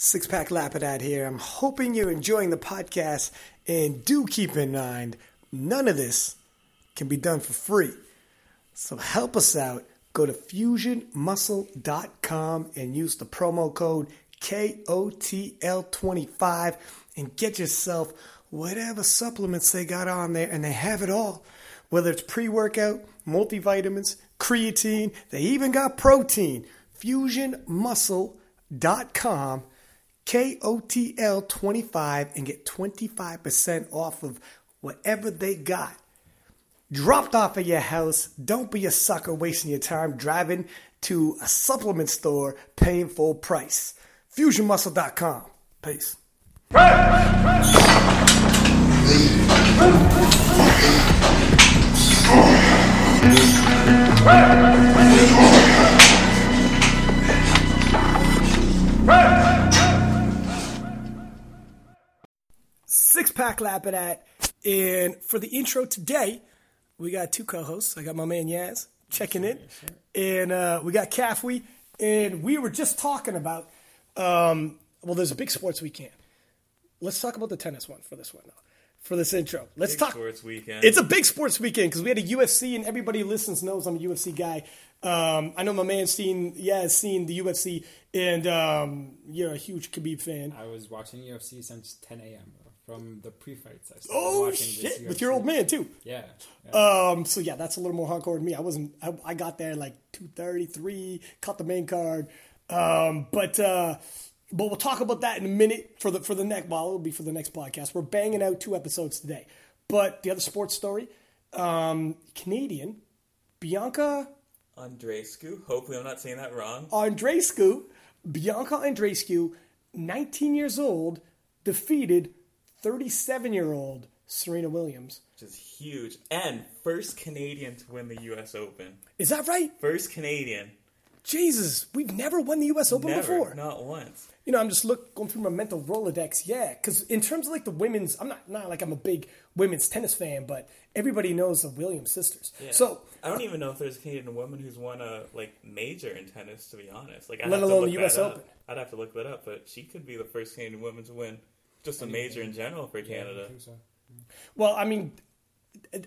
Six Pack Lapidat here. I'm hoping you're enjoying the podcast and do keep in mind none of this can be done for free. So help us out. Go to fusionmuscle.com and use the promo code KOTL25 and get yourself whatever supplements they got on there, and they have it all. Whether it's pre workout, multivitamins, creatine, they even got protein. FusionMuscle.com, KOTL25, and get 25% off of whatever they got. Dropped off at your house. Don't be a sucker wasting your time driving to a supplement store paying full price. FusionMuscle.com. Peace. Pack Lapidat. And for the intro today, we got two co-hosts. I got my man Yaz checking in, and uh, we got Cafwe. And we were just talking about. Um, well, there's a big sports weekend. Let's talk about the tennis one for this one, though. For this intro, let's Big talk. sports weekend. It's a big sports weekend because we had a UFC, and everybody who listens knows I'm a UFC guy. Um, I know my man seen, yeah, has seen the UFC, and um, you're a huge Khabib fan. I was watching UFC since 10 a.m. from the pre-fights. I started Oh watching this shit! With your old man too. Yeah. yeah. Um, so yeah, that's a little more hardcore than me. I wasn't. I, I got there like two thirty three. Caught the main card. Um, but uh, but we'll talk about that in a minute for the for the next. Well, it'll be for the next podcast. We're banging out two episodes today. But the other sports story, um, Canadian Bianca Andreescu. Hopefully, I'm not saying that wrong. Andreescu, Bianca Andreescu, 19 years old, defeated 37 year old Serena Williams. Which is huge. And first Canadian to win the U.S. Open. Is that right? First Canadian. Jesus, we've never won the U.S. Open Never. before. Not once. You know, I'm just look going through my mental Rolodex. Yeah, because in terms of like the women's, I'm not not like I'm a big women's tennis fan, but everybody knows the Williams sisters. Yeah. So I don't even know if there's a Canadian woman who's won a like major in tennis. To be honest, like I'd Let have to alone look the US Open. Up. I'd have to look that up, but she could be the first Canadian woman to win just a major in general for I Canada. think so. well, I mean,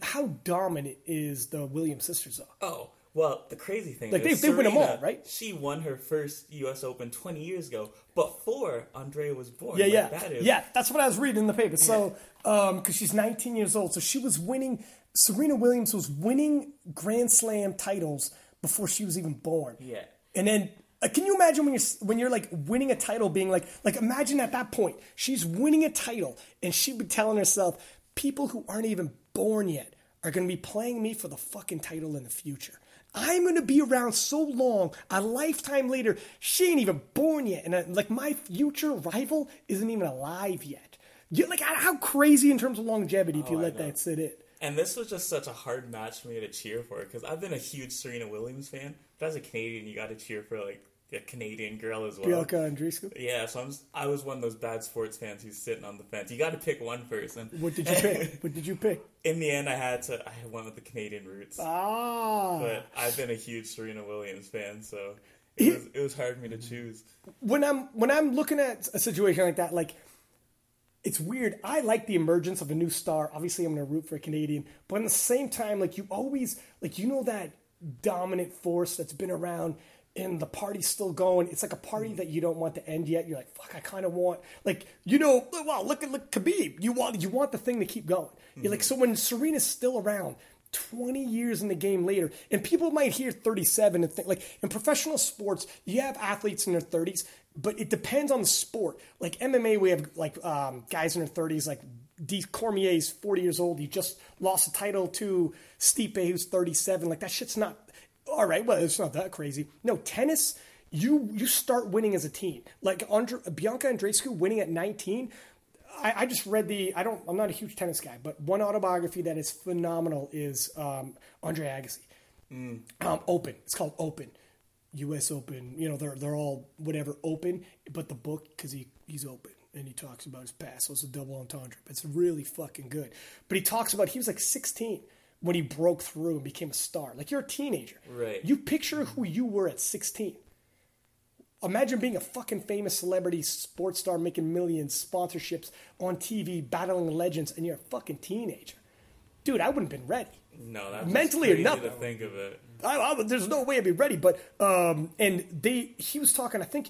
how dominant is the Williams sisters though? Oh, well, the crazy thing Like, is they- they win 'em all, Serena, right? She won her first U.S. Open 20 years ago, before Andrea was born. Yeah, Like, yeah, that is, yeah. That's what I was reading in the paper. So, because um, she's 19 years old, so she was winning. Serena Williams was winning Grand Slam titles before she was even born. Yeah. And then, can you imagine when you're when you're like winning a title, being like like imagine at that point she's winning a title, and she'd be telling herself, people who aren't even born yet are going to be playing me for the fucking title in the future. I'm going to be around so long, a lifetime later. She ain't even born yet, and uh, like my future rival isn't even alive yet. You, like how crazy in terms of longevity if you Oh, let that sit in. And this was just such a hard match for me to cheer for because I've been a huge Serena Williams fan. But as a Canadian, you got to cheer for like a Canadian girl as well. Bianca Andreescu. Yeah, so I'm just, I was one of those bad sports fans who's sitting on the fence. You got to pick one person. What did you pick? what did you pick? In the end, I had to. I went with the Canadian roots, Ah, but I've been a huge Serena Williams fan, so it was, it was hard for me to choose. when I'm when I'm looking at a situation like that, like it's weird. I like the emergence of a new star. Obviously, I'm going to root for a Canadian, but at the same time, like you always like you know that dominant force that's been around. And the party's still going. It's like a party that you don't want to end yet. You're like, fuck, I kind of want, like, you know, wow, look at look, Khabib. You want, you want the thing to keep going. You're like, so when Serena's still around, 20 years in the game later, and people might hear 37 and think like in professional sports, you have athletes in their 30s, but it depends on the sport. Like MMA, we have like um, guys in their 30s, like D Cormier's 40 years old. He just lost a title to Stipe, who's 37. Like that shit's not all right. Well, it's not that crazy. No, tennis. You you start winning as a teen. Like Andre, Bianca Andreescu winning at 19. I, I just read the. I don't. I'm not a huge tennis guy, but one autobiography that is phenomenal is um, Andre Agassi. Um, open. It's called Open. U.S. Open. You know, they're they're all whatever open, but the book because he he's open and he talks about his past. So it's a double entendre. But it's really fucking good. But he talks about he was like 16 when he broke through and became a star. Like you're a teenager, Right. You picture who you were at 16 Imagine being a fucking famous celebrity sports star making millions, sponsorships on TV, battling legends, and you're a fucking teenager. Dude, I wouldn't have been ready. No, that's Mentally or nothing. to think of it. I, I, there's no way I'd be ready. But um, and they he was talking. I think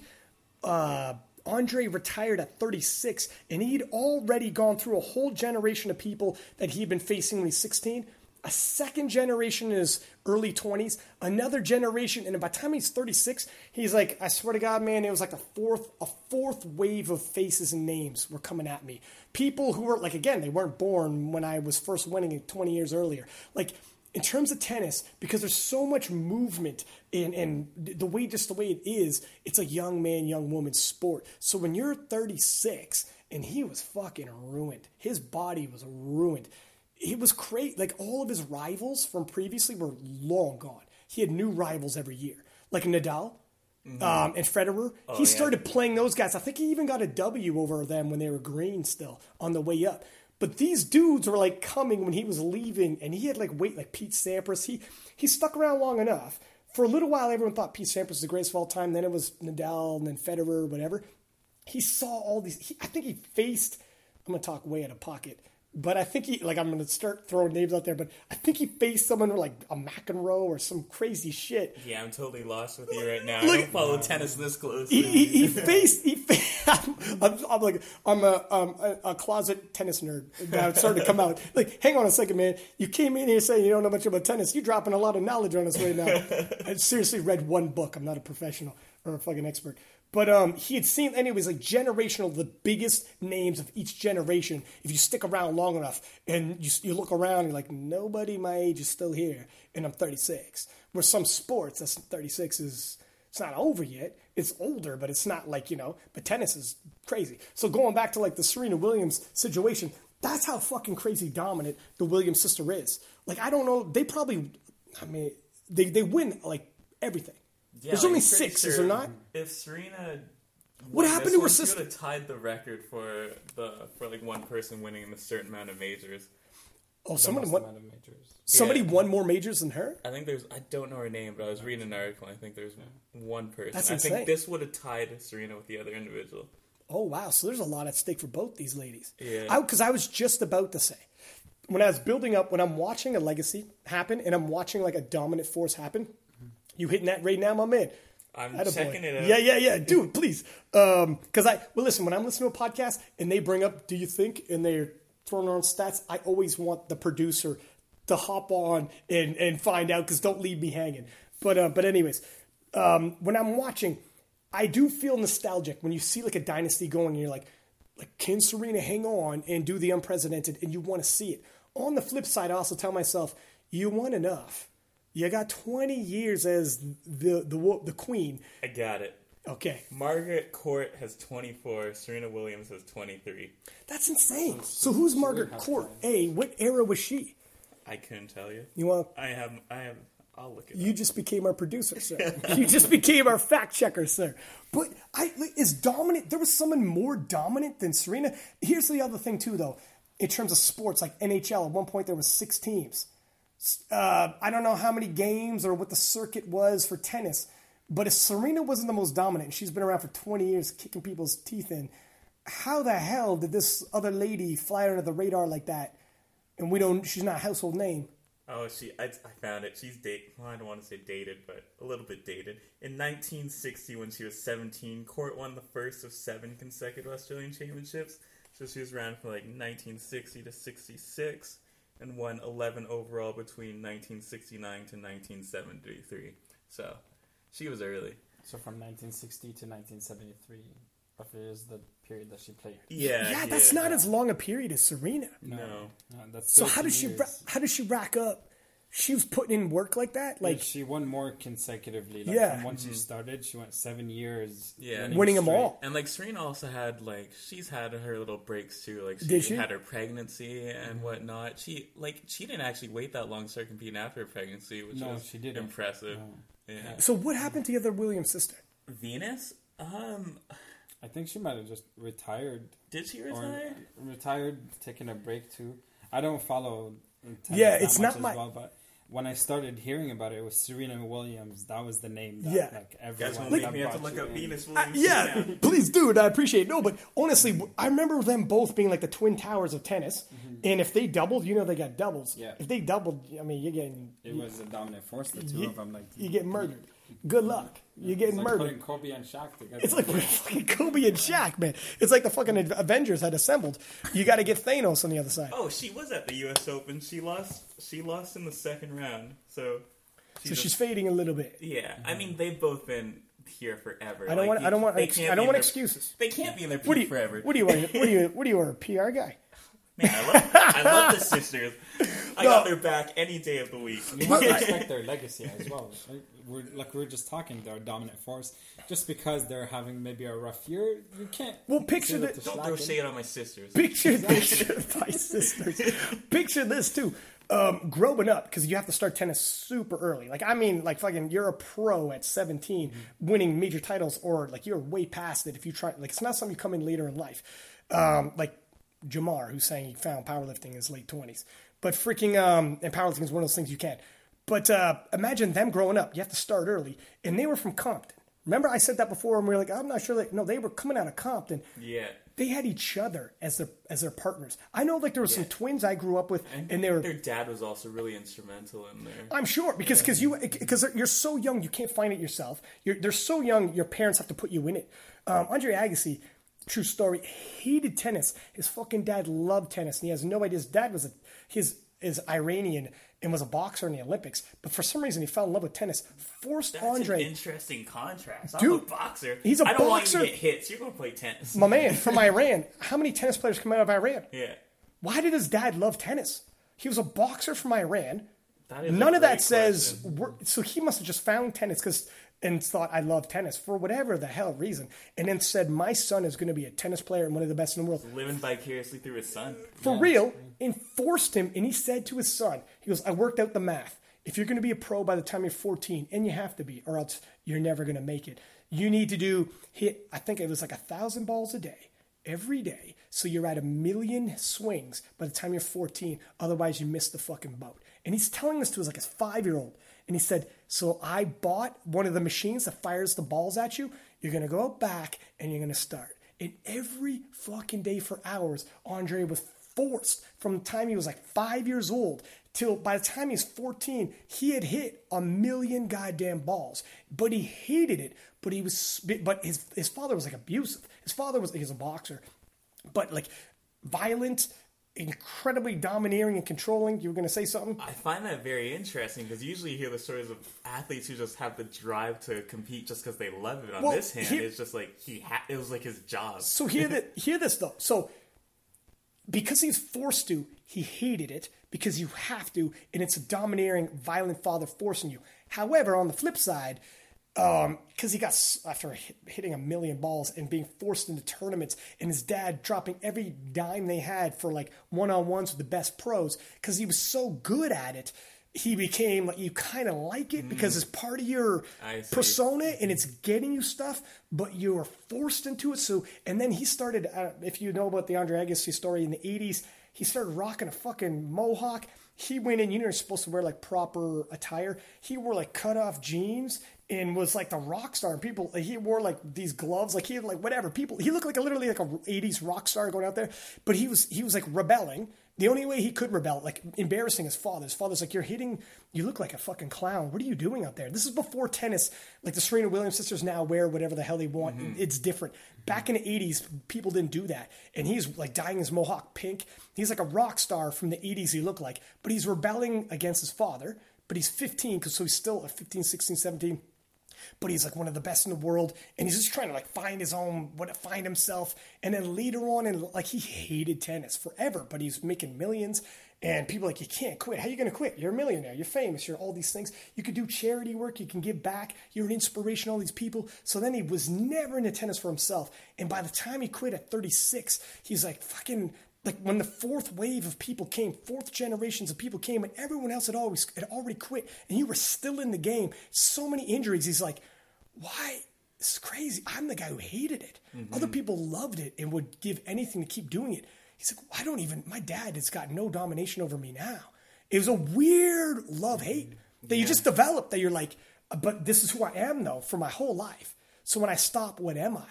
uh, Andre retired at 36, and he'd already gone through a whole generation of people that he'd been facing when he's 16. A second generation in his early 20s, another generation, and by the time he's 36, he's like, I swear to God, man, it was like a fourth, a fourth wave of faces and names were coming at me. People who were like, again, they weren't born when I was first winning it 20 years earlier. Like in terms of tennis, because there's so much movement and, and the way just the way it is, it's a young man, young woman sport. So when you're 36 and he was fucking ruined, his body was ruined. It was crazy. Like all of his rivals from previously were long gone. He had new rivals every year, like Nadal. Um, and Federer, he yeah. started playing those guys. I think he even got a W over them when they were green still on the way up. But these dudes were like coming when he was leaving, and he had like wait like Pete Sampras. He he stuck around long enough. For a little while, everyone thought Pete Sampras was the greatest of all time. Then it was Nadal, and then Federer, whatever. He saw all these. He, I think he faced. I'm gonna talk way out of pocket, but I think he like I'm gonna start throwing names out there. But I think he faced someone like a McEnroe or some crazy shit. Yeah, I'm totally lost with you right now. Look- I don't follow tennis this closely. He, he, he faced. He faced I'm, I'm like I'm a, um, a a closet tennis nerd. Now it's starting to come out. Like, hang on a second, man. You came in here saying you don't know much about tennis. You're dropping a lot of knowledge on us right now. I seriously read one book. I'm not a professional or a fucking expert. But um, he had seen, anyways, like generational, the biggest names of each generation. If you stick around long enough and you, you look around, you're like, nobody my age is still here, and I'm 36. Where some sports, that's 36 is it's not over yet. It's older, but it's not like, you know, but tennis is crazy. So going back to like the Serena Williams situation, that's how fucking crazy dominant the Williams sister is. Like, I don't know. They probably, I mean, they, they win like everything. Yeah, There's like, only I'm pretty six, is there not? If Serena, What won happened to her sister? She would have tied the record for the for like one person winning in a certain amount of majors. Oh, The someone won, of majors. somebody Yeah. won more majors than her? I think there's I don't know her name, but I was reading an article. I think there's one person. That's I insane. think this would have tied Serena with the other individual. Oh wow! So there's a lot at stake for both these ladies. Yeah. Because I, was just about to say, when I was building up, when I'm watching a legacy happen, and I'm watching like a dominant force happen, you hitting that right now, my man. I'm Attaboy. checking it out. Yeah, yeah, yeah, dude, please. Because I well, listen, when I'm listening to a podcast and they bring up, "Do you think?" and they're throwing around stats, I always want the producer to hop on and and find out because don't leave me hanging. But uh, but anyways, um, when I'm watching, I do feel nostalgic when you see like a dynasty going, and you're like, like can Serena hang on and do the unprecedented, and you want to see it. On the flip side, I also tell myself, you won enough. You got 20 years as the the the queen. I got it. Okay, Margaret Court has 24. Serena Williams has 23. that's insane. So who's Margaret Court? A, what era was she? I couldn't tell you. You want? I have. I have. I'll look it You up. just became our producer, sir. you just became our fact checker, sir. But I like, is dominant. There was someone more dominant than Serena. Here's the other thing too, though. In terms of sports, like NHL, at one point there was six teams. Uh, I don't know how many games or what the circuit was for tennis, but if Serena wasn't the most dominant, she's been around for 20 years, kicking people's teeth in, how the hell did this other lady fly under the radar like that? And we don't. She's not a household name. Oh, she. I, I found it. She's date. Well, I don't want to say dated, but a little bit dated. In 1960, when she was 17, Court won the first of seven consecutive Australian championships. So she was around from like 1960 to 66, and won 11 overall between 1969 to 1973. So she was early. So from 1960 to 1973, roughly is the period that she played. Yeah. Yeah, that's not as long a period as Serena. No. No, that's So how 13 does she ra- how does she rack up? She was putting in work like that, Like like she won more consecutively. Like Yeah. From once she started, she went seven years. Yeah. winning them all. And like Serena also had like she's had her little breaks too. Like she, Did she? had her pregnancy and whatnot. She like she didn't actually wait that long to start competing after her pregnancy, which No, was she didn't. impressive. No. Yeah. So what happened to the other Williams sister? Venus, um, I think she might have just retired did she retire? retired, taking a break too. I don't follow. Yeah, it's not my- well, but when I started hearing about it, it was Serena Williams. That was the name. That, Yeah. like Guys everyone. won't that make me have to look up in. Venus Williams. yeah, please do it. I appreciate it. No, but honestly, I remember them both being like the twin towers of tennis. Mm-hmm. And if they doubled, you know they got doubles. Yeah. If they doubled, I mean, you're getting It was a dominant force. The two you, of them, like you get murdered. Good luck. You're getting it's like murdered. Kobe and Shaq together. It's like fucking Kobe and Shaq, man. It's like the fucking Avengers had assembled. You got to get Thanos on the other side. Oh, she was at the U.S. Open. She lost. She lost in the second round. So, so she's fading a little bit. yeah. I mean, they've both been here forever. I don't want. I don't want. They Ex- can't I don't want their- excuses. They can't be in their peak What do you? forever. What do you? want? What do you? What do you? Are a PR guy? Man, I love, I love the sisters. I got their back any day of the week. You have to respect their legacy as well. Right? We're like we we're just talking, they're a dominant force. Just because they're having maybe a rough year, you can't. Well, picture that the- Don't Shaq throw and- shade on my sisters. Picture, picture my sisters. Picture this too. Um, growing up, because you have to start tennis super early. Like I mean, like fucking, you're a pro at 17, winning major titles, or like you're way past it if you try. Like it's not something you come in later in life. Um, like Jamar, who's saying he found powerlifting in his late 20s, but freaking um, and powerlifting is one of those things you can. But uh, imagine them growing up. You have to start early, and they were from Compton. Remember, I said that before, and we were like, I'm not sure. That, no, they were coming out of Compton Yeah. they had each other as their as their partners. I know like there were some twins I grew up with, and they were. Their dad was also really instrumental in there. I'm sure because because you because you're so young you can't find it yourself. You're they're so young your parents have to put you in it. Um, Andre Agassi, true story, hated tennis. His fucking dad loved tennis, and he has no idea. His dad was a his is Iranian and was a boxer in the Olympics, but for some reason he fell in love with tennis. Forced That's Andre an interesting contrast. I'm Dude, a boxer. he's a I don't boxer. want you to get hits. You're going to play tennis. my man from Iran. How many tennis players come out of Iran? yeah. Why did his dad love tennis? He was a boxer from Iran. That is a None of that says. question. So he must have just found tennis because and thought I love tennis for whatever the hell reason, and then said my son is going to be a tennis player and one of the best in the world living vicariously through his son. for real. And forced him, and he said to his son, he goes, "I worked out the math. If you're going to be a pro by the time you're 14, and you have to be, or else you're never going to make it. You need to do hit. I think it was like a thousand balls a day." Every day, so you're at a million swings by the time you're 14. Otherwise, you miss the fucking boat. And he's telling this to his like his five year old. And he said, So I bought one of the machines that fires the balls at you. You're going to go back and you're going to start. And every fucking day for hours, Andre was forced from the time he was like five years old till by the time he's 14, he had hit a million goddamn balls. But he hated it. But he was, but his, his father was like abusive. His father was, he was a boxer, but like violent, incredibly domineering and controlling. You were going to say something? I find that very interesting because usually you hear the stories of athletes who just have the drive to compete just because they love it. On Well, this hand, here- it's just like he ha- it was like his job. So hear that. Hear this though. So because he's forced to, he hated it because you have to, and it's a domineering, violent father forcing you. However, on the flip side, Um, because he got after hit, hitting a million balls and being forced into tournaments, and his dad dropping every dime they had for like one on ones with the best pros, because he was so good at it. He became like you kind of like it because mm-hmm. it's part of your persona and mm-hmm. it's getting you stuff, but you're forced into it. So, and then he started. Uh, if you know about the Andre Agassi story in the '80s, he started rocking a fucking mohawk. He went in. You know, you're supposed to wear like proper attire. He wore like cut off jeans and was like the rock star. And people, he wore like these gloves. Like he had like whatever. People, he looked like a, literally like a '80s rock star going out there. But he was he was like rebelling. The only way he could rebel, like embarrassing his father. His father's like, "You're hitting. You look like a fucking clown. What are you doing out there?" This is before tennis. Like the Serena Williams sisters now wear whatever the hell they want. Mm-hmm. It's different. Back in the '80s, people didn't do that, and he's like dyeing his mohawk pink. He's like a rock star from the '80s. He looked like, but he's rebelling against his father. But he's 15, because so he's still a 15, 16, 17 but he's like one of the best in the world and he's just trying to like find his own what find himself and then later on and like he hated tennis forever but he's making millions and people like you can't quit. How are you going to quit? You're a millionaire. You're famous. You're all these things. You could do charity work. You can give back. You're an inspiration to all these people. So then he was never into tennis for himself and by the time he quit at 36 he's like fucking like when the fourth wave of people came, fourth generations of people came, and everyone else had always had already quit, and you were still in the game. So many injuries. He's like, why? It's crazy. I'm the guy who hated it. Mm-hmm. Other people loved it and would give anything to keep doing it. He's like, I don't even. My dad has got no domination over me now. It was a weird love hate mm-hmm. that you just develop. That you're like, uh, but this is who I am though for my whole life. So when I stop, what am I?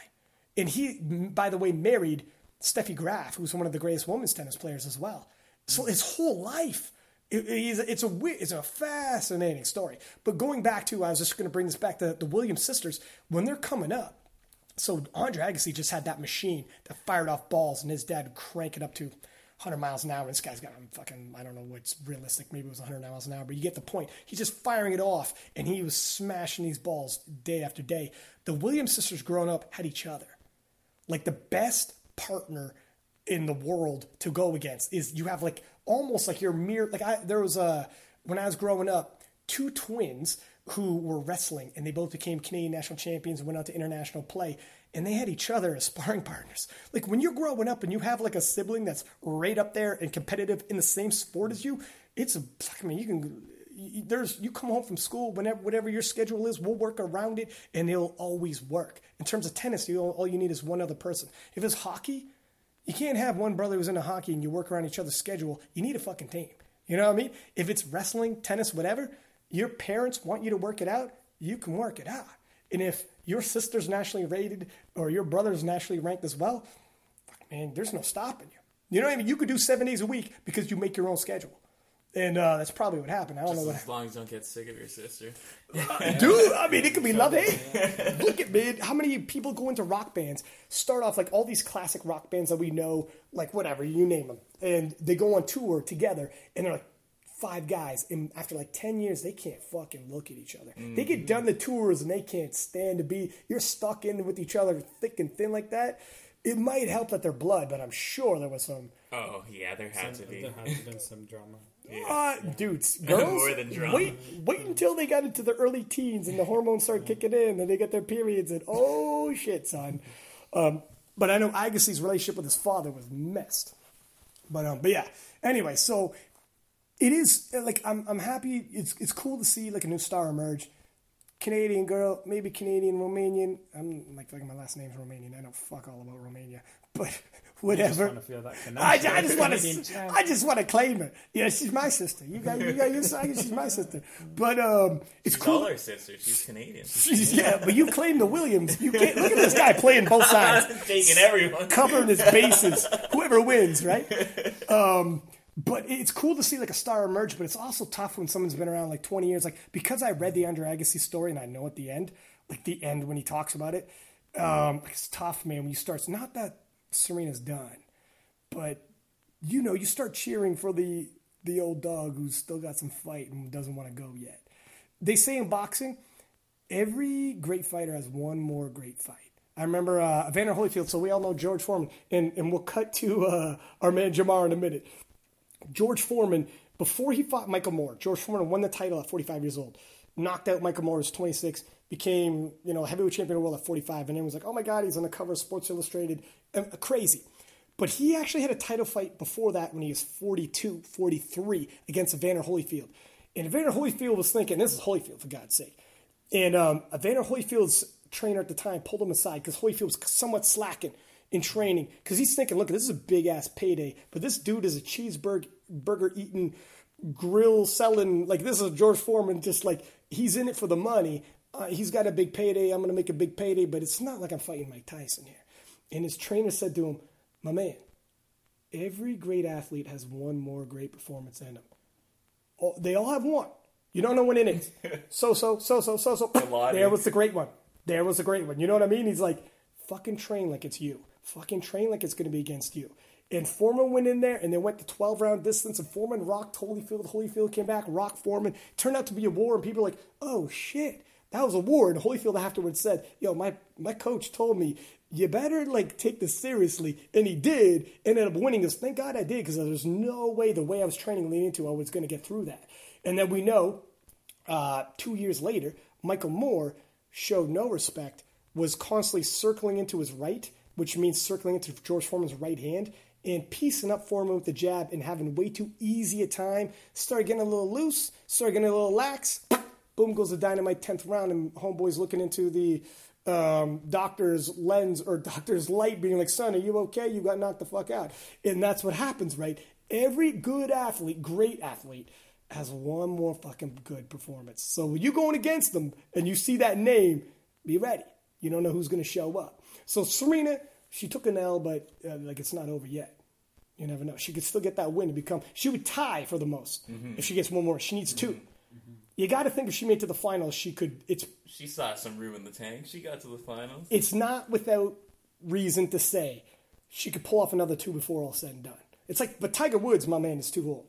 And he, by the way, married Steffi Graf, who's one of the greatest women's tennis players as well. So his whole life, it- it's a it's a fascinating story. But going back to, I was just going to bring this back to the Williams sisters when they're coming up. So Andre Agassi just had that machine that fired off balls, and his dad crank it up to 100 miles an hour. And This guy's got fucking I don't know what's realistic. Maybe it was 100 miles an hour, but you get the point. He's just firing it off, and he was smashing these balls day after day. The Williams sisters, growing up, had each other like the best partner in the world to go against is you have like almost like your mirror like I there was a when I was growing up two twins who were wrestling and they both became Canadian national champions and went out to international play and they had each other as sparring partners. Like when you're growing up and you have like a sibling that's right up there and competitive in the same sport as you, it's a I mean you can you- there's you come home from school whenever whatever your schedule is we'll work around it and it'll always work. In terms of tennis you all you need is one other person. If it's hockey you can't have one brother who's into hockey and you work around each other's schedule. You need a fucking team. You know what i mean? If it's wrestling tennis whatever your parents want you to work it out you can work it out. And if your sister's nationally rated or your brother's nationally ranked as well man there's no stopping you. You know what i mean? You could do seven days a week because you make your own schedule and uh, that's probably what happened. I don't know what As long as you don't get sick of your sister. Dude, I mean, it could be love hate. Look at man, how many people go into rock bands? Start off like all these classic rock bands that we know, like whatever you name them, and they go on tour together, and they're like five guys, and after like ten years, they can't fucking look at each other. They get done the tours, and they can't stand to be. You're stuck in with each other, thick and thin like that. It might help that they're blood, but I'm sure there was some. Oh yeah, there had to be. There has been some drama. Uh, dudes, girls, More than drama. wait, wait until they got into the early teens and the hormones start kicking in and they get their periods and oh shit, son. Um, but I know Agassi's relationship with his father was messed. But um, but yeah. Anyway, so it is like I'm I'm happy. It's it's cool to see like a new star emerge. Canadian girl, maybe Canadian Romanian. I'm like fucking my last name's Romanian. I know fuck all about Romania, but Just whatever. want to feel that I, connection. I just want to. I just want to claim her. Yeah, she's my sister. You got, you got your side. She's my sister. But um, it's She's cool. all our sister. She's Canadian. She's, yeah, but you claim the Williams. You can't look at this guy playing both sides, Taking everyone. covering his bases. Whoever wins, right? Um, but it's cool to see like a star emerge. But it's also tough when someone's been around like 20 years. Like because I read the Andre Agassi story and I know at the end, like the end when he talks about it, um, it's tough, man. When you start, it's not that Serena's done, but you know, you start cheering for the the old dog who's still got some fight and doesn't want to go yet. They say in boxing, every great fighter has one more great fight. I remember uh, Evander Holyfield, so we all know George Foreman, and, and we'll cut to uh, our man Jamar in a minute. George Foreman, before he fought Michael Moore, George Foreman won the title at 45 years old, knocked out Michael Moore at 26, became you know heavyweight champion of the world at 45, and everyone was like, oh my god, he's on the cover of Sports Illustrated, crazy. But he actually had a title fight before that when he was 42, 43 against Evander Holyfield. And Evander Holyfield was thinking, this is Holyfield, for God's sake. And um, Evander Holyfield's trainer at the time pulled him aside because Holyfield was somewhat slacking in training because he's thinking, look, this is a big ass payday, but this dude is a cheeseburger burger eating, grill selling. Like this is George Foreman, just like he's in it for the money. Uh, he's got a big payday. I'm going to make a big payday, but it's not like I'm fighting Mike Tyson here. And his trainer said to him, my man, every great athlete has one more great performance in them. They all have one. You don't know when it is. So so so so so so. There was the great one. There was the great one. You know what I mean? He's like, fucking train like it's you. Fucking train like it's going to be against you. And Foreman went in there and they went the 12 round distance and Foreman rocked Holyfield. Holyfield came back, rocked Foreman. Turned out to be a war and people were like, oh shit, that was a war. And Holyfield afterwards said, yo, my, my coach told me, you better like take this seriously. And he did. Ended up winning this. Thank God I did because there's no way the way I was training leading into I was going to get through that. And then we know uh, two years later, Michael Moore showed no respect, was constantly circling into his right, which means circling into George Foreman's right hand, and piecing up Foreman with the jab and having way too easy a time. Started getting a little loose, started getting a little lax. Boom goes the dynamite 10th round, and Homeboy's looking into the um, doctor's lens or doctor's light, being like, son, are you okay? You got knocked the fuck out. And that's what happens, right? Every good athlete, great athlete, has one more fucking good performance. So when you going against them and you see that name, be ready. You don't know who's going to show up. So Serena, she took an L, but uh, like it's not over yet. You never know. She could still get that win to become. She would tie for the most if she gets one more. She needs 2 You got to think if she made it to the finals, she could. It's She saw some room in the tank. She got to the finals. it's not without reason to say she could pull off another two before all said and done. It's like, but Tiger Woods, my man, is too old.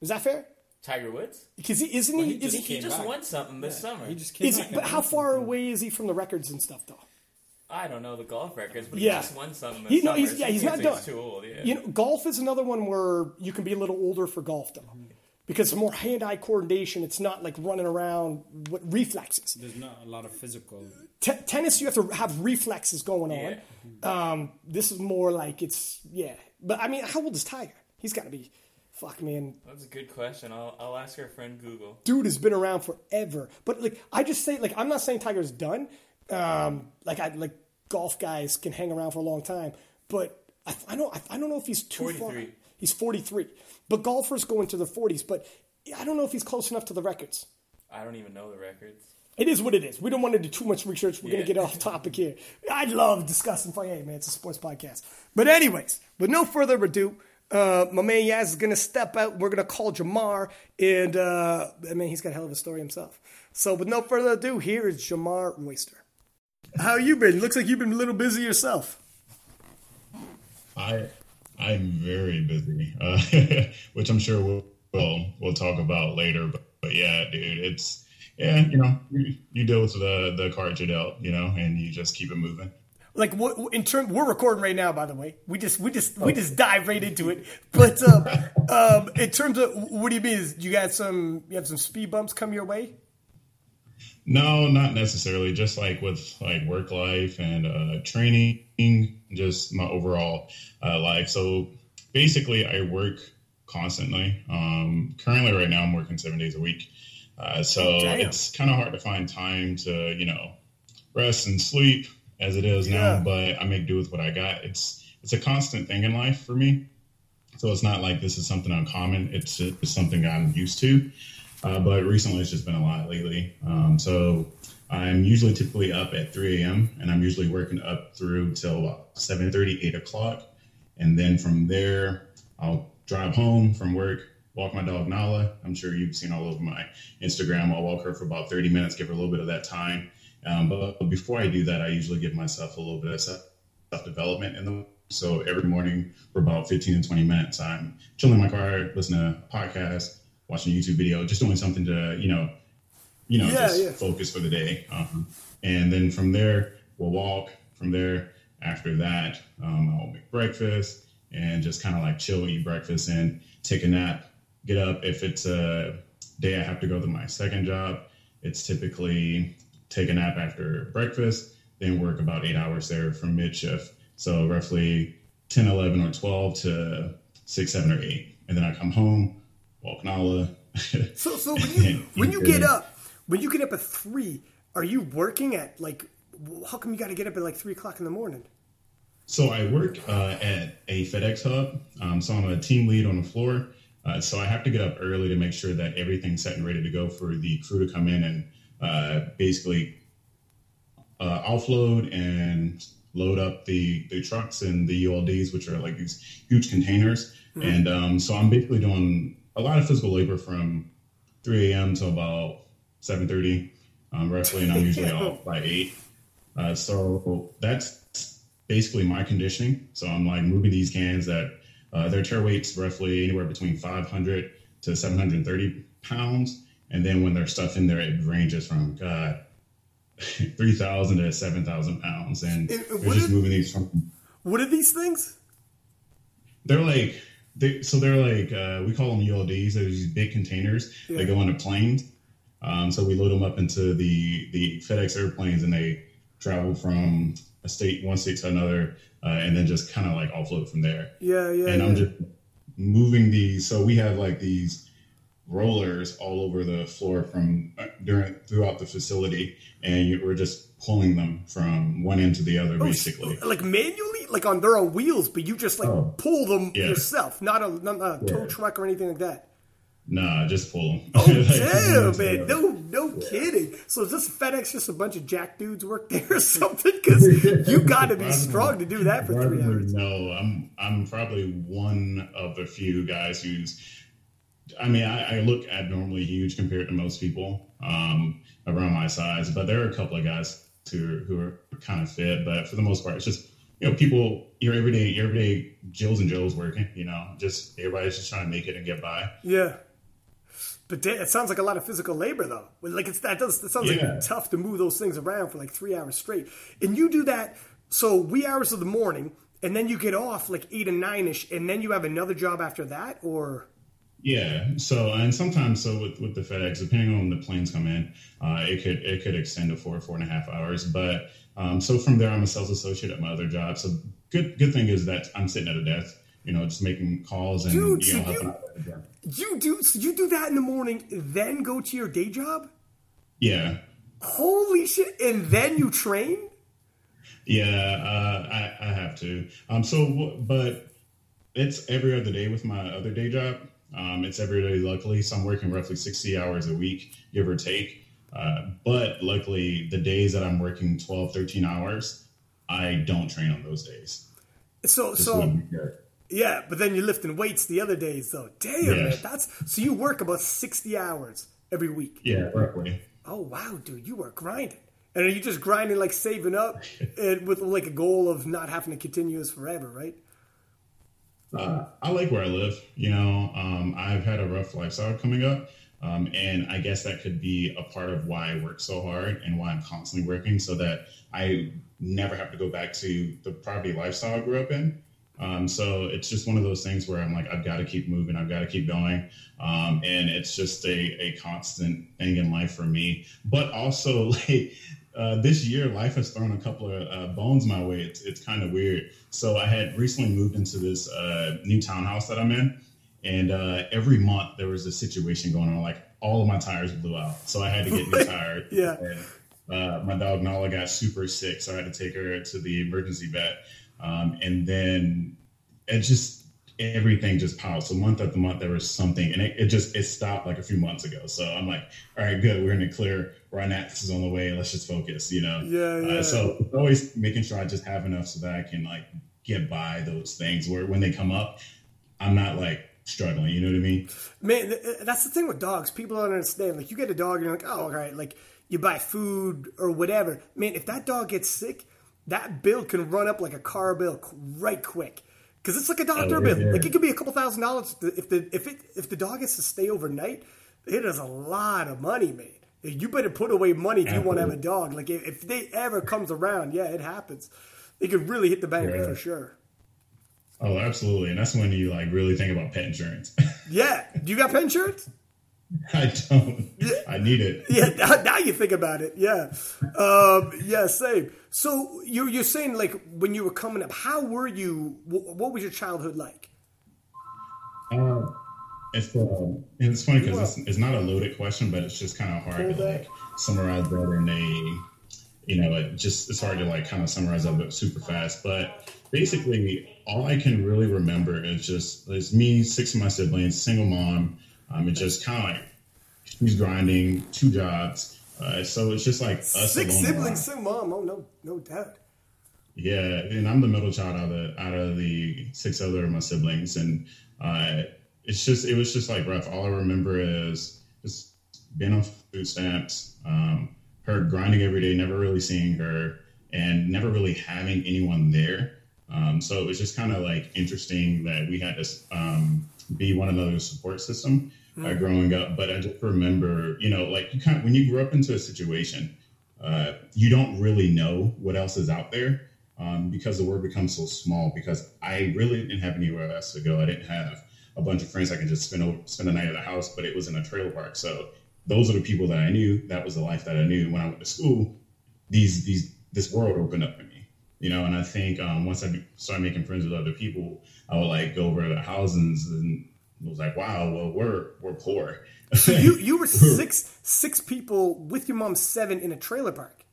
Is that fair? Tiger Woods. Because he isn't Well, he? he is just he, He just won something this summer. He just came is he, back but how far something. away is he from the records and stuff, though? I don't know the golf records, but Yeah. he just won something this He, no, summer. he's, yeah, you he's can't done. He's too old. Yeah. You know, golf is another one where you can be a little older for golf, though, mm-hmm. Because it's more hand-eye coordination. It's not like running around with reflexes. There's not a lot of physical. T- tennis, you have to have reflexes going on. Yeah. Um, this is more like it's yeah. But I mean, how old is Tiger? He's got to be, fuck man, That's a good question. I'll, I'll ask our friend Google. dude has been around forever. But like, I just say like I'm not saying Tiger's done. Um, like I like golf guys can hang around for a long time, but I, I don't I, I don't know if he's too far. 43. He's 43, but golfers go into their 40s. But I don't know if he's close enough to the records. I don't even know the records. It is what it is. We don't want to do too much research. We're Yeah. going to get off topic here. I'd love discussing fun. Hey, man, it's a sports podcast. But, anyways, with no further ado, uh, my man Yaz is going to step out. We're going to call Jamar. And, uh, I mean, he's got a hell of a story himself. So, with no further ado, here is Jamar Royster. How you been? Looks like you've been a little busy yourself. I I'm very busy, uh, which I'm sure we'll, we'll we'll talk about later. But, but yeah, dude, it's yeah, you know, you, you deal with the the cards you're dealt, you know, and you just keep it moving. Like what in term, we're recording right now. By the way, we just we just we just dive right into it. But um, um, in terms of what do you mean? Is you got some you have some speed bumps come your way? No, not necessarily. Just like with like work life and uh, training, just my overall uh, life. So basically, I work constantly. Um, currently, right now, I'm working seven days a week. Uh, so Damn. it's kind of hard to find time to you know rest and sleep as it is Yeah. now. But I make do with what I got. It's it's a constant thing in life for me. So it's not like this is something uncommon. It's just something I'm used to. Uh, but recently, it's just been a lot lately. Um, so I'm usually typically up at 3 a.m. and I'm usually working up through till about 7:30, 8 o'clock, and then from there I'll drive home from work, walk my dog Nala. I'm sure you've seen all over my Instagram. I'll walk her for about 30 minutes, give her a little bit of that time. Um, but, but before I do that, I usually give myself a little bit of self development in the so every morning for about 15 to 20 minutes, I'm chilling in my car, listening to a podcast, watching a YouTube video, just doing something to, you know, you know, Yeah, just yeah. focus for the day. Um, and then from there, we'll walk. From there, after that, um, I'll make breakfast and just kind of like chill, eat breakfast, and take a nap. Get up. If it's a day I have to go to my second job, it's typically take a nap after breakfast, then work about eight hours there from mid shift. So roughly 10, 11, or 12 to 6, 7, or 8. And then I come home, walk Nala. So, so when you when you get up, when you get up at three, are you working at like? How come you got to get up at like three o'clock in the morning? So I work uh, at a FedEx hub. Um, so I'm a team lead on the floor. Uh, so I have to get up early to make sure that everything's set and ready to go for the crew to come in and uh, basically uh, offload and load up the, the trucks and the ULDs, which are like these huge containers. And um, so I'm basically doing a lot of physical labor from 3 a.m. to about 7:30, um, roughly, and I'm usually off by eight. Uh, so that's basically my conditioning. So I'm like moving these cans that uh, their tare weight's roughly anywhere between 500 to 730 pounds, and then when they're stuff in there, it ranges from God 3,000 to 7,000 pounds, and And we're just moving these from. What are these things? They're like. They, so they're like uh, we call them ULDs. They're these big containers. Yeah. They go into planes. Um, so we load them up into the the FedEx airplanes, and they travel from a state, one state to another, uh, and then just kind of like offload from there. Yeah, yeah. and yeah. I'm just moving these. So we have like these rollers all over the floor from uh, during throughout the facility, and you, we're just pulling them from one end to the other, Oh, basically. like manually, like on their own wheels, but you just like Oh. pull them Yeah. yourself, not a, not a tow truck or anything like that. Nah, just pull them. Oh damn, man! No, no kidding. So is this FedEx just a bunch of jack dudes work there or something? Because you got to be strong to do that for three hours. No, I'm I'm probably one of the few guys who's. I mean, I, I look abnormally huge compared to most people um, around my size, but there are a couple of guys who who are kind of fit. But for the most part, it's just you know people your everyday your everyday Jills and Joes working. You know, just everybody's just trying to make it and get by. Yeah. But it sounds like a lot of physical labor, though. Like it's that does. It sounds yeah. like tough to move those things around for like three hours straight. And you do that so wee hours of the morning, and then you get off like eight and nine ish, and then you have another job after that, or. Yeah. So and sometimes so with, with the FedEx, depending on when the planes come in, uh, it could it could extend to four four and a half hours. But um, so from there, I'm a sales associate at my other job. So good good thing is that I'm sitting at a desk, you know, just making calls and Dude, you know. So you, you do so you do that in the morning, then go to your day job? Yeah. Holy shit! And then you train? Yeah, uh, I, I have to. Um, so but it's every other day with my other day job. Um, it's every day, luckily. So I'm working roughly 60 hours a week, give or take. Uh, but luckily, the days that I'm working 12, 13 hours, I don't train on those days. So, Just so yeah, but then you're lifting weights the other days, though. Damn, yeah. man, that's so you work about sixty hours every week. Yeah, roughly. Oh wow, dude, you are grinding, and are you just grinding like saving up, and with like a goal of not having to continue this forever, right? Uh, I like where I live. You know, um, I've had a rough lifestyle coming up, um, and I guess that could be a part of why I work so hard and why I'm constantly working, so that I never have to go back to the poverty lifestyle I grew up in. Um, so it's just one of those things where I'm like, I've got to keep moving, I've got to keep going. Um, and it's just a, a constant thing in life for me. But also, like, uh, this year, life has thrown a couple of uh, bones my way. It's, it's kind of weird. So I had recently moved into this uh, new townhouse that I'm in. And uh, every month there was a situation going on. Like all of my tires blew out. So I had to get new tires. yeah. And, uh, my dog Nala got super sick. So I had to take her to the emergency vet. Um, and then it just everything just piled. So month after month there was something, and it, it, just it stopped like a few months ago. So I'm like, all right, good, we're in the clear. This is on the way. Let's just focus, you know. Yeah, uh, yeah. Uh, so always making sure I just have enough so that I can like get by those things where when they come up, I'm not like struggling. You know what I mean? Man, that's the thing with dogs. People don't understand. Like you get a dog, and you're like, oh, all right, like you buy food or whatever. Man, if that dog gets sick that bill can run up like a car bill right quick because it's like a doctor oh, bill. Yeah. Like it could be a couple thousand dollars if the if it if the dog has to stay overnight. It is a lot of money, man. You better put away money if you want to have a dog. Like if, if they ever comes around, yeah, it happens. They could really hit the bank yeah. for sure. Oh, absolutely, and that's when you like really think about pet insurance. yeah, do you got pet insurance? I don't. I need it. Yeah, now, now, you think about it. Yeah, um, yeah, same. So you're you're saying like when you were coming up, how were you? What was your childhood like? Uh, it's uh, it's funny because it's, it's, not a loaded question, but it's just kind of hard to like summarize that in a you know it just it's hard to like kind of summarize that super fast. But basically, all I can really remember is just it's me, six of my siblings, single mom um, it just kind of like she's grinding two jobs. Uh, so it's just like us six siblings, same mom. Oh no, no doubt. Yeah, and I'm the middle child out of the, out of the six other of my siblings, and uh, it's just it was just like rough. All I remember is just being on food stamps, um, her grinding every day, never really seeing her, and never really having anyone there. Um, so it was just kind of like interesting that we had to um, be one another's support system uh, mm. growing up. But I just remember, you know, like you kind of, when you grow up into a situation, uh, you don't really know what else is out there um, because the world becomes so small. Because I really didn't have anywhere else to go. I didn't have a bunch of friends I could just spend over, spend the night at the house, but it was in a trailer park. So those are the people that I knew. That was the life that I knew when I went to school. These these this world opened up for me, you know. And I think um, once I started making friends with other people, I would like go over to the houses and it was like, wow, well, we're we're poor. so you you were six six people with your mom seven in a trailer park.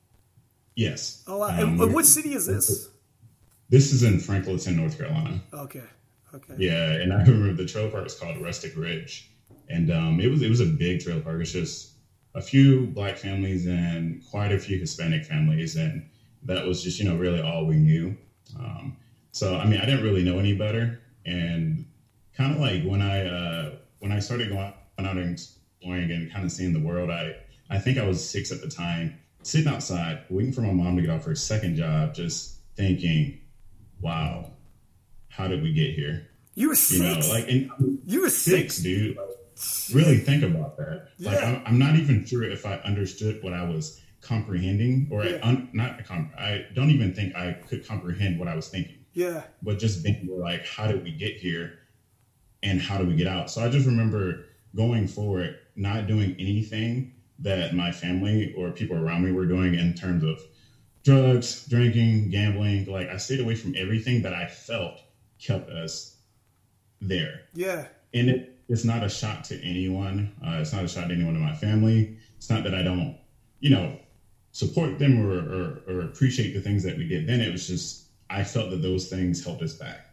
Yes. Oh, wow. Um, and what city is this? This is in Franklinton, North Carolina. Okay. Okay. Yeah, and I remember the trailer park was called Rustic Ridge, and um, it was it was a big trailer park. It's just a few black families and quite a few Hispanic families, and that was just you know really all we knew. Um, so I mean, I didn't really know any better, and kind of like when I uh, when I started going out and exploring and kind of seeing the world, I I think I was six at the time, sitting outside waiting for my mom to get off her second job, just thinking, "Wow, how did we get here?" You were six. You know, like and, you were six, six. dude. Like, really think about that. Like I'm, I'm not even sure if I understood what I was comprehending, or Yeah. I un, not. comp- I don't even think I could comprehend what I was thinking. Yeah. But just thinking like, how did we get here, and how do we get out? So I just remember going forward, not doing anything that my family or people around me were doing in terms of drugs, drinking, gambling. Like I stayed away from everything that I felt kept us there Yeah. and it, it's not a shot to anyone. Uh, it's not a shot to anyone in my family. It's not that I don't, you know, support them or, or, or appreciate the things that we did. Then it was just I felt that those things helped us back.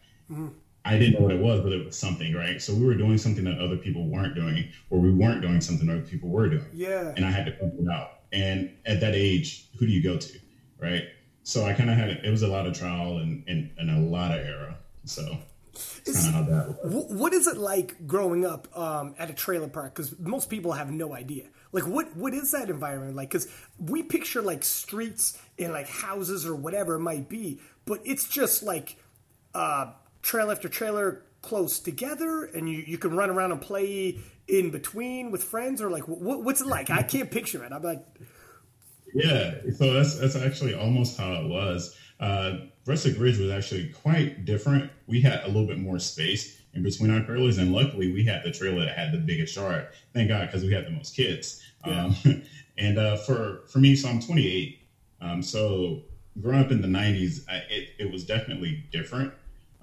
I didn't know what it was, but it was something, right? So we were doing something that other people weren't doing, or we weren't doing something other people were doing Yeah. and I had to figure it out. And at that age, who do you go to, right? So I kind of had it was a lot of trial and, and, and a lot of error. So it's how that What is it like growing up um, at a trailer park? Because most people have no idea. Like, what what is that environment like? Because we picture like streets and like houses or whatever it might be, but it's just like uh, trailer after trailer close together, and you, you can run around and play in between with friends, or like what, what's it like? I can't picture it. I'm like, Yeah, so that's that's actually almost how it was. Uh, Rustic Ridge was actually quite different. We had a little bit more space in between our trailers, and luckily we had the trailer that had the biggest yard. Thank God, because we had the most kids. Um, and uh, for for me, so I'm 28. Um, so growing up in the 90s, I, it it was definitely different.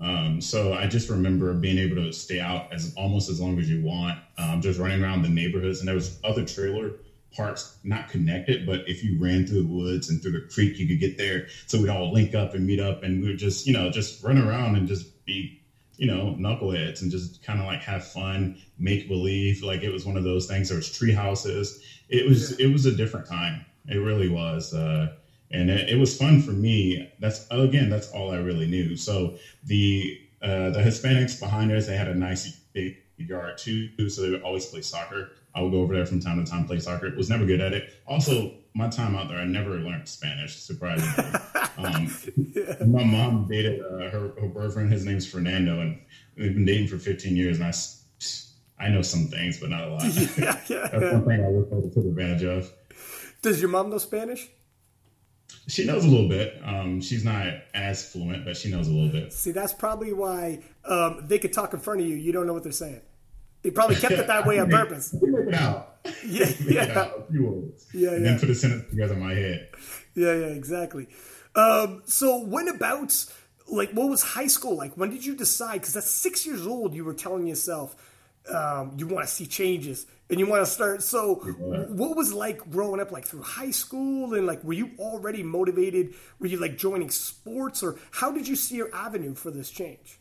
Um, so I just remember being able to stay out as almost as long as you want, um, just running around the neighborhoods. And there was other trailer parks not connected, but if you ran through the woods and through the creek, you could get there. So we'd all link up and meet up, and we would just you know just run around and just be you know knuckleheads and just kind of like have fun, make believe. Like it was one of those things. There was tree houses. It was it was a different time. It really was. Uh, and it, it was fun for me. That's again, that's all I really knew. So the uh, the Hispanics behind us, they had a nice big yard too, so they would always play soccer. I would go over there from time to time play soccer. Was never good at it. Also, my time out there, I never learned Spanish. Surprisingly, um, my mom dated uh, her, her boyfriend. His name's Fernando, and we've been dating for 15 years. And I, I know some things, but not a lot. That's one thing I wish I would took advantage of. does your mom know Spanish? She knows a little bit. Um, she's not as fluent, but she knows a little bit. See, that's probably why um, they could talk in front of you. You don't know what they're saying. They probably kept it that way on purpose. We make it out. Yeah, Make it yeah, out. A few words. Yeah, And yeah. then put a sentence together in my head. yeah, yeah, exactly. Um, so, when about like what was high school like? When did you decide? Because at six years old, you were telling yourself um, you want to see changes and you want to start. So, what was like growing up, like through high school, and like were you already motivated? Were you like joining sports, or how did you see your avenue for this change?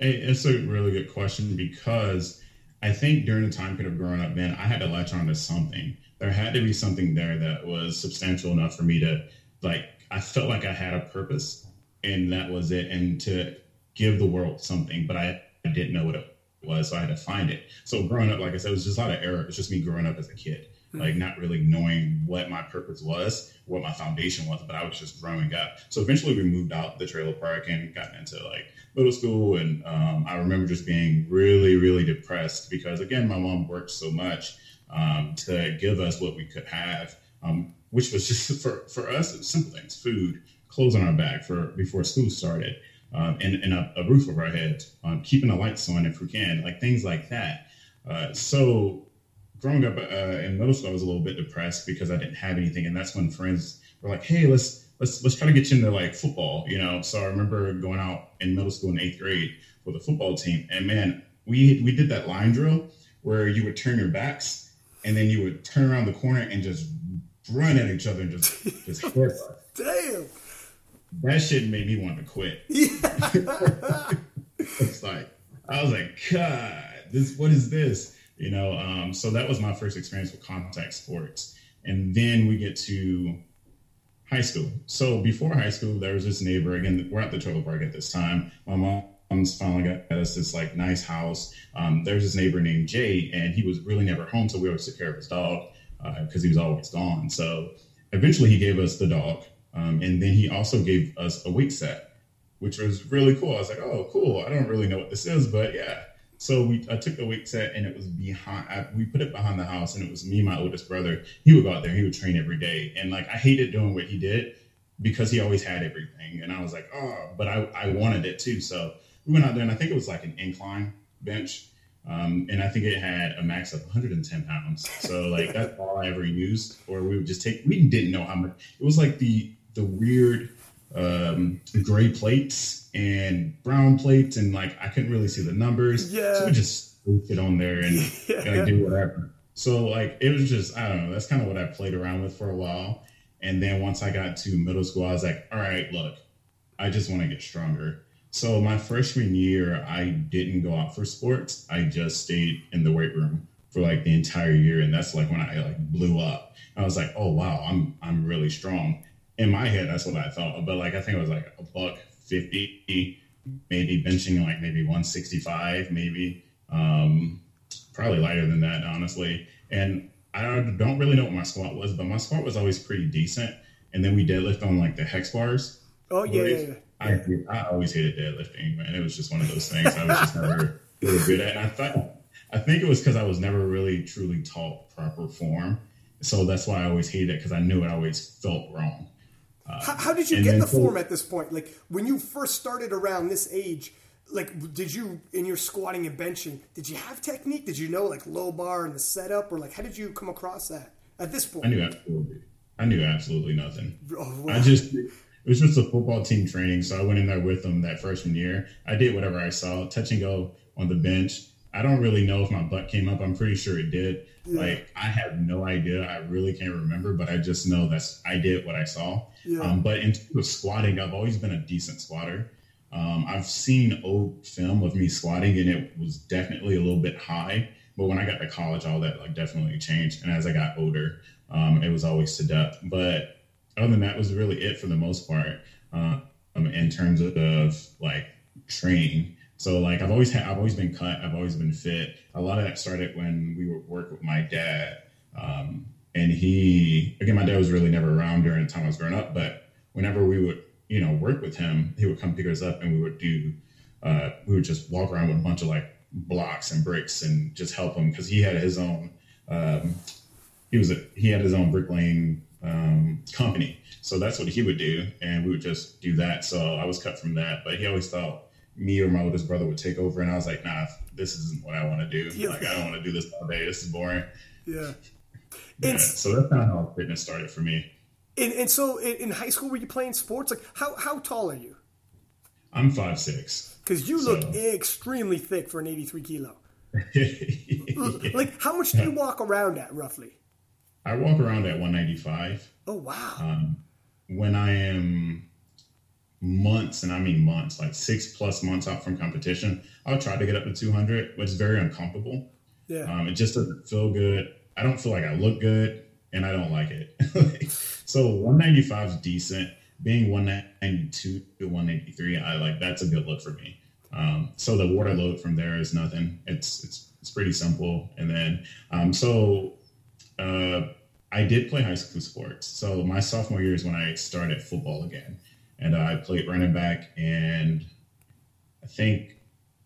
It's a really good question because I think during the time period of growing up, man, I had to latch on to something. There had to be something there that was substantial enough for me to, like, I felt like I had a purpose and that was it. And to give the world something, but I, I didn't know what it was. So I had to find it. So growing up, like I said, it was just a lot of error. It's just me growing up as a kid, like not really knowing what my purpose was, what my foundation was, but I was just growing up. So eventually we moved out the trailer park and got into like middle school. And um, I remember just being really, really depressed because, again, my mom worked so much um, to give us what we could have, um, which was just for, for us, it was simple things food, clothes on our back for before school started, um, and, and a, a roof over our heads, um, keeping the lights on if we can, like things like that. Uh, so growing up uh, in middle school, I was a little bit depressed because I didn't have anything, and that's when friends were like, "Hey, let's let's let's try to get you into like football," you know. So I remember going out in middle school in eighth grade for the football team, and man, we we did that line drill where you would turn your backs, and then you would turn around the corner and just run at each other and just just hit. Damn. That shit made me want to quit. it's like I was like, God, this what is this? You know, um, so that was my first experience with contact sports. And then we get to high school. So before high school, there was this neighbor. Again, we're at the trailer park at this time. My mom's finally got us this like nice house. Um, there's this neighbor named Jay, and he was really never home, so we always took care of his dog because uh, he was always gone. So eventually, he gave us the dog, um, and then he also gave us a weight set, which was really cool. I was like, oh, cool. I don't really know what this is, but yeah. So we I took the weight set and it was behind. I, we put it behind the house, and it was me, my oldest brother. He would go out there. He would train every day, and like I hated doing what he did because he always had everything, and I was like, oh, but I I wanted it too. So we went out there, and I think it was like an incline bench, um, and I think it had a max of 110 pounds. So like that's all I ever used. Or we would just take. We didn't know how much. It was like the the weird um, gray plates and brown plates, and like I couldn't really see the numbers. Yeah. So we just it on there and Yeah. like do whatever. So like it was just I don't know. That's kind of what I played around with for a while. And then once I got to middle school, I was like, all right, look, I just want to get stronger. So my freshman year, I didn't go out for sports. I just stayed in the weight room for like the entire year, and that's like when I like blew up. I was like, oh wow, I'm I'm really strong. In my head, that's what I thought. But like I think it was like a buck fifty, maybe benching like maybe one sixty five, maybe um, probably lighter than that, honestly. And I don't, don't really know what my squat was, but my squat was always pretty decent. And then we deadlift on like the hex bars. Oh yeah, yeah, yeah. I, I always hated deadlifting, man. It was just one of those things I was just never really good at. And I thought, I think it was because I was never really truly taught proper form. So that's why I always hated it because I knew it always felt wrong. How, how did you get the so- form at this point? Like when you first started around this age, like did you in your squatting and benching, did you have technique? Did you know like low bar and the setup, or like how did you come across that at this point? I knew absolutely, I knew absolutely nothing. Oh, wow. I just it was just a football team training, so I went in there with them that freshman year. I did whatever I saw, touch and go on the bench. I don't really know if my butt came up. I'm pretty sure it did. Like I have no idea. I really can't remember, but I just know that's I did what I saw. Yeah. Um, but in terms of squatting, I've always been a decent squatter. Um, I've seen old film of me squatting, and it was definitely a little bit high. But when I got to college, all that like definitely changed. And as I got older, um, it was always depth. But other than that, was really it for the most part um, in terms of, of like training. So like I've always had, I've always been cut. I've always been fit. A lot of that started when we would work with my dad, um, and he again, my dad was really never around during the time I was growing up. But whenever we would, you know, work with him, he would come pick us up, and we would do, uh, we would just walk around with a bunch of like blocks and bricks and just help him because he had his own. Um, he was a, he had his own bricklaying um, company, so that's what he would do, and we would just do that. So I was cut from that, but he always thought me or my oldest brother would take over, and I was like, nah, this isn't what I want to do. Yeah. Like I don't want to do this all day. This is boring. yeah. Yeah, so that's kind of how fitness started for me. and, and so in, high school, were you playing sports? Like how how tall are you? I'm five six. Because you look extremely thick for an 83 kilo. I Like how much do you walk around at roughly? I walk around at 195. Oh wow. Um, when I am months, and I mean months, like six plus months out from competition, I'll try to get up to 200, but it's very uncomfortable. yeah. Um, it just doesn't feel good. I don't feel like I look good, and I don't like it. so 195 is decent. Being 192 to 183, I like that's a good look for me. Um, so the water load from there is nothing. It's it's it's pretty simple. And then um, so uh, I did play high school sports. So my sophomore year is when I started football again, and I played running back. And I think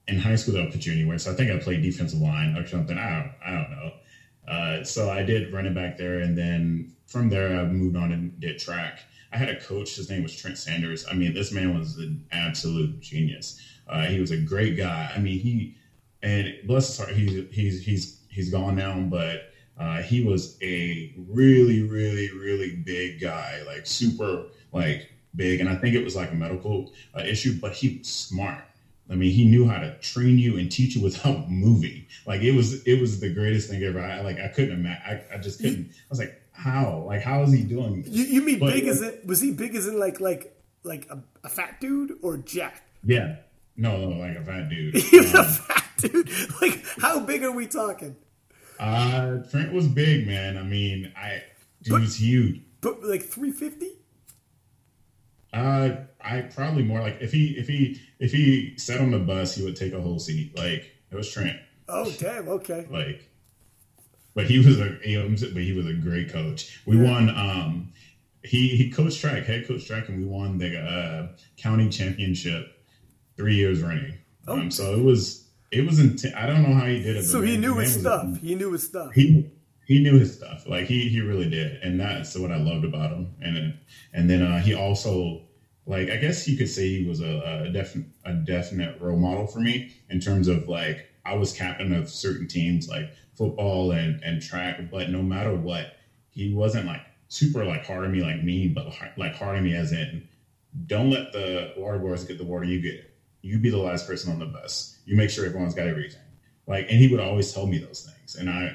in high school they'll put you anywhere. So I think I played defensive line or something. I don't I don't know. Uh, so I did running back there, and then from there I moved on and did track. I had a coach. His name was Trent Sanders. I mean, this man was an absolute genius. Uh, he was a great guy. I mean, he and bless his heart, he's he's he's he's gone now, but uh, he was a really, really, really big guy, like super, like big. And I think it was like a medical uh, issue, but he was smart. I mean, he knew how to train you and teach you without moving. Like it was, it was the greatest thing ever. I like, I couldn't imagine. I, I just couldn't. I was like, how? Like, how is he doing? This? You, you mean But- big as it? Was he big as in like like like a, a fat dude or jack? Yeah, no, no, like a fat dude. He was a Um, fat dude. Like how big are we talking? Uh, Trent was big, man. I mean, I dude was huge. But like 350? Uh, I probably more like if he if he if he sat on the bus, he would take a whole seat. Like it was Trent. Oh, damn. Okay. Like, but he was a you know, but he was a great coach. We won. Um, he he coached track, head coach track, and we won the uh, county championship three years running. Um, so it was it was intense. I don't know how he did it. So he knew his stuff. He knew his stuff. he he knew his stuff. Like he he really did, and that's what I loved about him. And and then uh, he also like I guess you could say he was a, a definite a definite role model for me in terms of like I was captain of certain teams like football and and track, but no matter what, he wasn't like super like hard on me like me, but like hard on me as in don't let the water boys get the water you get. You be the last person on the bus. You make sure everyone's got everything. Like, and he would always tell me those things, and I,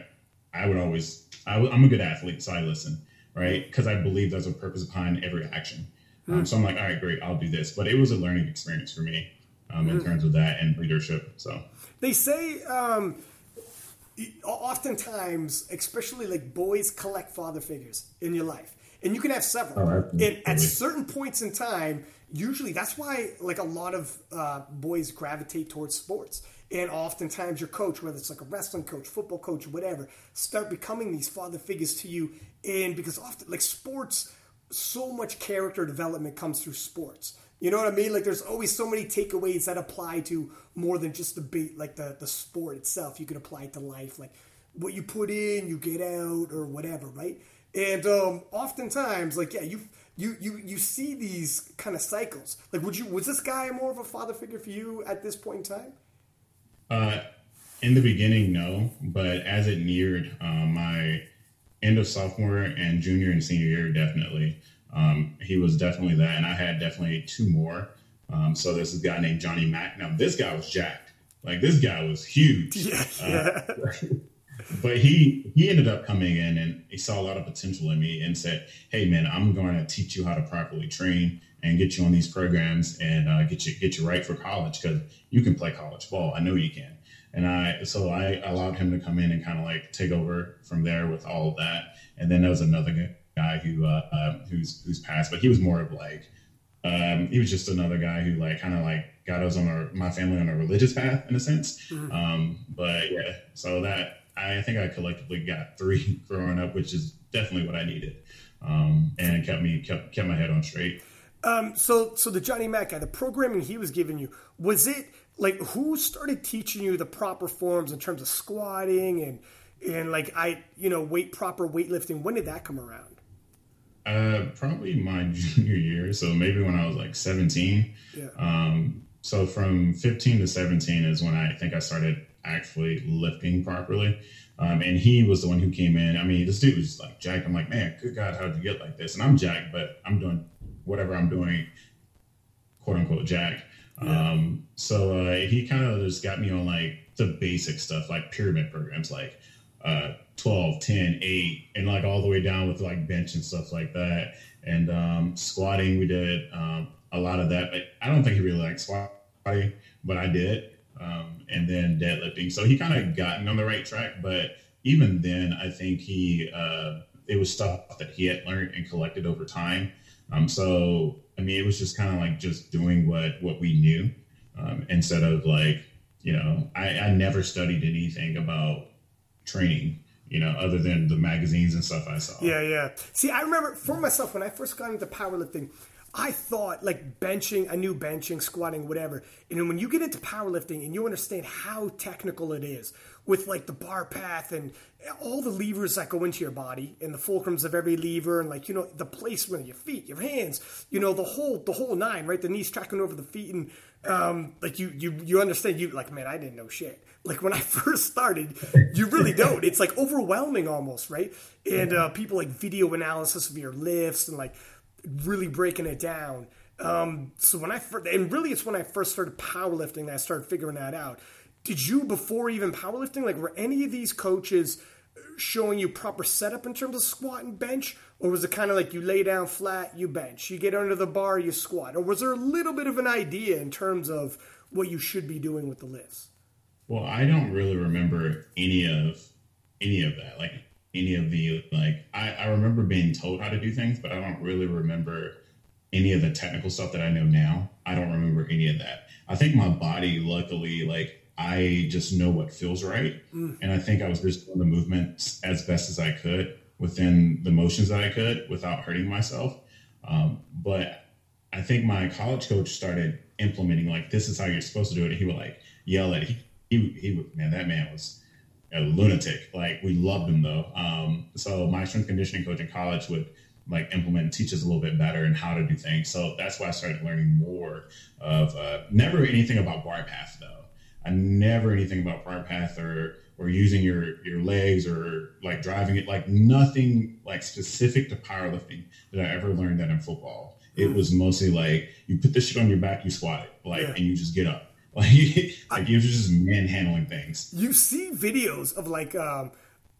I would always, I, am a good athlete, so I listen, right? Because I believe there's a purpose behind every action. Um, so I'm like, all right, great, I'll do this. But it was a learning experience for me um, in terms of that and leadership. So They say um, oftentimes, especially like boys collect father figures in your life, and you can have several. Oh, and at certain points in time, usually that's why like a lot of uh, boys gravitate towards sports. And oftentimes, your coach, whether it's like a wrestling coach, football coach, whatever, start becoming these father figures to you. And because often, like sports, so much character development comes through sports. You know what I mean? Like there's always so many takeaways that apply to more than just the beat, like the the sport itself. You can apply it to life, like what you put in, you get out, or whatever, right? And um, oftentimes, like yeah, you you you you see these kind of cycles. Like, would you was this guy more of a father figure for you at this point in time? Uh, in the beginning, no, but as it neared um, my end of sophomore and junior and senior year, definitely, um, he was definitely that, and I had definitely two more. Um, so there's this guy named Johnny Mack. Now this guy was jacked, like this guy was huge. Yeah, yeah. but he he ended up coming in and he saw a lot of potential in me and said, "Hey man, I'm going to teach you how to properly train and get you on these programs and uh, get you get you right for college because you can play college ball. I know you can." And I so I allowed him to come in and kind of like take over from there with all of that. And then there was another guy who uh, uh, who's who's passed, but he was more of like um, he was just another guy who like kind of like got us on our my family on a religious path in a sense. Um, but yeah, so that I think I collectively got three growing up, which is definitely what I needed, um, and it kept me kept kept my head on straight. Um, so, so the Johnny Mac guy, the programming he was giving you, was it like who started teaching you the proper forms in terms of squatting and and like I, you know, weight proper weightlifting? When did that come around? Uh, probably my junior year, so maybe when I was like seventeen. Yeah. Um, so from 15 to 17 is when I think I started actually lifting properly. Um, and he was the one who came in. I mean, this dude was like jacked. I'm like, man, good God, how'd you get like this? And I'm jacked, but I'm doing whatever I'm doing, quote unquote, jacked. Um, so uh, he kind of just got me on like the basic stuff, like pyramid programs, like uh, 12, 10, 8, and like all the way down with like bench and stuff like that. And um, squatting, we did um, a lot of that. But I don't think he really liked squatting, but I did. Um, and then deadlifting. So he kind of gotten on the right track. But even then, I think he, uh, it was stuff that he had learned and collected over time. Um, so, I mean, it was just kind of like just doing what, what we knew um, instead of like, you know, I, I never studied anything about training, you know, other than the magazines and stuff I saw. Yeah, yeah. See, I remember for myself when I first got into powerlifting, I thought like benching, I knew benching, squatting, whatever. And when you get into powerlifting and you understand how technical it is with like the bar path and all the levers that go into your body and the fulcrums of every lever and like you know the placement of your feet, your hands, you know the whole the whole nine, right? The knees tracking over the feet and um, like you you you understand you like man, I didn't know shit. Like when I first started, you really don't. It's like overwhelming almost, right? And uh, people like video analysis of your lifts and like really breaking it down. Um, so when I first, and really it's when I first started powerlifting that I started figuring that out. Did you before even powerlifting, like were any of these coaches showing you proper setup in terms of squat and bench? Or was it kind of like you lay down flat, you bench, you get under the bar, you squat? Or was there a little bit of an idea in terms of what you should be doing with the lifts? Well, I don't really remember any of any of that. Like any of the like I, I remember being told how to do things, but I don't really remember any of the technical stuff that I know now. I don't remember any of that. I think my body, luckily, like I just know what feels right, mm. and I think I was just doing the movements as best as I could within the motions that I could without hurting myself. Um, but I think my college coach started implementing like this is how you're supposed to do it. And he would like yell at he he, he would man that man was a lunatic. Like we loved him though. Um, so my strength conditioning coach in college would like implement and teach us a little bit better and how to do things. So that's why I started learning more of uh, never anything about bar path though. I never anything about bar path or or using your your legs or like driving it like nothing like specific to powerlifting did I ever learn that in football. It hmm. was mostly like you put this shit on your back, you squat it, like, yeah. and you just get up. Like, like you're just manhandling things. You see videos of like, um,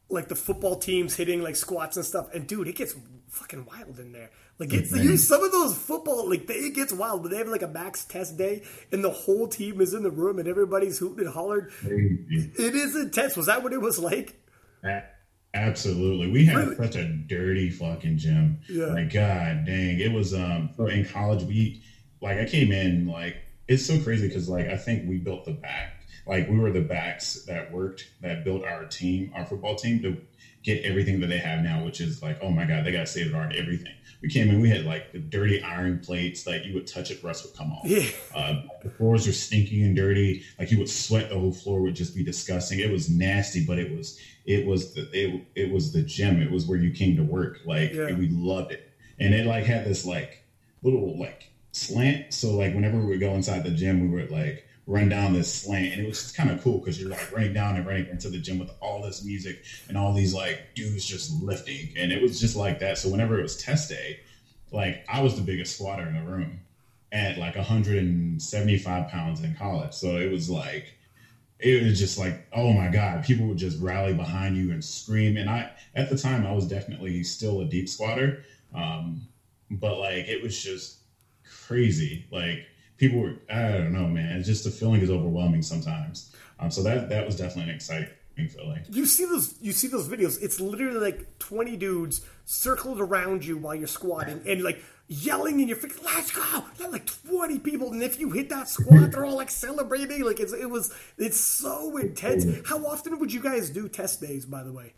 like the football teams hitting like squats and stuff, and dude, it gets fucking wild in there. Like it's you some of those football like they, it gets wild, but they have like a max test day, and the whole team is in the room, and everybody's hooting and hollered. It is intense. Was that what it was like? Absolutely. We had really? such a dirty fucking gym. Yeah. Like god dang. It was um in college we like I came in like it's so crazy because like I think we built the back. Like we were the backs that worked that built our team, our football team to get everything that they have now, which is like, oh my god, they got state of art everything. We came in, we had like the dirty iron plates, like you would touch it, rust would come off. Yeah. Uh, the floors were stinky and dirty. Like you would sweat, the whole floor would just be disgusting. It was nasty, but it was it was the it, it was the gym. It was where you came to work. Like yeah. we loved it, and it like had this like little like slant. So like whenever we would go inside the gym, we would like run down this slant, and it was kind of cool because you're like running down and running into the gym with all this music and all these like dudes just lifting, and it was just like that. So whenever it was test day, like I was the biggest squatter in the room at like 175 pounds in college. So it was like it was just like oh my god people would just rally behind you and scream and i at the time i was definitely still a deep squatter um, but like it was just crazy. Like people were, I don't know, man. It's just the feeling is overwhelming sometimes. Um, so that that was definitely an exciting feeling. You see those, you see those videos. It's literally like twenty dudes circled around you while you're squatting and like yelling in your face, "Let's go!" Like twenty people, and if you hit that squat, they're all like celebrating. Like it's, it was, it's so intense. How often would you guys do test days? By the way.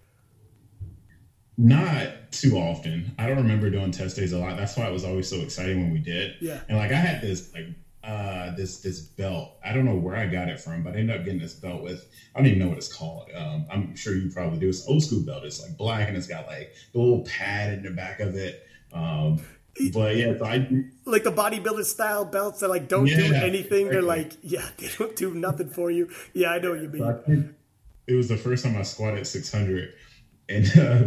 Not too often. I don't remember doing test days a lot. That's why it was always so exciting when we did. Yeah. And like I had this like uh this this belt. I don't know where I got it from, but I ended up getting this belt with I don't even know what it's called. Um, I'm sure you probably do. It's old school belt. It's like black and it's got like the little pad in the back of it. Um, but yeah, so I like the bodybuilder style belts that like don't yeah, do anything. They're like, yeah, they don't do nothing for you. Yeah, I know what you mean. it was the first time I squatted 600 and uh,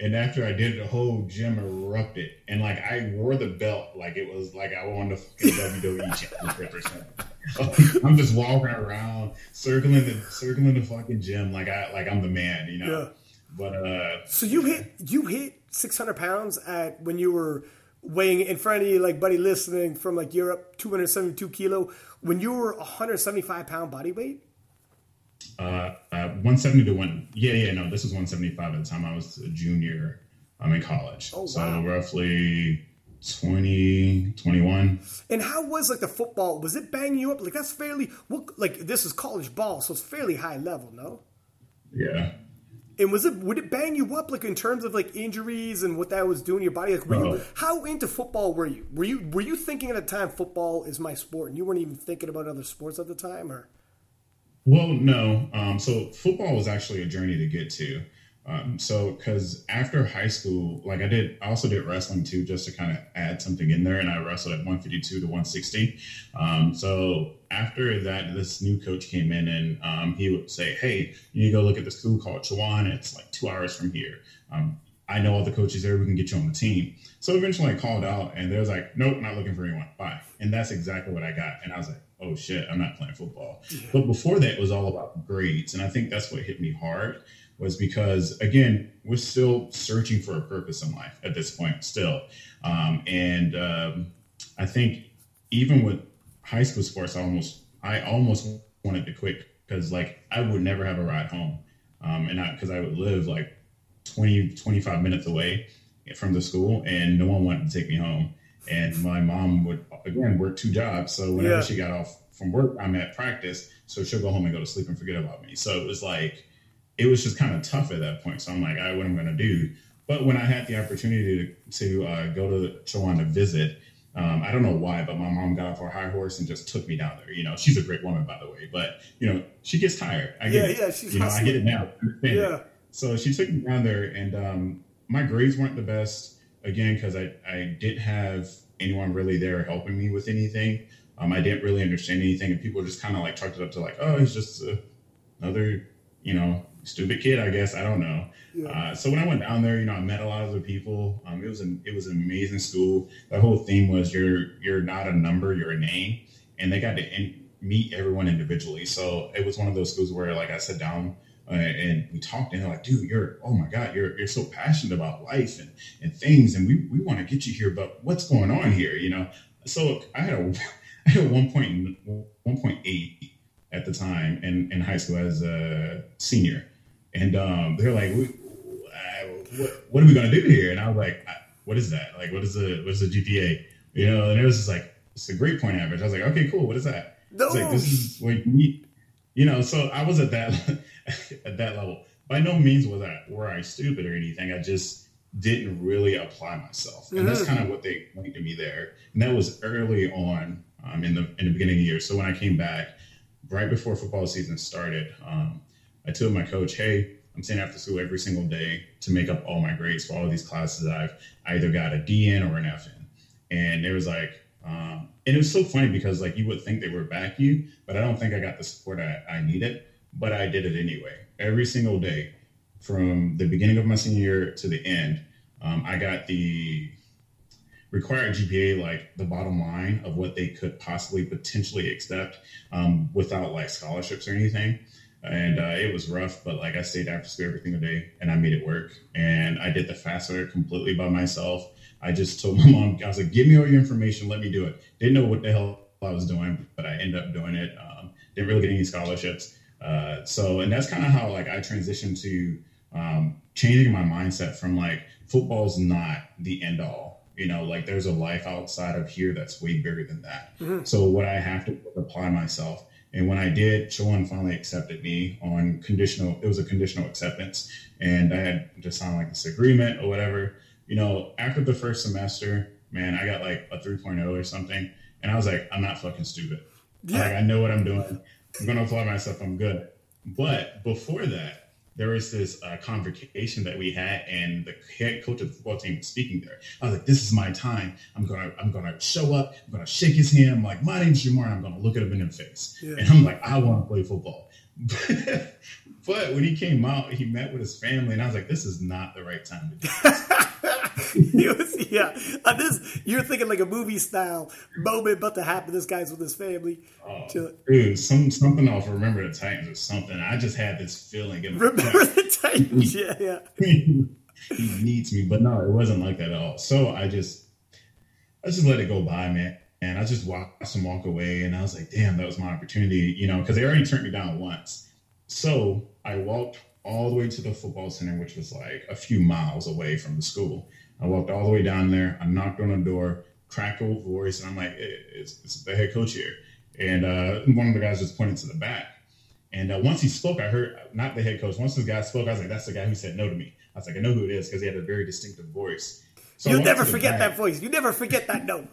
and after I did it, the whole gym erupted, and like I wore the belt like it was like I won the fucking WWE championship or something. I'm just walking around, circling the circling the fucking gym like I like I'm the man, you know. Yeah. But uh, so you hit you hit 600 pounds at when you were weighing in front of you, like buddy listening from like Europe, 272 kilo. When you were 175 pound body weight. Uh, uh, 170 to one. Yeah, yeah, no, this was 175 at the time I was a junior. I'm in college. Oh, wow. So roughly 20, 21. And how was like the football? Was it banging you up? Like that's fairly, what, like this is college ball, so it's fairly high level, no? Yeah. And was it would it bang you up like in terms of like injuries and what that was doing to your body? Like, were you, oh. how into football were you? Were you were you thinking at the time football is my sport, and you weren't even thinking about other sports at the time, or? Well, no. Um, so football was actually a journey to get to. Um, so, because after high school, like I did, I also did wrestling too, just to kind of add something in there. And I wrestled at 152 to 160. Um, so after that, this new coach came in and um, he would say, "Hey, you need to go look at this school called Chowan. It's like two hours from here. Um, I know all the coaches there. We can get you on the team." So eventually, I called out, and they was like, "Nope, not looking for anyone. Bye." And that's exactly what I got. And I was like, oh shit, I'm not playing football. But before that, it was all about grades. And I think that's what hit me hard was because, again, we're still searching for a purpose in life at this point, still. Um, and um, I think even with high school sports, I almost, I almost wanted to quit because, like, I would never have a ride home. um, and because I, I would live like 20, 25 minutes away from the school, and no one wanted to take me home. And my mom would again work two jobs, so whenever Yeah. she got off from work, I'm at practice, so she'll go home and go to sleep and forget about me. So it was like it was just kind of tough at that point. So I'm like, I what am I going to do? But when I had the opportunity to, to uh, go to Chowan to visit, um, I don't know why, but my mom got off her high horse and just took me down there. You know, she's a great woman, by the way, but you know, she gets tired. I get Yeah, it. yeah, she's you know, I get it now. I understand it. Yeah. So she took me down there, and um, my grades weren't the best again because I I didn't have anyone really there helping me with anything. Um, I didn't really understand anything, and people just kind of like chalked it up to like, oh, he's just uh, another, you know, stupid kid, I guess. I don't know. Yeah. Uh, so when I went down there, you know, I met a lot of the people. Um, it was an it was an amazing school. The whole theme was you're you're not a number, you're a name, and they got to in, meet everyone individually. So it was one of those schools where like I sat down uh, and we talked, and they're like, "Dude, you're oh my god, you're you're so passionate about life and and things, and we we want to get you here, but what's going on here?" You know. So I had a I had a one point one point eight at the time in, in high school as a senior, and um, they're like, we, what, "What are we gonna do here?" And I was like, "I- "What is that? Like, what is the what's the GPA?" You know, and it was just like, "It's a great point average." I was like, "Okay, cool. What is that?" It's like this is what you need. You know, so I was at that at that level. By no means was I were I stupid or anything. I just didn't really apply myself, and that's kind of what they pointed to me there. And that was early on um, in the in the beginning of the year. So when I came back, right before football season started, um, I told my coach, "Hey, I'm staying after school every single day to make up all my grades for all these classes that I've either got a D in or an F in." And it was like, um, and it was so funny because like you would think they would back you, but I don't think I got the support I, I needed. But I did it anyway, every single day, from the beginning of my senior year to the end. Um, I got the required GPA, like the bottom line of what they could possibly potentially accept um, without like scholarships or anything. And uh, it was rough, but like I stayed after school every single day and I made it work. And I did the FAFSA completely by myself. I just told my mom, I was like, give me all your information, let me do it. Didn't know what the hell I was doing, but I ended up doing it. Um, didn't really get any scholarships. Uh, so, and that's kind of how like I transitioned to um, changing my mindset from like football's not the end all. You know, like there's a life outside of here that's way bigger than that. So what I have to apply myself. And when I did, Chowan finally accepted me on conditional. It was a conditional acceptance, and I had to sign like this agreement or whatever. You know, after the first semester, man, I got like a 3.0 or something, and I was like, I'm not fucking stupid. Like I know what I'm doing. I'm gonna apply myself. I'm good. But before that, there was this uh, convocation that we had, and the head coach of the football team was speaking there. I was like, "This is my time. I'm gonna, I'm gonna show up. I'm gonna shake his hand. I'm like, my name's Jamar. I'm gonna look at him in the face, Yeah. and I'm like, I want to play football." but when he came out, he met with his family, and I was like, "This is not the right time to do." This. Was- yeah, uh, this you're thinking like a movie style moment about to happen. This guy's with his family. Chill- Dude, some something off. Remember the Titans or something. I just had this feeling. In Remember the Titans? Yeah, yeah. he needs me, but no, it wasn't like that at all. So I just, I just let it go by, man. And I just watched him walk away, and I was like, damn, that was my opportunity, you know, because they already turned me down once. So I walked all the way to the football center, which was like a few miles away from the school. I walked all the way down there. I knocked on the door, cracked old voice, and I'm like, "Eh, it's, it's the head coach here. And uh, one of the guys just pointed to the back. And uh, once he spoke, I heard not the head coach. Once this guy spoke, I was like, "That's the guy who said no to me." I was like, "I know who it is because he had a very distinctive voice." So You'll never forget back. that voice. You never forget that note.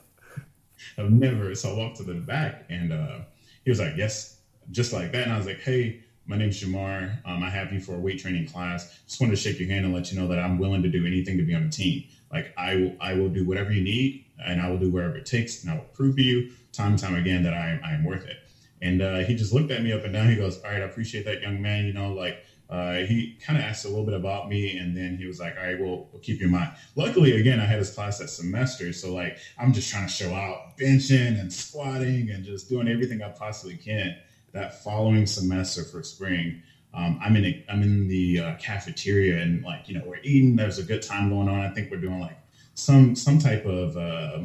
I've never. So I walked to the back, and uh, he was like, "Yes," just like that. And I was like, "Hey, my name's Jamar. Um, I have you for a weight training class. Just wanted to shake your hand and let you know that I'm willing to do anything to be on the team. Like I will, I will do whatever you need, and I will do wherever it takes, and I will prove to you time and time again that I am, I am worth it." And uh, he just looked at me up and down. He goes, "All right, I appreciate that, young man. You know, like." Uh, he kind of asked a little bit about me, and then he was like, "All right, well, we'll keep you in mind." Luckily, again, I had his class that semester, so like I'm just trying to show out benching and squatting and just doing everything I possibly can. That following semester for spring, um, I'm in a, I'm in the uh, cafeteria and like you know we're eating. There's a good time going on. I think we're doing like some some type of uh,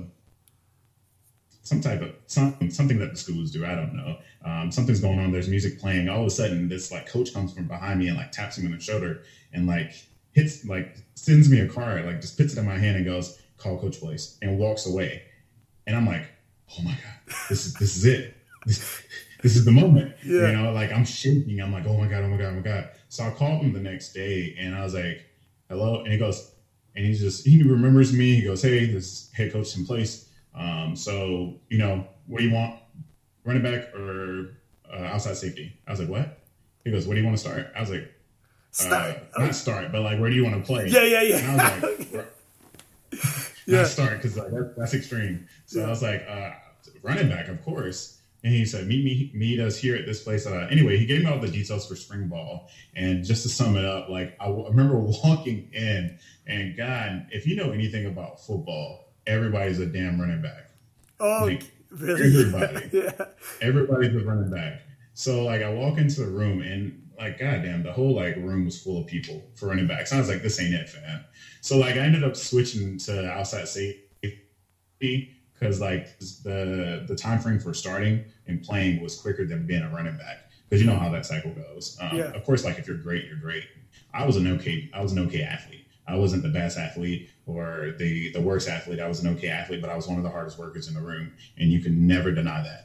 some type of something something that the schools do. I don't know. Um, something's going on. There's music playing. All of a sudden, this like coach comes from behind me and like taps me on the shoulder and like hits like sends me a card, like just puts it in my hand and goes, "Call Coach Blaze," and walks away. And I'm like, "Oh my god, this is this is it. This, is the moment." Yeah. You know, like I'm shaking. I'm like, "Oh my god, oh my god, oh my god." So I called him the next day and I was like, "Hello," and he goes, and he just he remembers me. He goes, "Hey, this head coach in place." Um, so, you know, what do you want? Running back or uh, outside safety? I was like, what? He goes, what do you want to start? I was like, Start. Uh, not start, but like, where do you want to play? Yeah, yeah, yeah. And I was like, Yeah. not start because like that, that's extreme. So I was like, uh, running back, of course. And he said, meet me, meet us here at this place. Uh, anyway, he gave me all the details for spring ball. And just to sum it up, like I, w- I remember walking in, and God, if you know anything about football, everybody's a damn running back. oh, like, really? everybody. yeah. Everybody's a running back. So like I walk into the room and like goddamn, the whole like room was full of people for running backs. I was like, this ain't it, fam. So like I ended up switching to outside safety because like the the time frame for starting and playing was quicker than being a running back because you know how that cycle goes. Um, Yeah. Of course, like if you're great, you're great. I was an okay, I was an okay athlete. I wasn't the best athlete or the the worst athlete. I was an okay athlete, but I was one of the hardest workers in the room, and you can never deny that.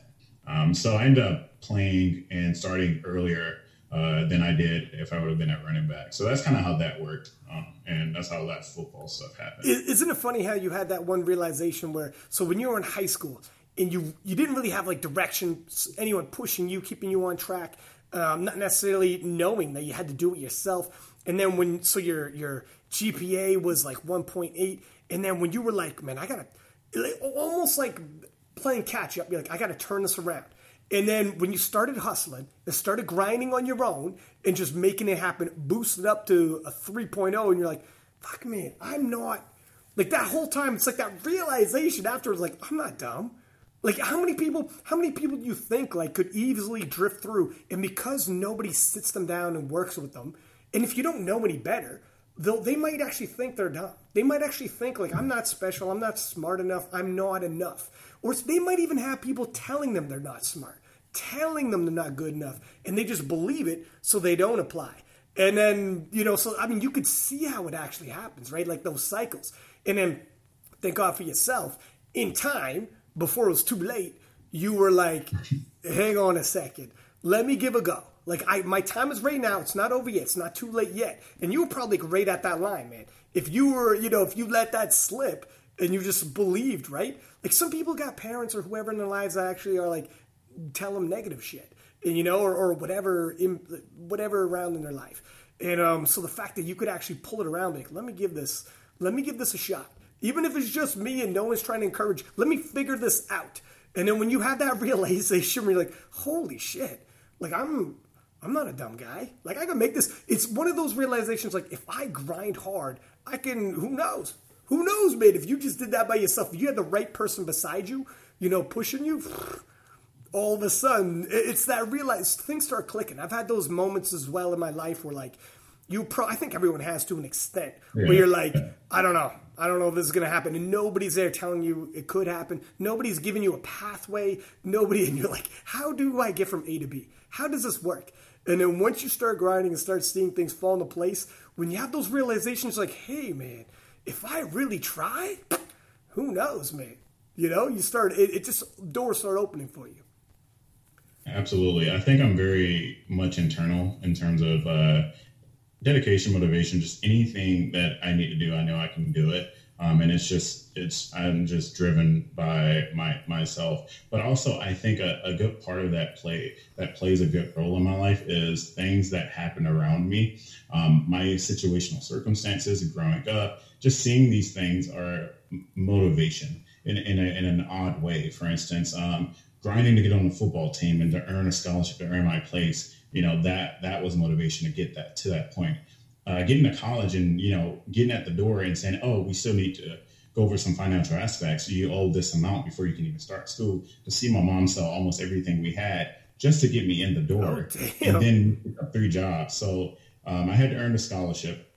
Um, so I ended up playing and starting earlier uh, than I did if I would have been at running back. So that's kind of how that worked, um, and that's how that football stuff happened. Isn't it funny how you had that one realization where so when you were in high school and you you didn't really have like direction, anyone pushing you, keeping you on track, um, not necessarily knowing that you had to do it yourself. And then when so your your GPA was like 1.8, and then when you were like, man, I gotta almost like playing catch up. You're like, I gotta turn this around. And then when you started hustling and started grinding on your own and just making it happen, boosted up to a 3.0, and you're like, fuck man, I'm not like that whole time. It's like that realization afterwards, like I'm not dumb. Like how many people, how many people do you think like could easily drift through, and because nobody sits them down and works with them, and if you don't know any better, they'll they might actually think they're dumb. They might actually think like I'm not special, I'm not smart enough, I'm not enough, or they might even have people telling them they're not smart, telling them they're not good enough, and they just believe it, so they don't apply. And then, you know, so I mean, you could see how it actually happens, right? Like those cycles. And then, thank God for yourself, in time, before it was too late, you were like, hang on a second, let me give a go. Like, I, my time is right now. It's not over yet. It's not too late yet. And you were probably right at that line, man. If you were, you know, if you let that slip and you just believed, right? Like, some people got parents or whoever in their lives that actually are like, tell them negative shit, you know, or, or whatever, whatever around in their life. And um, so the fact that you could actually pull it around, like, let me give this, let me give this a shot, even if it's just me and no one's trying to encourage. Let me figure this out. And then when you have that realization, where you're like, holy shit, like I'm, I'm not a dumb guy. Like I can make this. It's one of those realizations. Like if I grind hard, I can. Who knows? Who knows, man? If you just did that by yourself, if you had the right person beside you, you know, pushing you all of a sudden it's that realize things start clicking. I've had those moments as well in my life where like you pro I think everyone has to an extent where you're like, I don't know. I don't know if this is gonna happen. And nobody's there telling you it could happen. Nobody's giving you a pathway. Nobody and you're like, how do I get from A to B? How does this work? And then once you start grinding and start seeing things fall into place, when you have those realizations like, hey man, if I really try, who knows, man? You know, you start it, it just doors start opening for you. Absolutely. I think I'm very much internal in terms of uh, dedication, motivation, just anything that I need to do. I know I can do it. Um, and it's just, it's, I'm just driven by my, myself. But also, I think a, a good part of that play, that plays a good role in my life is things that happen around me. Um, my situational circumstances growing up, just seeing these things are motivation in, in, a, in an odd way. For instance, um, grinding to get on the football team and to earn a scholarship to earn my place you know that that was motivation to get that to that point uh, getting to college and you know getting at the door and saying oh we still need to go over some financial aspects you owe this amount before you can even start school. To see my mom sell almost everything we had just to get me in the door Oh, and then three jobs. So um, i had to earn a scholarship.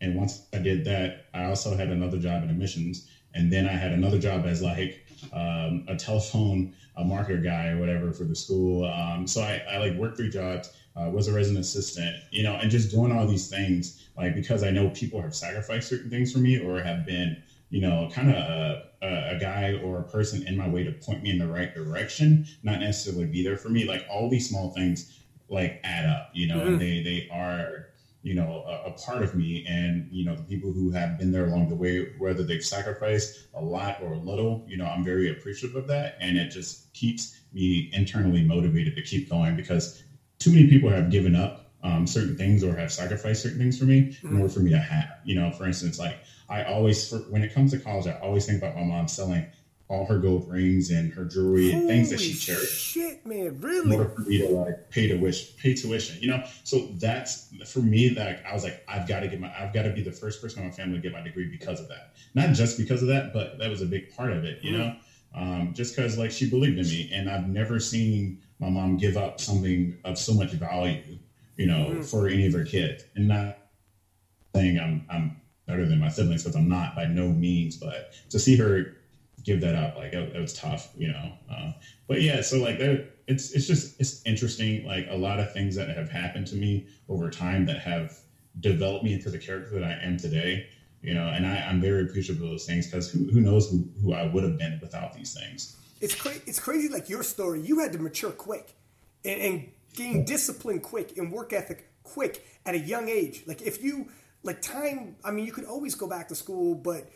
And once i did that i also had another job in admissions. And then i had another job as like um, a telephone a marketer guy or whatever for the school. Um, so I, I like worked three jobs. Uh, was a resident assistant, you know, and just doing all these things, like because I know people have sacrificed certain things for me or have been, you know, kind of a, a, a, guy or a person in my way to point me in the right direction, not necessarily be there for me. Like all these small things, like add up, you know, mm-hmm. and they they are you know, a, a, part of me. And, you know, the people who have been there along the way, whether they've sacrificed a lot or a little, you know, I'm very appreciative of that. And it just keeps me internally motivated to keep going because too many people have given up um, certain things or have sacrificed certain things for me in order for me to have, you know, for instance, like I always, for, when it comes to college, I always think about my mom selling all her gold rings and her jewelry and things that she cherished. Shit, man, really? In order for me to like pay to wish, pay tuition, you know. So that's for me. That I was like, I've got to get my, I've got to be the first person in my family to get my degree because of that. Not just because of that, but that was a big part of it, you mm know. Um, just because like she believed in me, and I've never seen my mom give up something of so much value, you know, mm for any of her kids. And not saying I'm I'm better than my siblings because I'm not by no means, but to see her give that up. Like it, it was tough, you know. Uh, but yeah, so like that, it's it's just it's interesting. Like a lot of things that have happened to me over time that have developed me into the character that I am today. You know, and I, I'm very appreciative of those things because who, who knows who, who I would have been without these things. It's crazy. It's crazy. Like your story, you had to mature quick and, and gain discipline quick and work ethic quick at a young age. Like if you like time, I mean, you could always go back to school, but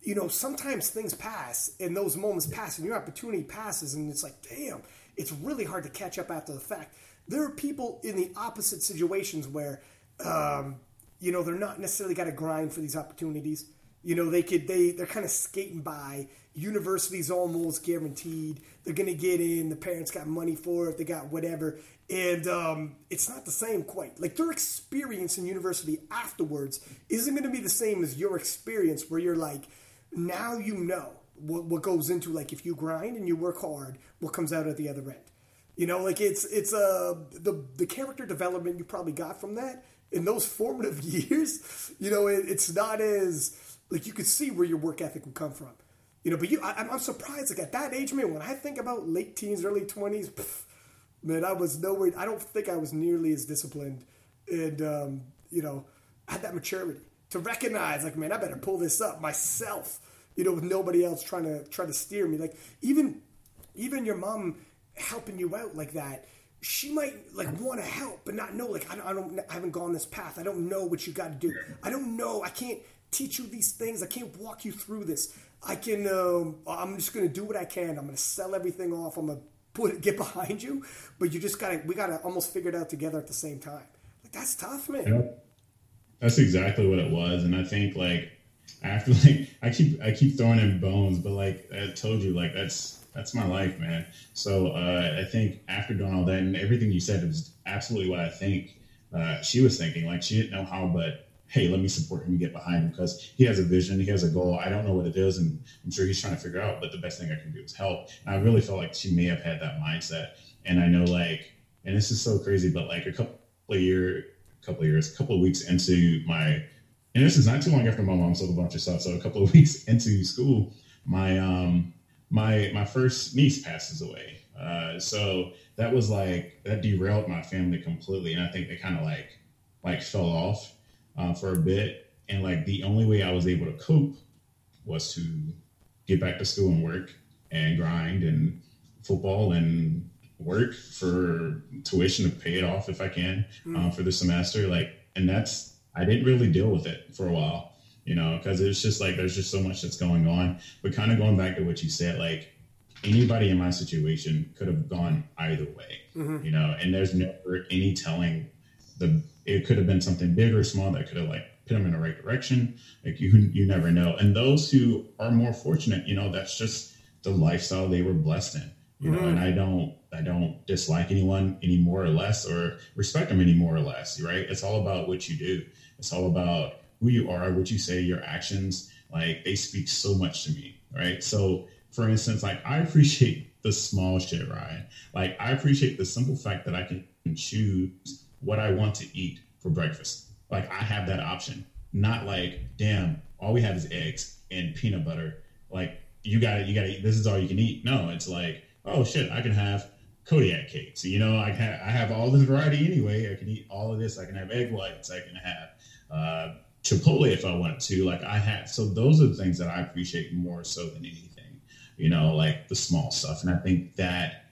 you know, sometimes things pass and those moments pass and your opportunity passes and it's like, damn, it's really hard to catch up after the fact. There are people in the opposite situations where, um, you know, they're not necessarily got to grind for these opportunities. You know, they could they they're kind of skating by. University's almost guaranteed. They're gonna get in. The parents got money for it. They got whatever, and um, it's not the same quite. Like their experience in university afterwards isn't gonna be the same as your experience, where you're like, now you know what, what goes into like if you grind and you work hard, what comes out at the other end. You know, like it's it's uh the the character development you probably got from that in those formative years. You know, it, it's not as like you could see where your work ethic would come from. You know, but you, I, am surprised. Like at that age, man, when I think about late teens, early twenties, man, I was nowhere. I don't think I was nearly as disciplined, and um, you know, I had that maturity to recognize like, man, I better pull this up myself. You know, with nobody else trying to try to steer me. Like even even your mom helping you out like that, she might like want to help but not know. Like I don't, I don't, I haven't gone this path. I don't know what you got to do. I don't know. I can't teach you these things. I can't walk you through this. I can. Um, I'm just going to do what I can. I'm going to sell everything off. I'm going to put it, get behind you. But you just got to. We got to almost figure it out together at the same time. Like that's tough, man. Yep. That's exactly what it was, and I think like after like I keep I keep throwing in bones, but like I told you, like that's that's my life, man. So uh, I think after doing all that and everything you said was absolutely what I think uh, she was thinking. Like she didn't know how, but hey, let me support him and get behind him because he has a vision, he has a goal. I don't know what it is, and I'm sure he's trying to figure out. But the best thing I can do is help. And I really felt like she may have had that mindset. And I know like, and this is so crazy, but like a couple of years couple of years, a couple of weeks into my, and this is not too long after my mom sold a bunch of stuff. So a couple of weeks into school, my um my my first niece passes away. Uh, so that was like that derailed my family completely, and I think they kind of like like fell off uh, for a bit. And like the only way I was able to cope was to get back to school and work and grind and football and work for tuition to pay it off if I can mm. um, for the semester. Like, and that's I didn't really deal with it for a while, you know, because it's just like there's just so much that's going on. But kind of going back to what you said, like anybody in my situation could have gone either way, mm-hmm. you know, and there's never any telling the it could have been something big or small that could have like put them in the right direction. Like you you never know. And those who are more fortunate, you know, that's just the lifestyle they were blessed in you know, mm-hmm. and I don't I don't dislike anyone any more or less or respect them any more or less, right? It's all about what you do. It's all about who you are, what you say, your actions. Like they speak so much to me, right? So, for instance, like I appreciate the small shit, Ryan. Like I appreciate the simple fact that I can choose what I want to eat for breakfast. Like I have that option. Not like, damn, all we have is eggs and peanut butter. Like you got it, you got to This is all you can eat. No, it's like, oh shit, I can have Kodiak cakes. You know, I have I have all this variety anyway. I can eat all of this. I can have egg whites. I can have uh, Chipotle if I want to. Like I have. So those are the things that I appreciate more so than anything. You know, like the small stuff, and I think that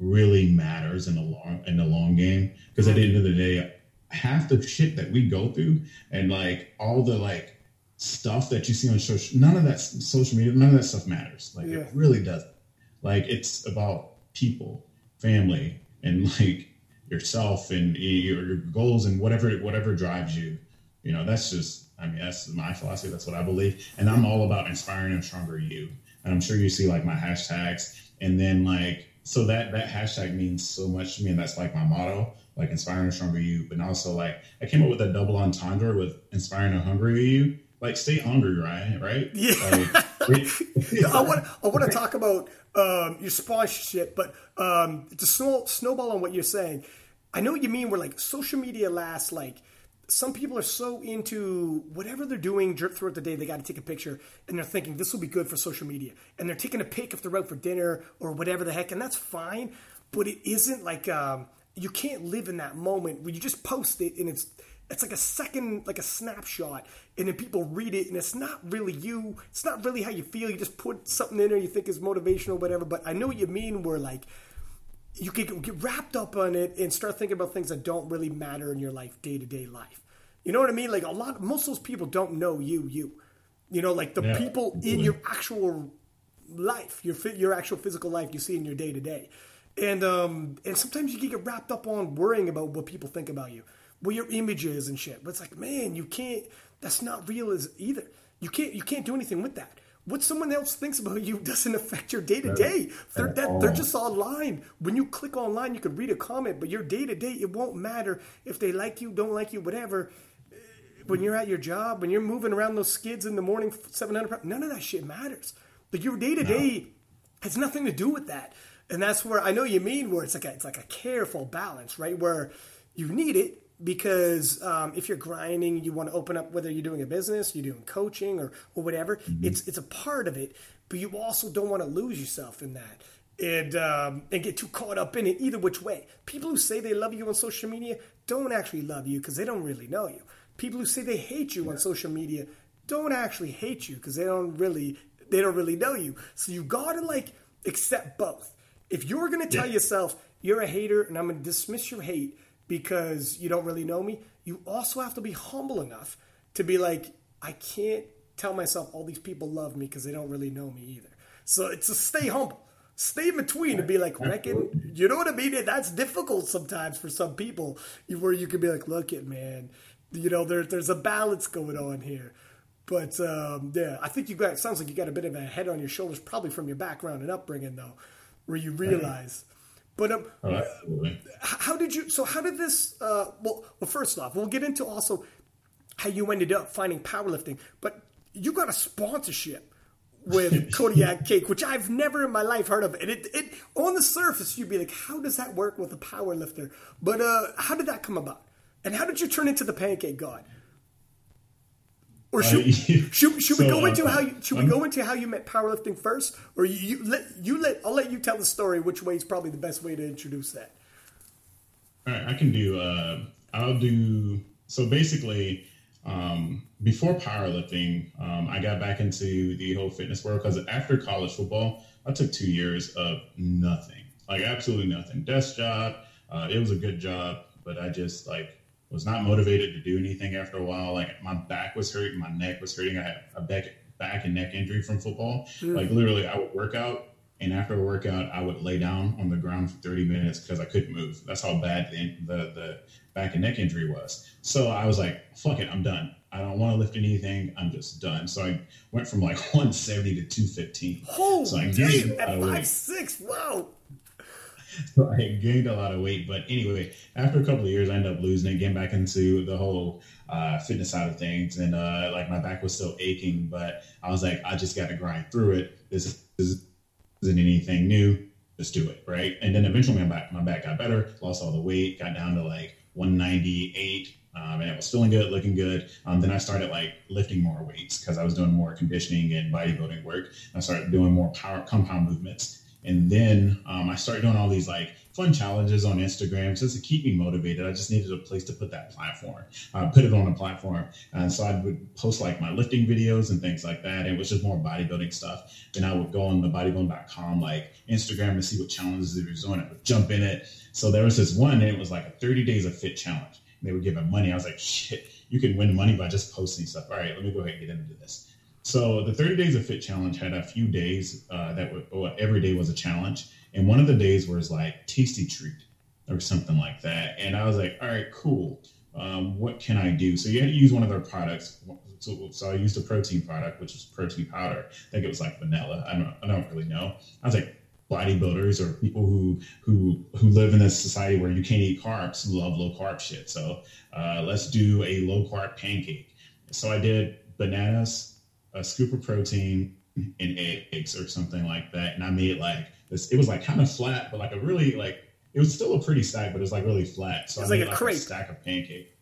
really matters in the long in the long game because at the end of the day, half the shit that we go through and like all the like stuff that you see on social, none of that social media, none of that stuff matters. Like yeah. it really doesn't. Like it's about people, family, and like yourself and your, your goals and whatever whatever drives you. You know, that's just. I mean, that's my philosophy. That's what I believe, and I'm all about inspiring a stronger you. And I'm sure you see like my hashtags, and then like so that that hashtag means so much to me, and that's like my motto like inspiring a stronger you, but also like I came up with a double entendre with inspiring a hungrier you like stay hungry, right? Right? Yeah. Like, I want I want to talk about um, your sponsorship, but um, to snow, snowball on what you're saying. I know what you mean. We're like social media lasts like some people are so into whatever they're doing throughout the day, they got to take a picture and they're thinking this will be good for social media. And they're taking a pic if they're out for dinner or whatever the heck, and that's fine. But it isn't like um, you can't live in that moment where you just post it and it's it's like a second, like a snapshot, and then people read it, and it's not really you. It's not really how you feel. You just put something in there you think is motivational, whatever. But I know what you mean. Where like you can get wrapped up on it and start thinking about things that don't really matter in your life, day to day life. You know what I mean? Like a lot, most of those people don't know you. You, you know, like the yeah, people in your actual life, your your actual physical life you see in your day to day, and um and sometimes you can get wrapped up on worrying about what people think about you well, your image is and shit. But it's like, man, you can't. That's not real as either. You can't. You can't do anything with that. What someone else thinks about you doesn't affect your day to day. They're they're oh. just online. When you click online, you can read a comment, but your day to day, it won't matter if they like you, don't like you, whatever. When you're at your job, when you're moving around those skids in the morning, seven hundred, none of that shit matters. But your day to day has nothing to do with that, and that's where I know you mean where it's like a, it's like a careful balance, right? Where you need it, because um, if you're grinding, you want to open up whether you're doing a business, you're doing coaching, or or whatever. Mm-hmm. It's it's a part of it, but you also don't want to lose yourself in that and um, and get too caught up in it either which way. People who say they love you on social media don't actually love you because they don't really know you. People who say they hate you yeah. on social media don't actually hate you because they don't really they don't really know you. So you gotta like accept both. If you're gonna tell yeah. yourself you're a hater and I'm gonna dismiss your hate because you don't really know me, you also have to be humble enough to be like, I can't tell myself all these people love me because they don't really know me either. So it's a stay humble. Stay in between and be like, reckon, you know what I mean? That's difficult sometimes for some people where you can be like, look it, man, you know, there, there's a balance going on here. But um, yeah, I think you got, it sounds like you got a bit of a head on your shoulders, probably from your background and upbringing though, where you realize but um, oh, how did you? So how did this? Uh, well, well, first off, we'll get into also how you ended up finding powerlifting. But you got a sponsorship with Kodiak Cake, which I've never in my life heard of. And it, it on the surface, you'd be like, how does that work with a powerlifter? But uh, how did that come about? And how did you turn into the Pancake God? Or should, uh, should, should so, we go into uh, how you, should we go into how you met powerlifting first, or you, you, let you let I'll let you tell the story. Which way is probably the best way to introduce that? All right, I can do. Uh, I'll do. So basically, um, before powerlifting, um, I got back into the whole fitness world because after college football, I took two years of nothing, like absolutely nothing. Desk job. Uh, it was a good job, but I just like was not motivated to do anything after a while. Like my back was hurting, my neck was hurting. I had a back back and neck injury from football. Mm. Like literally, I would work out, and after a workout, I would lay down on the ground for 30 minutes because I couldn't move. That's how bad the, the, the back and neck injury was. So I was like, "Fuck it, I'm done. I don't want to lift anything. I'm just done." So I went from like 170 to 215. Oh, so I gained at five six. Wow. So I gained a lot of weight. But anyway, after a couple of years, I ended up losing it, getting back into the whole uh, fitness side of things. And uh, like my back was still aching, but I was like, I just got to grind through it. This, this isn't anything new. Just do it. Right. And then eventually my back, my back got better, lost all the weight, got down to like 198 Um, and I was feeling good, looking good. Um, then I started like lifting more weights because I was doing more conditioning and bodybuilding work. I started doing more power compound movements. And then um, I started doing all these like fun challenges on Instagram just to keep me motivated. I just needed a place to put that platform, uh, put it on a platform. And so I would post like my lifting videos and things like that. It was just more bodybuilding stuff. Then I would go on the bodybuilding.com, like Instagram and see what challenges they were doing. I would jump in it. So there was this one, and it was like a 30 days of fit challenge. They were giving money. I was like, shit, you can win money by just posting stuff. All right, let me go ahead and get into this. So the 30 days of fit challenge had a few days uh, that were, well, every day was a challenge. And one of the days was like tasty treat or something like that. And I was like, all right, cool. Um, what can I do? So you had to use one of their products. So, so I used a protein product, which was protein powder. I think it was like vanilla. I don't, I don't really know. I was like, bodybuilders or people who who who live in a society where you can't eat carbs love low carb shit. So uh, let's do a low carb pancake. So I did bananas, a scoop of protein, and eggs or something like that, and I made like this. It was like kind of flat, but like a really like it was still a pretty stack, but it was like really flat. So it's I like made a like crepe. a stack of pancake.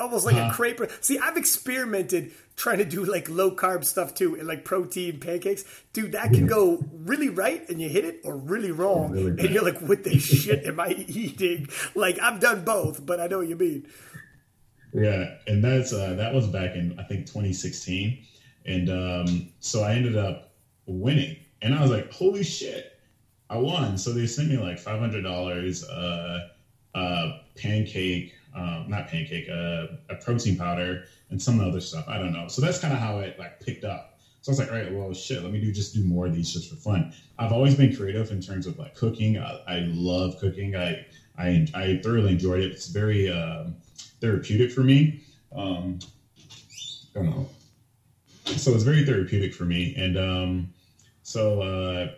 almost like Uh-huh. a crepe. See, I've experimented trying to do like low carb stuff too, and like protein pancakes. Dude, that can go really right and you hit it, or really wrong, Really and you're like, "What the shit am I eating?" Like I've done both, but I know what you mean. Yeah, and that's uh, that was back in I think 2016, and um, so I ended up winning, and I was like, "Holy shit, I won!" So they sent me like five hundred dollars, uh, uh, pancake, um, not pancake, uh, a protein powder, and some other stuff. I don't know. So that's kind of how it like picked up. So I was like, all right, well, shit, let me do just do more of these just for fun. I've always been creative in terms of like cooking. I, I love cooking. I, I I thoroughly enjoyed it. It's very um, therapeutic for me. Um, I don't know. So it's very therapeutic for me, and um, so uh,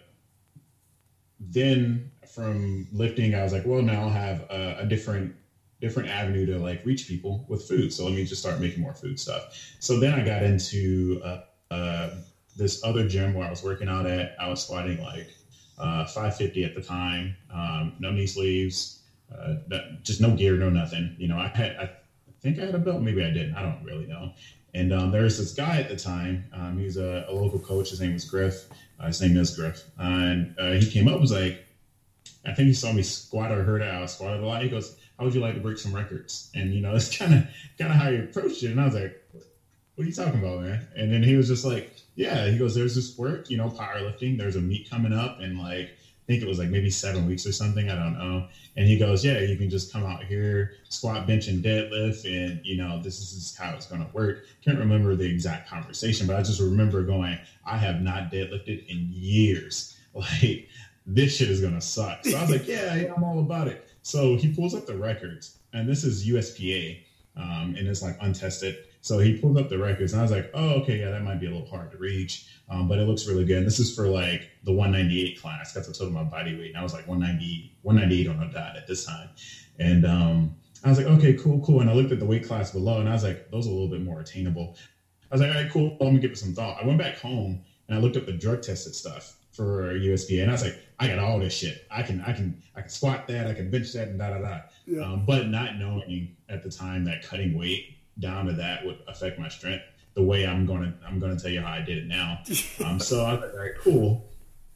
then from lifting, I was like, well, now I'll have a, a different different avenue to like reach people with food. So let me just start making more food stuff. So then I got into uh, uh, this other gym where I was working out at. I was squatting like uh, 550 at the time, um, no knee sleeves, uh, just no gear, no nothing. You know, I had, I think I had a belt, maybe I didn't. I don't really know. And um, there was this guy at the time. Um, he was a, a local coach. His name was Griff. Uh, his name is Griff. and uh, he came up and was like, I think he saw me squat or heard I squatted a lot. He goes, "How would you like to break some records?" And you know, it's kind of kind of how he approached it. And I was like, "What are you talking about, man?" And then he was just like, "Yeah." He goes, "There's this work, you know, powerlifting. There's a meet coming up, and like, think it was like maybe seven weeks or something. I don't know." And he goes, "Yeah, you can just come out here, squat, bench, and deadlift, and you know, this is how it's going to work." Can't remember the exact conversation, but I just remember going, "I have not deadlifted in years." Like this shit is gonna suck. So I was like, yeah, yeah, I'm all about it. So he pulls up the records, and this is USPA, um, and it's like untested. So he pulled up the records, and I was like, oh, okay, yeah, that might be a little hard to reach, um, but it looks really good. And this is for like the 198 class. That's what total my body weight, and I was like 190, 198 on a dot at this time, and um, I was like, okay, cool, cool. And I looked at the weight class below, and I was like, those are a little bit more attainable. I was like, all right, cool. Let me give it some thought. I went back home and I looked up the drug tested stuff for USPA, and I was like, I got all this shit. I can, I can, I can squat that. I can bench that, and da da da. Yeah. Um, but not knowing at the time that cutting weight down to that would affect my strength the way I'm gonna, I'm gonna tell you how I did it now. Um, so I was like, all right, cool,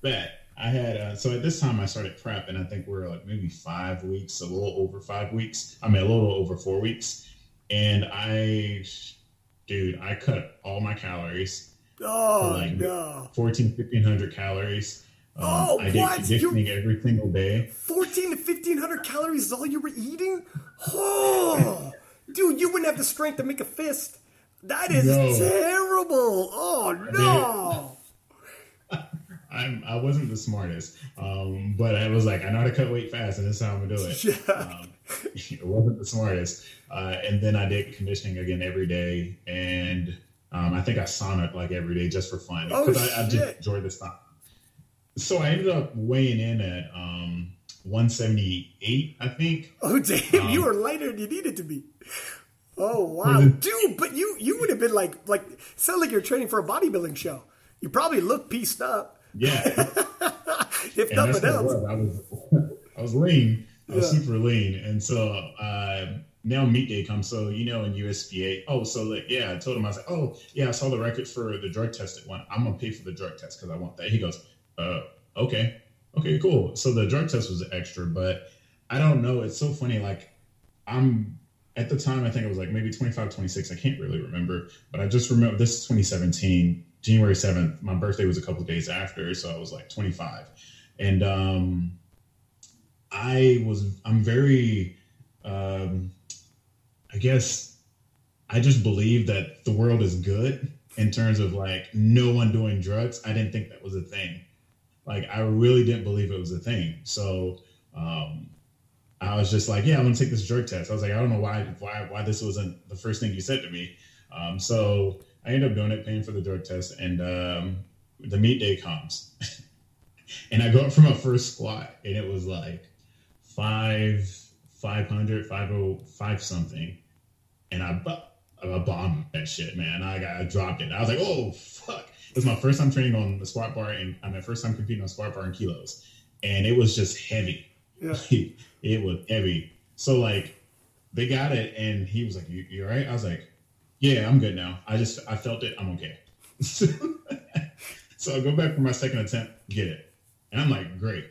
bet. I had uh, so at this time I started prep, and I think we're like maybe five weeks, a little over five weeks. I mean, a little over four weeks, and I, dude, I cut all my calories. Oh like- no, 14, 1500 calories. Um, Oh, I did what? conditioning every single day. fourteen to fifteen hundred calories is all you were eating. Oh, dude, you wouldn't have the strength to make a fist. That is No. terrible. Oh no. I'm, I wasn't the smartest, um, but I was like, I know how to cut weight fast, and this is how I'm gonna do it. Yeah. Um, it wasn't the smartest, uh, and then I did conditioning again every day, and um, I think I saunaed like every day just for fun Oh, because I, I just enjoyed this time. So I ended up weighing in at um, 178, I think. Oh damn, you Um, were lighter than you needed to be. Oh wow, Mhm. dude! But you you would have been like like sound like you're training for a bodybuilding show. You probably look pieced up, Yeah, if and nothing else. I was I was lean, I was super lean, and so uh, now meet day comes. So you know, in USPA, oh, so like yeah, I told him I was like, oh yeah, I saw the record for the drug tested one. I'm gonna pay for the drug test because I want that. He goes, uh, okay, okay, cool. So the drug test was extra, but I don't know. It's so funny. Like I'm at the time, I think it was like maybe 25, 26. I can't really remember, but I just remember this is 2017, January 7th. My birthday was a couple days after, so I was like 25, and um I was I'm very um, I guess I just believe that the world is good in terms of like no one doing drugs. I didn't think that was a thing. Like I really didn't believe it was a thing. So um, I was just like, yeah, I'm gonna take this drug test. I was like, I don't know why why why this wasn't the first thing you said to me. Um, so I ended up doing it, paying for the drug test, and um, the meet day comes. and I go up for my first squat, and it was like five, 500, 505 something. And I, I bombed that shit, man. I got, I dropped it. I was like, oh, fuck. It was my first time training on the squat bar and my first time competing on squat bar and kilos. And it was just heavy. Yeah. it was heavy. So like they got it and he was like, "You, you right?" I was like, yeah, I'm good now. I just, I felt it. I'm okay. so I go back for my second attempt, get it. And I'm like, great.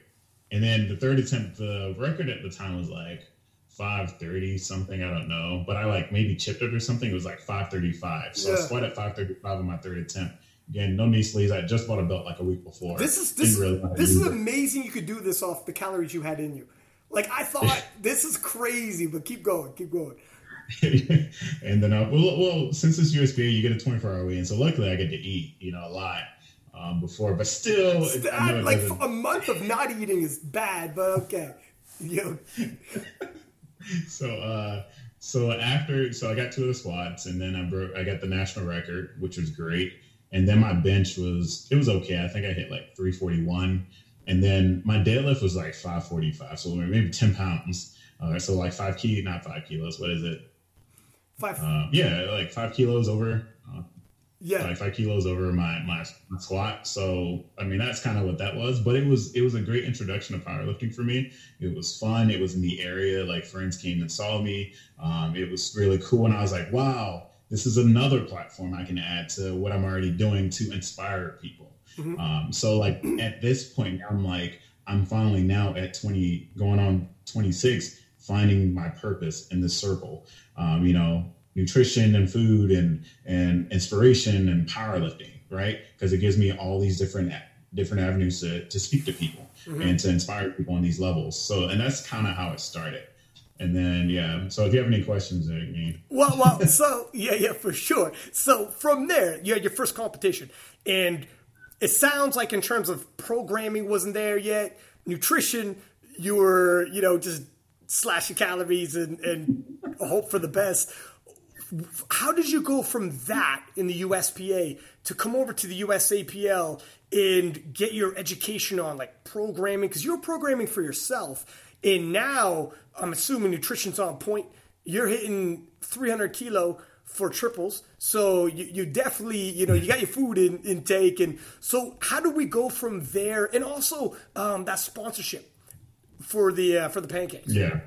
And then the third attempt, the record at the time was like 530 something, I don't know. But I like maybe chipped it or something. It was like 535. So yeah. I squat at 535 on my third attempt. Again, no knee sleeves. I just bought a belt like a week before. This is this, really this is amazing. You could do this off the calories you had in you. Like I thought, this is crazy. But keep going, keep going. and then, uh, well, well, since it's USPA, you get a 24 hour weigh in. So luckily, I get to eat, you know, a lot um, before, but still, it, like a month of not eating is bad, but okay. Yo. so, uh, so after, so I got two of the squats, and then I broke, I got the national record, which was great. And then my bench was, it was okay. I think I hit like 341. And then my deadlift was like 545, so maybe 10 pounds. Uh, so like five key, not five kilos. What is it? Five. Uh, yeah, like five kilos over uh, yeah, like five kilos over my, my, my squat. So I mean that's kind of what that was. But it was it was a great introduction to powerlifting for me. It was fun. It was in the area. Like friends came and saw me. Um, it was really cool, and I was like, wow, this is another platform I can add to what I'm already doing to inspire people. Mm-hmm. Um, so like at this point, I'm like I'm finally now at 20, going on 26, finding my purpose in this circle. Um, you know, nutrition and food and and inspiration and powerlifting, right? Because it gives me all these different different avenues to, to speak to people mm-hmm. and to inspire people on these levels. So, and that's kind of how it started. And then, yeah. So, if you have any questions, mean, well, well, so yeah, yeah, for sure. So from there, you had your first competition, and it sounds like in terms of programming wasn't there yet. Nutrition, you were, you know, just slashing calories and, and hope for the best how did you go from that in the USPA to come over to the USAPL and get your education on like programming? Because you're programming for yourself, and now I'm assuming nutrition's on point. You're hitting 300 kilo for triples, so you, you definitely you know you got your food in, intake, and so how do we go from there? And also um, that sponsorship for the uh, for the pancakes. Yeah.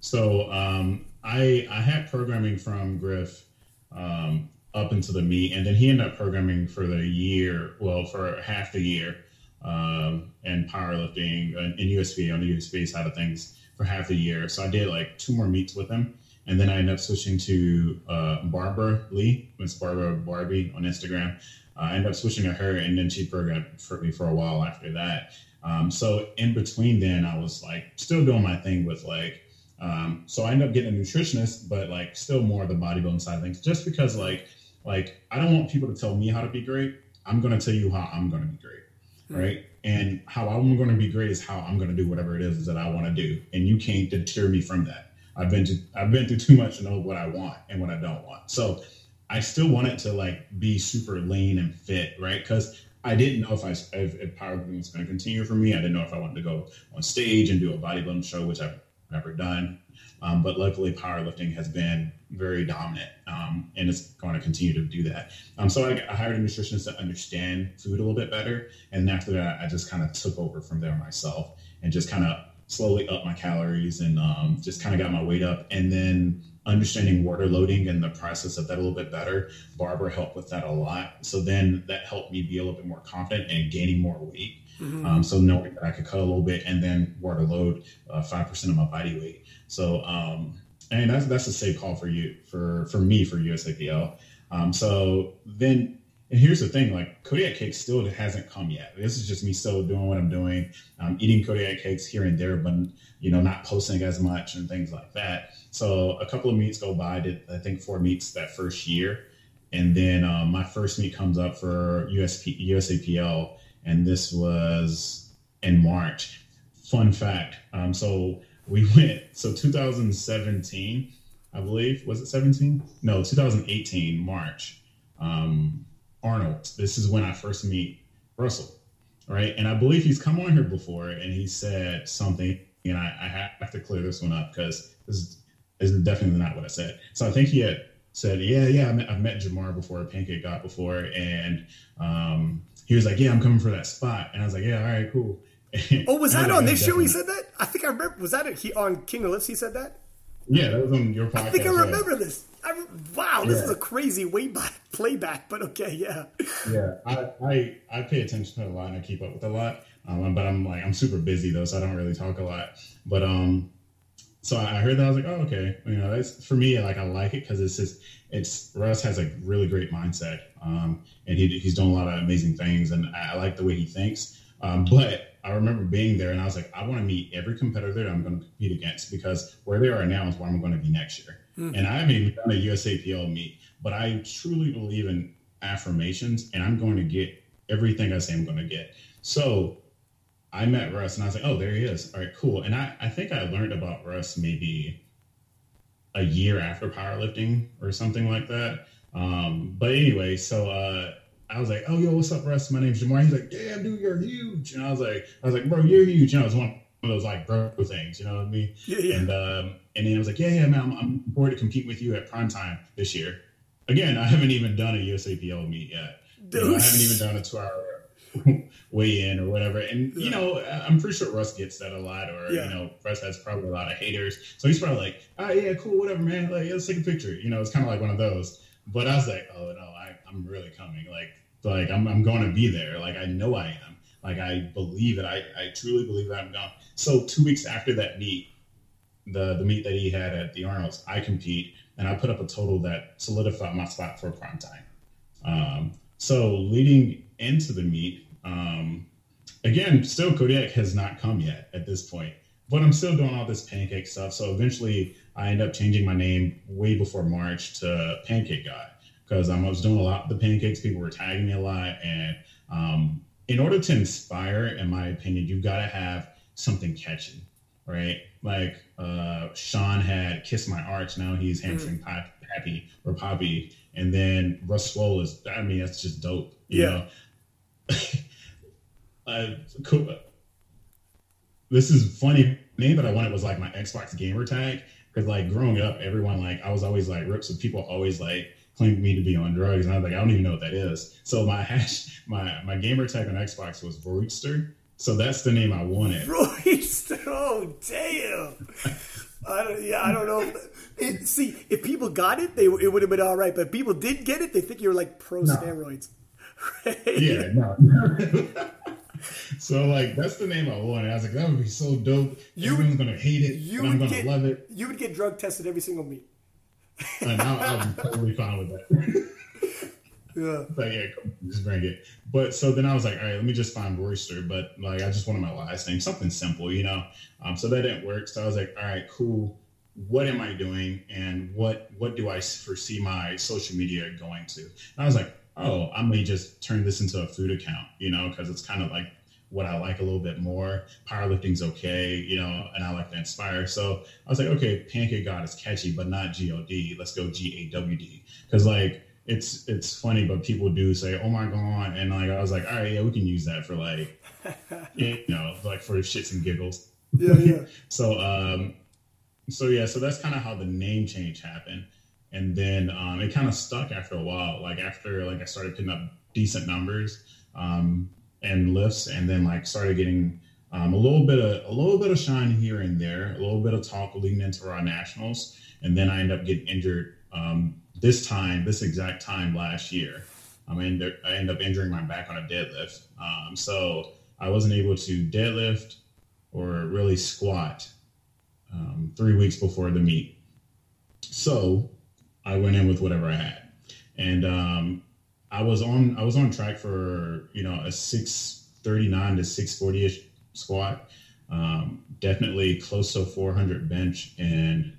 So um, I I had programming from Griff um, up into the meet, and then he ended up programming for the year, well, for half the year, um, and powerlifting and, and USP on the USP side of things for half a year. So I did like two more meets with him, and then I ended up switching to uh, Barbara Lee, Miss Barbara Barbie on Instagram. Uh, I ended up switching to her, and then she programmed for me for a while after that. Um, so in between, then I was like still doing my thing with like um, so I ended up getting a nutritionist, but like still more of the bodybuilding side of things, just because like like I don't want people to tell me how to be great. I'm going to tell you how I'm going to be great. Mm-hmm. right? And how I'm going to be great is how I'm going to do whatever it is that I want to do, and you can't deter me from that. I've been to I've been through too much to know what I want and what I don't want. So I still wanted to like be super lean and fit, right? Because I didn't know if I if, if powerlifting was going to continue for me. I didn't know if I wanted to go on stage and do a bodybuilding show, which I've never done. Um, but luckily, powerlifting has been very dominant, um, and it's going to continue to do that. Um, so I, I, hired a nutritionist to understand food a little bit better, and after that, I just kind of took over from there myself and just kind of slowly up my calories and um, just kind of got my weight up. And then understanding water loading and the process of that a little bit better, Barbara helped with that a lot. So then that helped me be a little bit more confident and gaining more weight. Mm-hmm. Um, so knowing that I could cut a little bit and then water load uh, five uh, percent of my body weight. So um, and that's that's a safe call for you for for me for USAPL. Um, so then and here's the thing, like Kodiak cake still hasn't come yet. This is just me still doing what I'm doing, um, eating Kodiak cakes here and there, but you know, not posting as much and things like that. So a couple of meets go by. I did I think four meets that first year, and then um, my first meet comes up for USP, USAPL, and this was in March. Fun fact. Um, so we went so 2017, I believe was it 17? No, 2018 March. Um, Arnold. This is when I first meet Russell, right? And I believe he's come on here before, and he said something, and I, I have to clear this one up because this is, definitely not what I said. So I think he had said, "Yeah, yeah, I've met Jamar before, Pancake God before," and um, he was like, "Yeah, I'm coming for that spot," and I was like, "Yeah, all right, cool." oh, was that on this show? He said that. I think I remember. Was that he on King of Lifts? He said that. Yeah, that was on your podcast. I think I remember yeah. this. I, wow, this yeah. is a crazy way back playback, but okay, yeah. Yeah, I, I I pay attention to a lot and I keep up with a lot, um, but I'm like I'm super busy though, so I don't really talk a lot. But um, so I heard that I was like, oh okay, you know, that's for me. Like I like it because it's just it's Russ has a really great mindset, um, and he, he's doing a lot of amazing things, and I, I like the way he thinks. Um, but I remember being there and I was like, I want to meet every competitor that I'm going to compete against because where they are now is where I'm going to be next year. Mm-hmm. And I haven't even done a USAPL meet, but I truly believe in affirmations and I'm going to get everything I say I'm going to get. So I met Russ and I was like, oh, there he is. All right, cool. And I, I think I learned about Russ maybe a year after powerlifting or something like that. Um, but anyway, so uh, I was like, "Oh, yo, what's up, Russ? My name's Jamar." He's like, "Damn, dude, you're huge." And I was like, "I was like, bro, you're huge." And I was one of those like bro things, you know what I mean? Yeah, yeah. And um, and then I was like, "Yeah, yeah, man, I'm, I'm bored to compete with you at prime time this year." Again, I haven't even done a USAPL meet yet. You know, I haven't even done a two hour weigh in or whatever. And you know, I'm pretty sure Russ gets that a lot, or yeah. you know, Russ has probably a lot of haters. So he's probably like, "Oh yeah, cool, whatever, man. Like, let's take a picture." You know, it's kind of like one of those. But I was like, "Oh no, I'm really coming." Like like I'm, I'm going to be there. Like I know I am. Like I believe it. I, I truly believe that I'm going. So two weeks after that meet, the the meet that he had at the Arnold's, I compete and I put up a total that solidified my spot for prime time. Um, so leading into the meet, um, again, still Kodiak has not come yet at this point, but I'm still doing all this pancake stuff. So eventually, I end up changing my name way before March to Pancake God because um, I was doing a lot of the pancakes. People were tagging me a lot, and um, in order to inspire, in my opinion, you've got to have something catchy, right? Like uh, Sean had "Kiss My Arch," now he's mm. hamstring mm. Pappy or Poppy, and then Russ Swole is. I mean, that's just dope. yeah. uh, cool. This is funny name that I wanted was like my Xbox gamer tag because like growing up, everyone like I was always like rips, so people always like claimed me to be on drugs, and I was like, I don't even know what that is. So my hash, my my gamer tag on Xbox was Royster. So that's the name I wanted. Royster. Oh damn. I don't, yeah, I don't know. It, see, if people got it, they it would have been all right. But people did get it, they think you were like pro no. steroids. Right? Yeah, no. so like that's the name I wanted. I was like, that would be so dope. You Everyone's gonna hate it. You would I'm gonna get, love it. You would get drug tested every single meet and I, I'm totally fine with that. yeah. But yeah, just bring it. But so then I was like, all right, let me just find Royster. But like, I just wanted my last name, something simple, you know. Um, so that didn't work. So I was like, all right, cool. What am I doing, and what what do I foresee my social media going to? And I was like, oh, I may just turn this into a food account, you know, because it's kind of like what I like a little bit more. Powerlifting's okay, you know, and I like to inspire. So I was like, okay, Pancake God is catchy, but not G O D. Let's go G A W D. Because like it's it's funny, but people do say, "Oh my god," and like I was like, all right, yeah, we can use that for like, you know, like for shits and giggles. Yeah, yeah. so um, so yeah, so that's kind of how the name change happened, and then um, it kind of stuck after a while. Like after like I started putting up decent numbers, um, and lifts, and then like started getting Um, a little bit of a little bit of shine here and there, a little bit of talk leading into our nationals, and then I end up getting injured um, this time, this exact time last year. Um, I end, I end up injuring my back on a deadlift, um, so I wasn't able to deadlift or really squat um, three weeks before the meet. So I went in with whatever I had, and um, I was on I was on track for you know a six thirty nine to six forty ish squat, um, definitely close to four hundred bench, and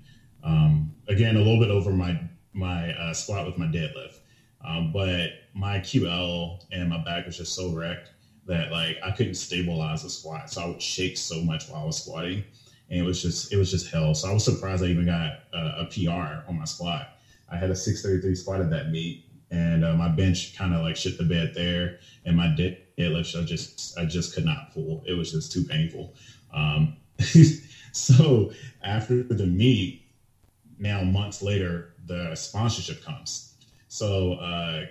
um, again a little bit over my my uh, squat with my deadlift, um, but my QL and my back was just so wrecked that like I couldn't stabilize the squat, so I would shake so much while I was squatting, and it was just it was just hell. So I was surprised I even got a, a PR on my squat. I had a 633 squat at that meet, and uh, my bench kind of like shit the bed there, and my deadlift I just I just could not pull. It was just too painful. Um, so after the meet, now months later, the sponsorship comes. So uh,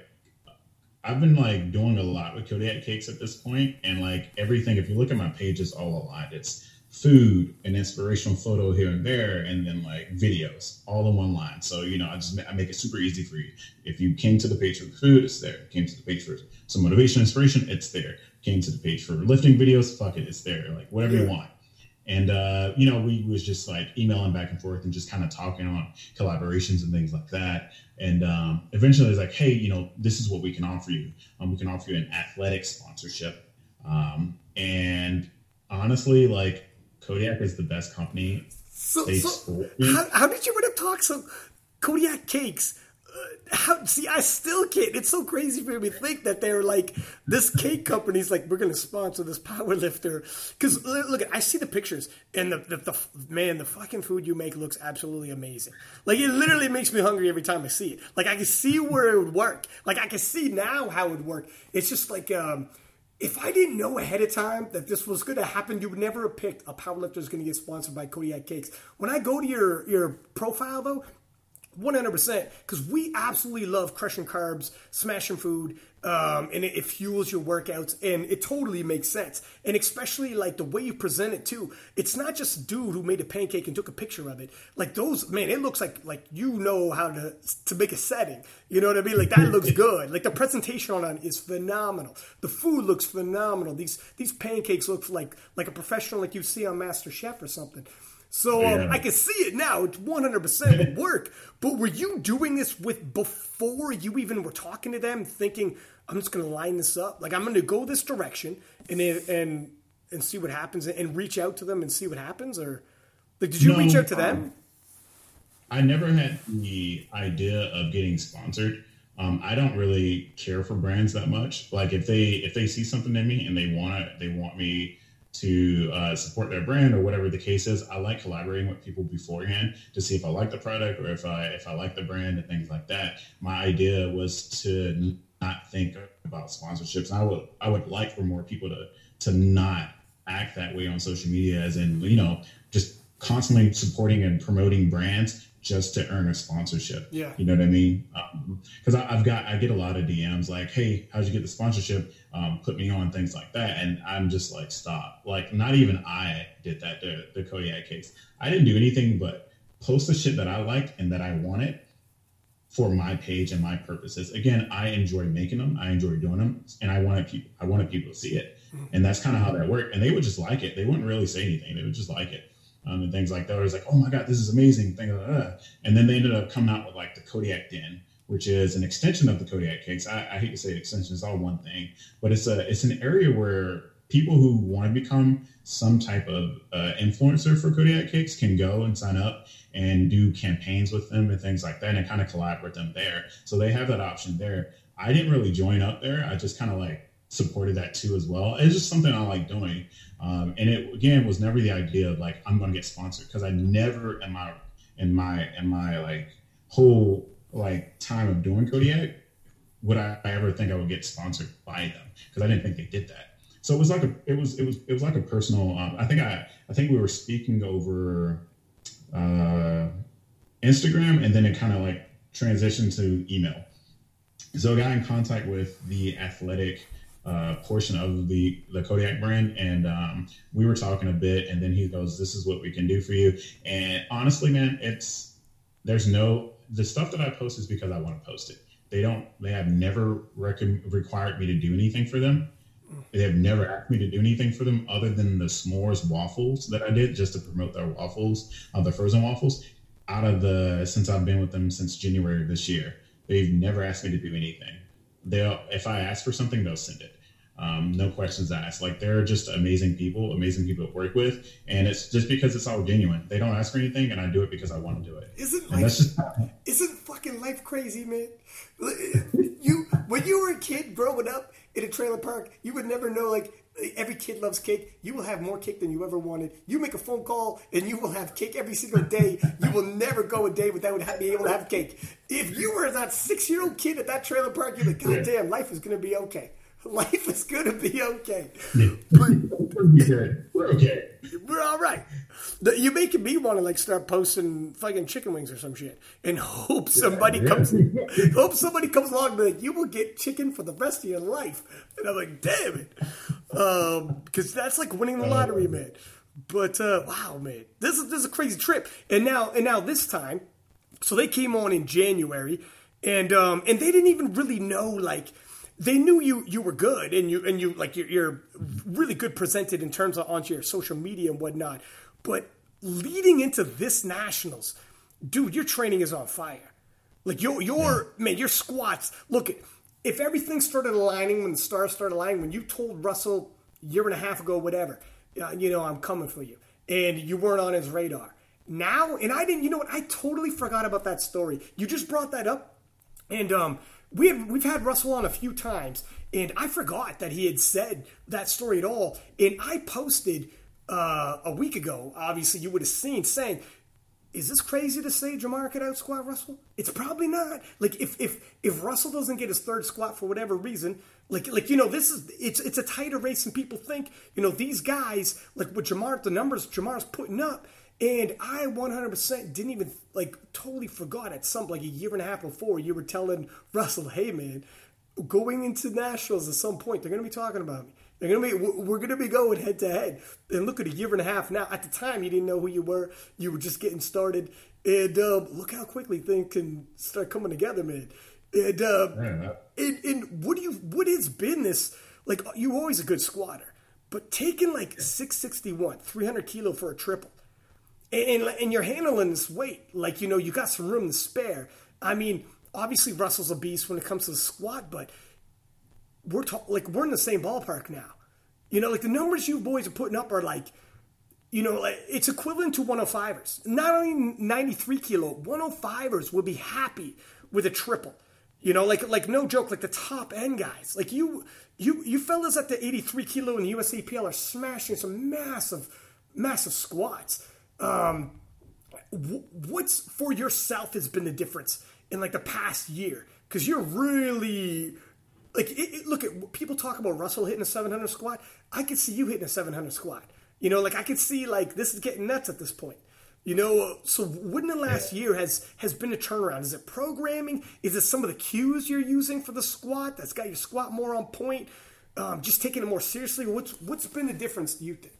I've been like doing a lot with Kodiak Cakes at this point, and like everything. If you look at my page, it's all aligned. It's food, an inspirational photo here and there, and then like videos all in one line. So, you know, I just I make it super easy for you. If you came to the page for food, it's there. Came to the page for some motivation, inspiration, it's there. Came to the page for lifting videos, fuck it, it's there. Like whatever yeah. you want. And uh, you know, we was just like emailing back and forth and just kind of talking on collaborations and things like that. And um, eventually, it's like, hey, you know, this is what we can offer you. Um, we can offer you an athletic sponsorship. Um, and honestly, like Kodiak is the best company. So, so how, how, did you end up talking? So Kodiak Cakes. Uh, how, see, I still can't. It's so crazy for me to think that they're like this cake company's like we're going to sponsor this power lifter. Because look, I see the pictures and the, the, the man, the fucking food you make looks absolutely amazing. Like it literally makes me hungry every time I see it. Like I can see where it would work. Like I can see now how it would work. It's just like um, if I didn't know ahead of time that this was going to happen, you would never have picked a powerlifter is going to get sponsored by Kodiak Cakes. When I go to your your profile though, 100% because we absolutely love crushing carbs smashing food um, and it, it, fuels your workouts and it totally makes sense. And especially like the way you present it too it's not just a dude who made a pancake and took a picture of it. Like those man it looks like like you know how to to make a setting. You know what i mean? Like that looks good. Like the presentation on it is phenomenal. The food looks phenomenal. These these pancakes look like like a professional like you see on master chef or something. So um, I can see it now. It's 100% work. But were you doing this with before you even were talking to them, thinking, I'm just going to line this up? Like, I'm going to go this direction and and and see what happens and reach out to them and see what happens? Or like, did you no, reach out to them? I never had the idea of getting sponsored. Um, I don't really care for brands that much. Like if they if they see something in me and they want it, they want me to uh, support their brand or whatever the case is. I like collaborating with people beforehand to see if I like the product or if I if I like the brand and things like that. My idea was to not think about sponsorships. I would I would like for more people to to not act that way on social media, as in you know just constantly supporting and promoting brands just to earn a sponsorship. Yeah. You know what I mean? Because um, I've got, I get a lot of DMs like, hey, how'd you get the sponsorship? Um, put me on things like that. And I'm just like, stop. Like, not even I did that, the, the Kodiak Cakes. I didn't do anything but post the shit that I liked and that I wanted for my page and my purposes. Again, I enjoy making them. I enjoy doing them. And I wanted people, I wanted people to see it. Mm-hmm. And that's kind of how that worked. And they would just like it. They wouldn't really say anything. They would just like it um, and things like that. It was like, oh my god, this is amazing. Thing, and then they ended up coming out with like the Kodiak Den, which is an extension of the Kodiak Cakes. I, I hate to say extension; it's all one thing, but it's a it's an area where people who want to become some type of uh, influencer for Kodiak Cakes can go and sign up and do campaigns with them and things like that, and kind of collaborate with them there. So they have that option there. I didn't really join up there. I just kind of like supported that too as well. It's just something I like doing. Um, and it again was never the idea of like I'm going to get sponsored because I never in my in my in my like whole like time of doing Kodiak would I ever think I would get sponsored by them because I didn't think they did that. So it was like a it was it was it was like a personal. Um, I think I I think we were speaking over uh, Instagram and then it kind of like transitioned to email. So I got in contact with the athletic uh, portion of the the Kodiak brand, and um, we were talking a bit, and then he goes, "This is what we can do for you." And honestly, man, it's there's no the stuff that I post is because I want to post it. They don't. They have never rec- required me to do anything for them. They have never asked me to do anything for them other than the s'mores waffles that I did just to promote their waffles, uh, the frozen waffles. Out of the since I've been with them since January of this year, they've never asked me to do anything. They'll if I ask for something, they'll send it. Um, no questions asked. Like they're just amazing people, amazing people to work with, and it's just because it's all genuine. They don't ask for anything, and I do it because I want to do it. Isn't life, that's just isn't fucking life crazy, man? You when you were a kid growing up in a trailer park, you would never know like every kid loves cake. You will have more cake than you ever wanted. You make a phone call and you will have cake every single day. You will never go a day without being able to have cake. If you were that six year old kid at that trailer park, you're like, God damn, life is gonna be okay. Life is gonna be okay. But We're good. We're okay. we're all right. You're making me want to like start posting fucking chicken wings or some shit, and hope somebody Yeah. comes, hope somebody comes along and be like, you will get chicken for the rest of your life, and I'm like, damn it, because that's like winning the lottery, man. But uh, wow, man, this is this is a crazy trip, and now and now this time, so they came on in January, and um, and they didn't even really know like they knew you you were good and you and you like you're, you're really good presented in terms of onto your social media and whatnot, but leading into this nationals, dude, your training is on fire. Like your your man, your squats. Look, if everything started aligning when the stars started aligning, when you told Russell a year and a half ago, whatever, uh, you know, I'm coming for you, and you weren't on his radar. Now, and I didn't. You know what? I totally forgot about that story. You just brought that up, and um, we have we've had Russell on a few times, and I forgot that he had said that story at all. And I posted uh, a week ago. Obviously, you would have seen saying is this crazy to say Jamar could out squat Russell? It's probably not. Like if if if Russell doesn't get his third squat for whatever reason, like like you know this is it's it's a tighter race than people think. You know these guys like with Jamar the numbers Jamar's putting up, and I 100% didn't even like totally forgot at some like a year and a half before you were telling Russell, hey man, going into nationals at some point they're gonna be talking about me. They're gonna be. We're gonna be going head to head. And look at a year and a half now. At the time, you didn't know who you were. You were just getting started. And um, look how quickly things can start coming together, man. And, uh, Yeah. and and what do you? What has been this? Like you always a good squatter, but taking like six sixty one, three hundred kilo for a triple, and, and and you're handling this weight like you know you got some room to spare. I mean, obviously Russell's a beast when it comes to the squat, but we're ta- like we're in the same ballpark now. You know, like the numbers you boys are putting up are like, you know, like it's equivalent to 105ers. Not only 93 kilo, 105ers will be happy with a triple. You know, like like no joke, like the top end guys, like you you you fellas at the 83 kilo in the USAPL are smashing some massive massive squats. Um, wh- what's for yourself has been the difference in like the past year? Because you're really like it, it, look at people talk about Russell hitting a 700 squat. I could see you hitting a 700 squat. You know, like I could see like this is getting nuts at this point. You know, so wouldn't the last year has has been a turnaround? Is it programming? Is it some of the cues you're using for the squat that's got your squat more on point? Um, just taking it more seriously. What's what's been the difference? Do you think?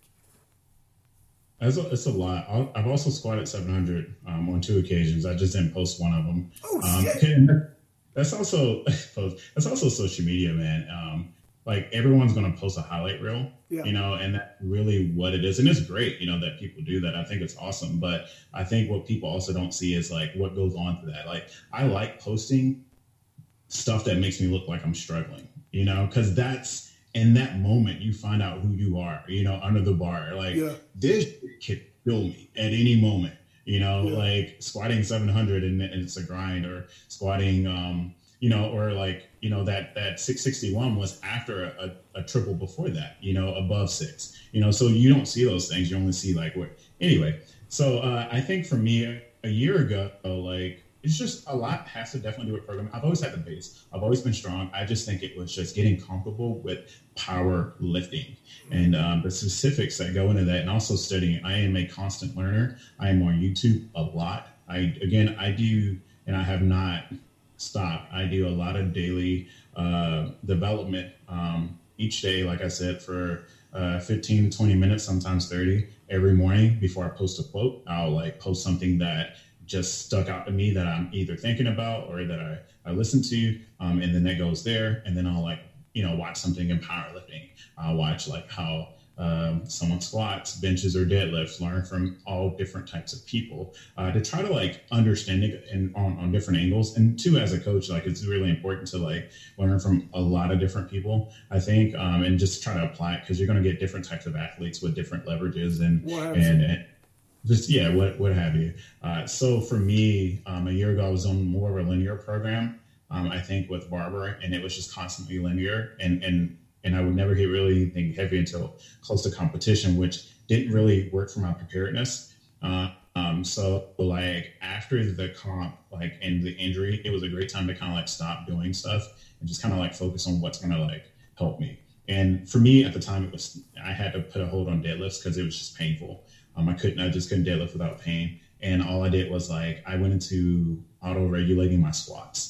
It's a, it's a lot. I'll- I've also squatted 700 um, on two occasions. I just didn't post one of them. Oh, um, shit. That's also that's also social media, man. Um, like everyone's going to post a highlight reel, Yeah. you know, and that's really what it is. And it's great, you know, that people do that. I think it's awesome. But I think what people also don't see is like what goes on to that. Like I like posting stuff that makes me look like I'm struggling, you know, because that's in that moment you find out who you are, you know, under the bar. Like Yeah. this could kill me at any moment, you know, Yeah. like squatting 700 and, and it's a grind or squatting, um, you know, or like, you know, that, that 661 was after a, a, a triple before that, you know, above six, you know, so you don't see those things. You only see like what, anyway. So uh, I think for me, a, a year ago, like, it's just a lot has to definitely do with programming. I've always had the base. I've always been strong. I just think it was just getting comfortable with power lifting and um, the specifics that go into that, and also studying. I am a constant learner. I am on YouTube a lot. I again, I do, and I have not stopped. I do a lot of daily uh, development um, each day, like I said, for uh, 15 to 20 minutes, sometimes 30 every morning before I post a quote. I'll like post something that just stuck out to me that I'm either thinking about or that I, I listen to. Um, and then that goes there. And then I'll like, you know, watch something in powerlifting. I'll watch like how um, someone squats, benches, or deadlifts. Learn from all different types of people uh, to try to like understand it in, on, on different angles. And two, as a coach, like it's really important to like learn from a lot of different people. I think, um, and just try to apply it because you're going to get different types of athletes with different leverages and and, and just yeah, what what have you. Uh, so for me, um, a year ago, I was on more of a linear program. Um, I think with Barber, and it was just constantly linear, and and and I would never hit really anything heavy until close to competition, which didn't really work for my preparedness. Uh, um, so like after the comp, like and the injury, it was a great time to kind of like stop doing stuff and just kind of like focus on what's gonna like help me. And for me at the time, it was I had to put a hold on deadlifts because it was just painful. Um, I couldn't, I just couldn't deadlift without pain. And all I did was like I went into auto regulating my squats.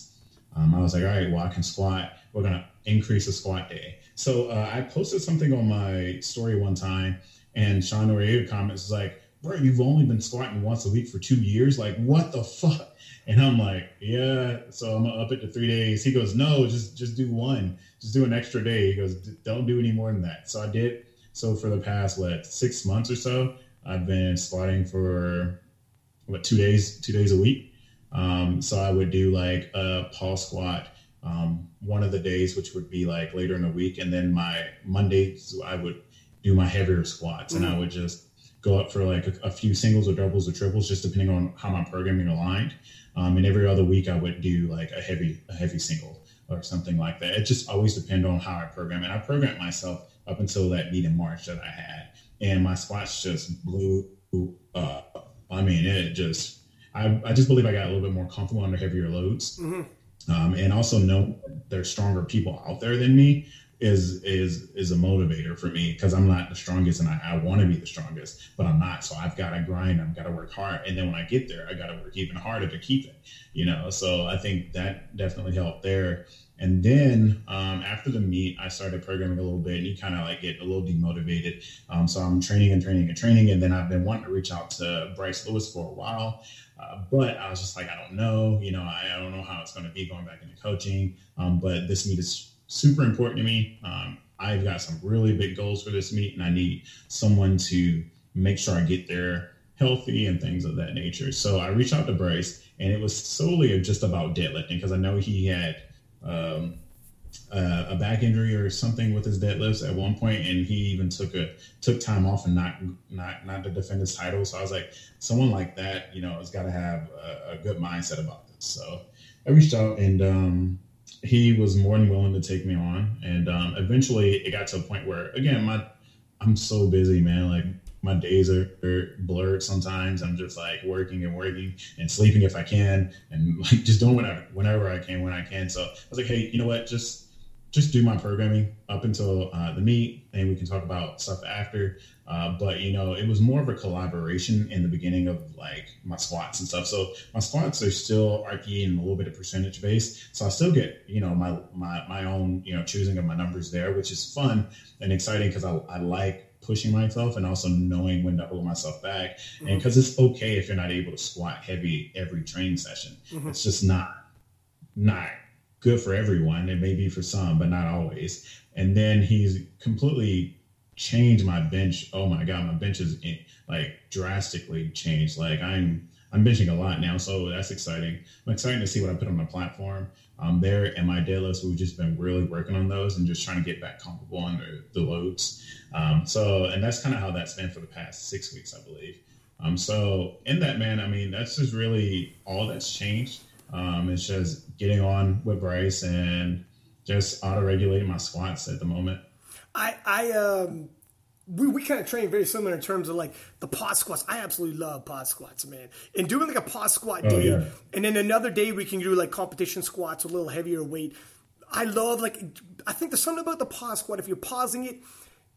Um, I was like, all right, well I can squat. We're gonna increase the squat day. So uh, I posted something on my story one time, and Sean Noriega comments like, "Bro, you've only been squatting once a week for two years. Like, what the fuck?" And I'm like, "Yeah." So I'm gonna up it to three days. He goes, "No, just just do one. Just do an extra day." He goes, "Don't do any more than that." So I did. So for the past what six months or so, I've been squatting for what two days, two days a week. Um, so I would do like a pause squat um, one of the days, which would be like later in the week, and then my Mondays I would do my heavier squats, mm-hmm. and I would just go up for like a, a, few singles or doubles or triples, just depending on how my programming aligned. Um, and every other week I would do like a heavy a heavy single or something like that. It just always depend on how I program, and I programmed myself up until that meet in March that I had, and my squats just blew up. I mean, it just I, I just believe I got a little bit more comfortable under heavier loads. Mm-hmm um, and also know there's stronger people out there than me is is is a motivator for me because I'm not the strongest and I, I want to be the strongest, but I'm not. So I've got to grind. I've got to work hard, and then when I get there, I got to work even harder to keep it. You know, so I think that definitely helped there. And then um, after the meet, I started programming a little bit, and you kind of like get a little demotivated. Um, so I'm training and training and training, and then I've been wanting to reach out to Bryce Lewis for a while. Uh, but I was just like, I don't know, you know, I, I don't know how it's going to be going back into coaching. Um, but this meet is super important to me. Um, I've got some really big goals for this meet, and I need someone to make sure I get there healthy and things of that nature. So I reached out to Bryce, and it was solely just about deadlifting because I know he had um, uh, a back injury or something with his deadlifts at one point, and he even took a took time off and not not not to defend his title. So I was like, someone like that, you know, has got to have a, a, good mindset about this. So I reached out, and um, he was more than willing to take me on. And um, eventually, it got to a point where, again, my I'm so busy, man. Like my days are, are, blurred sometimes. I'm just like working and working and sleeping if I can, and like just doing whatever whenever I can when I can. So I was like, hey, you know what? Just just do my programming up until uh, the meet, and we can talk about stuff after. Uh, but you know, it was more of a collaboration in the beginning of like my squats and stuff. So my squats are still RPE and a little bit of percentage based. So I still get you know my my my own you know choosing of my numbers there, which is fun and exciting because I, I like pushing myself and also knowing when to hold myself back. Mm-hmm. And because it's okay if you're not able to squat heavy every training session, mm-hmm. it's just not not good for everyone. It may be for some, but not always. And then he's completely changed my bench. Oh my god, my bench is in, like drastically changed. Like I'm I'm benching a lot now, so that's exciting. I'm excited to see what I put on my platform. Um, there and my deadlifts, we've just been really working on those and just trying to get back comfortable under the loads. Um, so, and that's kind of how that's been for the past six weeks, I believe. Um, so in that man, I mean, that's just really all that's changed. Um, it's just getting on with Bryce and just auto regulating my squats at the moment. I I um we, we kind of train very similar in terms of like the pause squats. I absolutely love pause squats, man. And doing like a pause squat oh, day, yeah. and then another day we can do like competition squats, a little heavier weight. I love like I think there's something about the pause squat. If you're pausing it,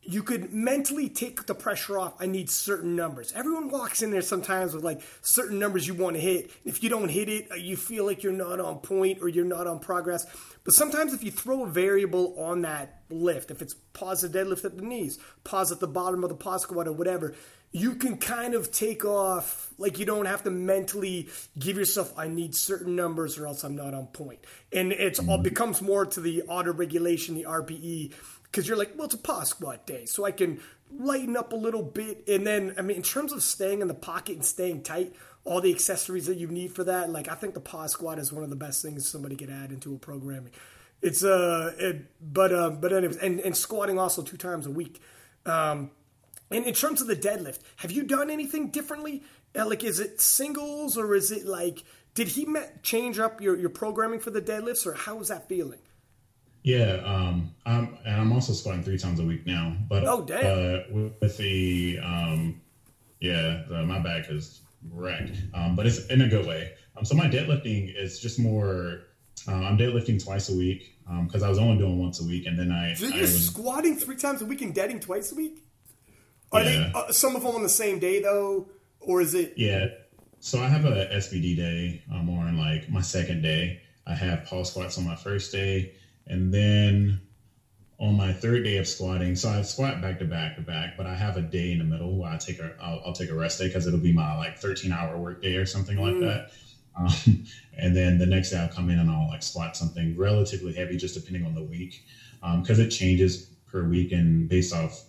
you could mentally take the pressure off. I need certain numbers. Everyone walks in there sometimes with like certain numbers you want to hit. If you don't hit it, uh, you feel like you're not on point or you're not on progress. But sometimes if you throw a variable on that lift, if it's pause the deadlift at the knees, pause at the bottom of the pause squat or whatever, you can kind of take off like you don't have to mentally give yourself i need certain numbers or else i'm not on point and it's all becomes more to the auto regulation the rpe because you're like well it's a pause squat day so i can lighten up a little bit and then i mean in terms of staying in the pocket and staying tight all the accessories that you need for that like i think the pause squat is one of the best things somebody could add into a programming it's uh it, but uh but anyways and, and squatting also two times a week um and in terms of the deadlift, have you done anything differently? Uh, like, is it singles or is it like, did he change up your, your programming for the deadlifts or how was that feeling? Yeah, um, I'm, and I'm also squatting three times a week now. But oh, damn. Uh, with the, um, yeah, the, my back is wrecked, um, but it's in a good way. Um, so my deadlifting is just more. Uh, I'm deadlifting twice a week because um, I was only doing once a week, and then I. So you're I was, squatting three times a week and deading twice a week. Are Yeah. they uh, some of them on the same day though, or is it? Yeah. So I have a SBD day um, on like my second day. I have pause squats on my first day, and then on my third day of squatting, so I squat back to back to back, but I have a day in the middle where I take a I'll, I'll take a rest day because it'll be my like 13 hour work day or something like that. Um, and then the next day I'll come in and I'll like squat something relatively heavy, just depending on the week, because it changes per week and based off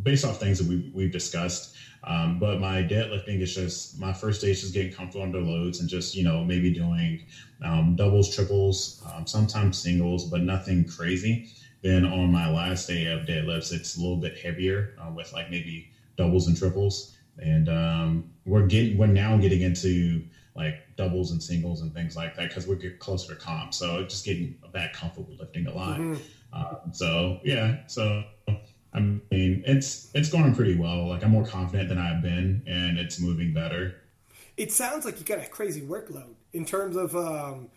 based off things that we, we've discussed. Um, but my deadlifting is just my first day is just getting comfortable under loads and just you know maybe doing um, doubles, triples, um, sometimes singles, but nothing crazy. Then on my last day of deadlifts, it's a little bit heavier uh, with like maybe doubles and triples, and um, we're getting we're now getting into like doubles and singles and things like that because we're getting closer to comp. So just getting that comfortable lifting a lot. Um, so yeah, so I mean, it's it's going pretty well. Like I'm more confident than I've been, and it's moving better. It sounds like you got a crazy workload in terms of um,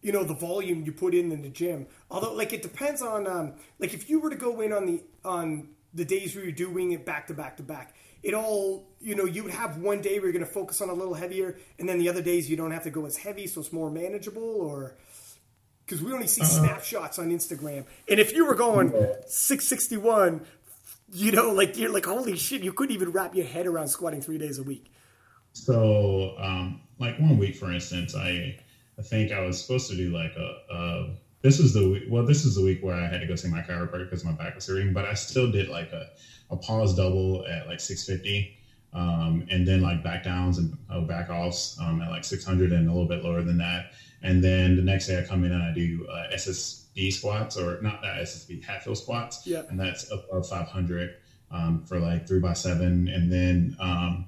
you know the volume you put in in the gym. Although, like it depends on um, like if you were to go in on the on the days where you're doing it back to back to back. It all, you know, you would have one day where you're going to focus on a little heavier, and then the other days you don't have to go as heavy, so it's more manageable. Or because we only see snapshots on Instagram, and if you were going 661, you know, like you're like, holy shit, you couldn't even wrap your head around squatting three days a week. So, um, like one week, for instance, I I think I was supposed to do like a, a this is the week, well, this is the week where I had to go see my chiropractor because my back was hurting, but I still did like a, a pause double at like 650. Um, and then like back downs and uh, back offs um, at like 600 and a little bit lower than that. And then the next day I come in and I do uh, SSB squats or not that SSB Hatfield squats. Yeah. And that's above 500 um, for like three by seven. And then um,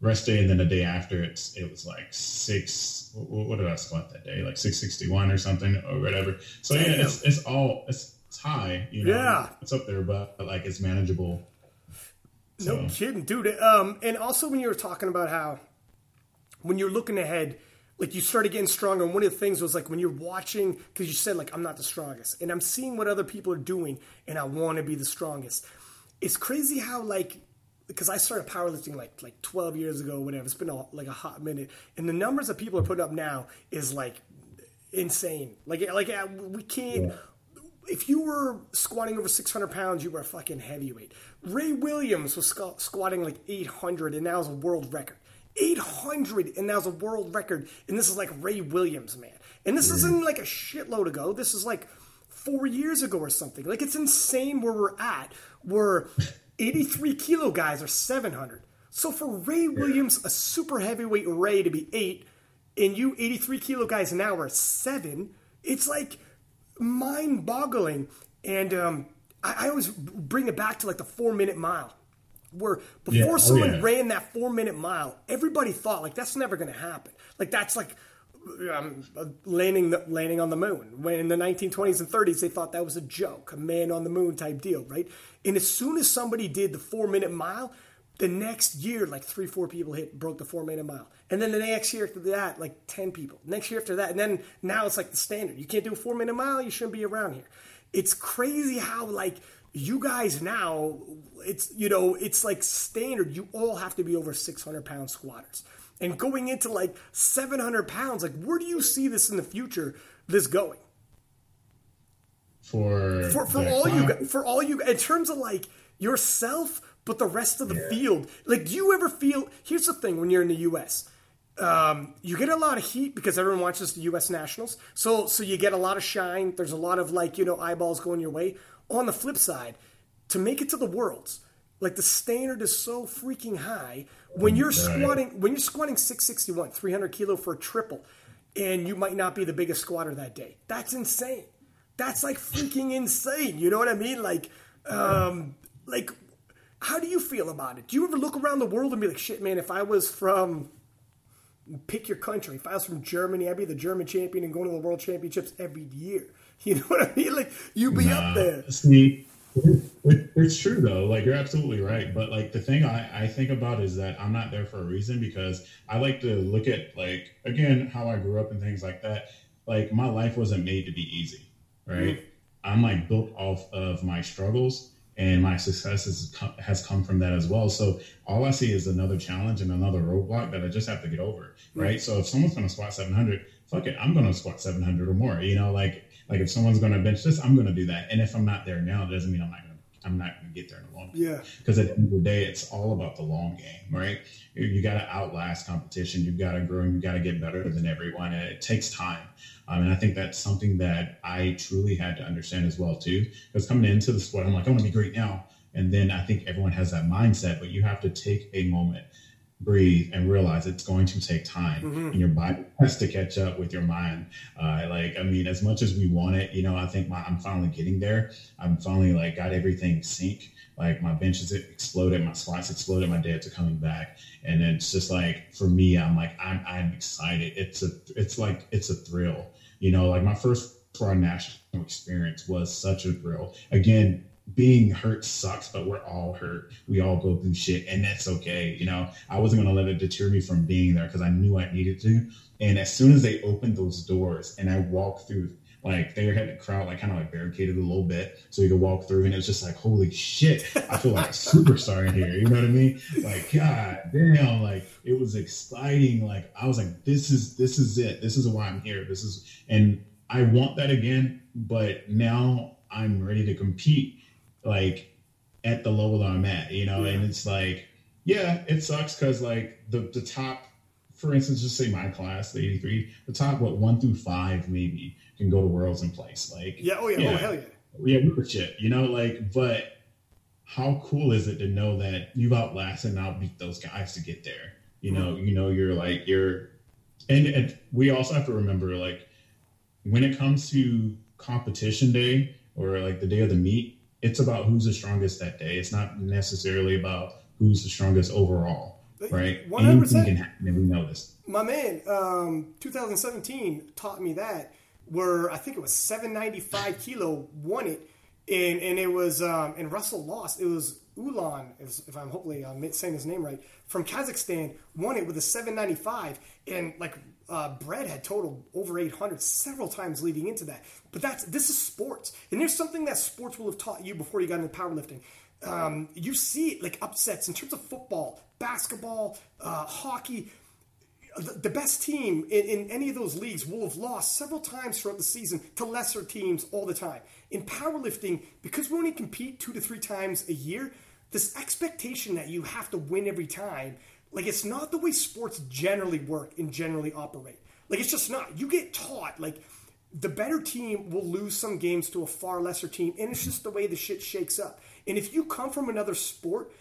rest day. And then the day after it's, it was like six, what, what did I squat that day? Like 661 or something or whatever. So yeah, it's, it's all, it's, it's high, you know, Yeah. it's up there, but, but like it's manageable. No kidding, dude. Um, and also when you were talking about how when you're looking ahead, like you started getting stronger. And one of the things was like when you're watching, because you said like I'm not the strongest, and I'm seeing what other people are doing, and I want to be the strongest. It's crazy how like because I started powerlifting like like 12 years ago, whatever. It's been a, like a hot minute, and the numbers that people are putting up now is like insane. Like like uh, we can't if you were squatting over 600 pounds, you were a fucking heavyweight. Ray Williams was squ- squatting like 800, and now is a world record. 800, and now is a world record. And this is like Ray Williams, man. And this isn't like a shitload ago. This is like four years ago or something. Like it's insane where we're at. Where 83 kilo guys are 700. So for Ray Williams, a super heavyweight Ray to be eight, and you 83 kilo guys now are seven, it's like mind boggling. And um, I, I always bring it back to like the four minute mile, where before Yeah. Oh, someone yeah. ran that four minute mile, everybody thought like that's never going to happen. Like that's like um, landing the, landing on the moon. When in the 1920s and 30s, they thought that was a joke, a man on the moon type deal, right? And as soon as somebody did the four minute mile, the next year, like three, four people hit broke the four minute mile, and then the next year after that, like ten people. Next year after that, and then now it's like the standard. You can't do a four minute mile. You shouldn't be around here. It's crazy how like you guys now, it's you know, it's like standard. You all have to be over 600 pound squatters, and going into like 700 pounds. Like, where do you see this in the future? This going for for, for all you for all you in terms of like yourself, but the rest of the yeah. field. Like, do you ever feel? Here's the thing: when you're in the U.S. Um, you get a lot of heat because everyone watches the U.S. Nationals, so so you get a lot of shine. There's a lot of like you know eyeballs going your way. On the flip side, to make it to the worlds, like the standard is so freaking high. When you're squatting, when you're squatting 661, 300 kilo for a triple, and you might not be the biggest squatter that day. That's insane. That's like freaking insane. You know what I mean? Like, um, like, how do you feel about it? Do you ever look around the world and be like, shit, man, if I was from pick your country. If I was from Germany, I'd be the German champion and going to the world championships every year. You know what I mean? Like you'd be nah, up there. See, it's true though. Like you're absolutely right. But like the thing I, I think about is that I'm not there for a reason because I like to look at like again how I grew up and things like that. Like my life wasn't made to be easy, right? Mm-hmm. I'm like built off of my struggles and my success has come, has come from that as well. So all I see is another challenge and another roadblock that I just have to get over, right? Mm-hmm. So if someone's going to squat 700, fuck it, I'm going to squat 700 or more. You know, like like if someone's going to bench this, I'm going to do that. And if I'm not there now, it doesn't mean I'm not going to. I'm not going to get there in the long term. Yeah. Because at the end of the day, it's all about the long game, right? You, you got to outlast competition. You've got to grow. and You got to get better than everyone, and it takes time. Um, and I think that's something that I truly had to understand as well too. Because coming into the sport, I'm like, I want to be great now. And then I think everyone has that mindset, but you have to take a moment, breathe, and realize it's going to take time, mm-hmm. and your body has to catch up with your mind. Uh, like, I mean, as much as we want it, you know, I think my, I'm finally getting there. I'm finally like got everything sync. Like my benches exploded, my squats exploded, my deads are coming back, and then it's just like for me, I'm like I'm I'm excited. It's a it's like it's a thrill you know, like my first pro national experience was such a thrill. Again, being hurt sucks, but we're all hurt. We all go through shit, and that's okay. You know, I wasn't gonna let it deter me from being there because I knew I needed to. And as soon as they opened those doors and I walked through, like they had the crowd like kind of like barricaded a little bit so you could walk through, and it was just like, holy shit, I feel like a superstar in here. You know what I mean? Like, god damn, like it was exciting. Like I was like, this is this is it. This is why I'm here. This is, and I want that again. But now I'm ready to compete, like at the level that I'm at. You know, yeah. and it's like, yeah, it sucks because like the the top for instance, just say my class, the 83, the top, what, one through five maybe can go to Worlds and place. Like, yeah, oh, yeah, oh, yeah. oh, hell yeah. Yeah, we were shit, you know, like, but how cool is it to know that you've outlasted and outbeat those guys to get there? You know, mm-hmm. you know, you're like, you're, and, and we also have to remember, like, when it comes to competition day or like the day of the meet, it's about who's the strongest that day. It's not necessarily about who's the strongest overall right? 100%. Anything can happen, and we know this. My man, um, 2017 taught me that. Where I think it was 795 kilo won it, and and it was um, and Russell lost. It was Ulan, if I'm hopefully I'm saying his name right, from Kazakhstan won it with a 795, and like uh, had totaled over 800 several times leading into that. But that's this is sports, and there's something that sports will have taught you before you got into powerlifting um, you see like upsets in terms of football, basketball, uh, hockey. The, best team in, any of those leagues will have lost several times throughout the season to lesser teams all the time. In powerlifting, because we only compete two to three times a year, this expectation that you have to win every time, like it's not the way sports generally work and generally operate. Like it's just not. You get taught like the better team will lose some games to a far lesser team, and it's just the way the shit shakes up. And if you come from another sport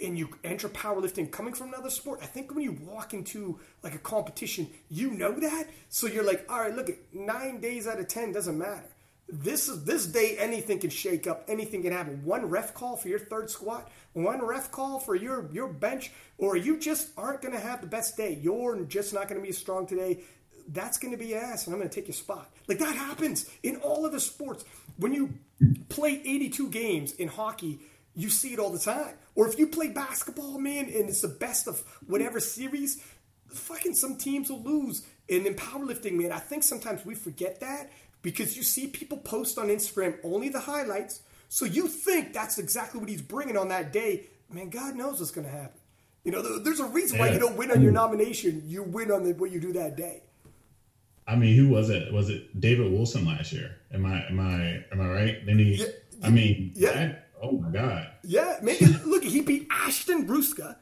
and you enter powerlifting coming from another sport, I think when you walk into like a competition, you know that. So you're like, all right, look nine days out of ten doesn't matter. This is this day anything can shake up, anything can happen. One ref call for your third squat, one ref call for your your bench, or you just aren't gonna have the best day. You're just not gonna be as strong today that's going to be ass and I'm going to take your spot. Like that happens in all of the sports. When you play 82 games in hockey, you see it all the time. Or if you play basketball, man, and it's the best of whatever series, fucking some teams will lose. And in powerlifting, man, I think sometimes we forget that because you see people post on Instagram only the highlights So you think that's exactly what he's bringing on that day? Man, God knows what's going to happen. You know, there's a reason why you don't win on your nomination. You win on the, what you do that day. I mean, who was it? Was it David Wilson last year? Am I am I am I right? Then he, yeah, I mean, yeah. That, oh my god. Yeah, maybe look, he beat Ashton Rouska,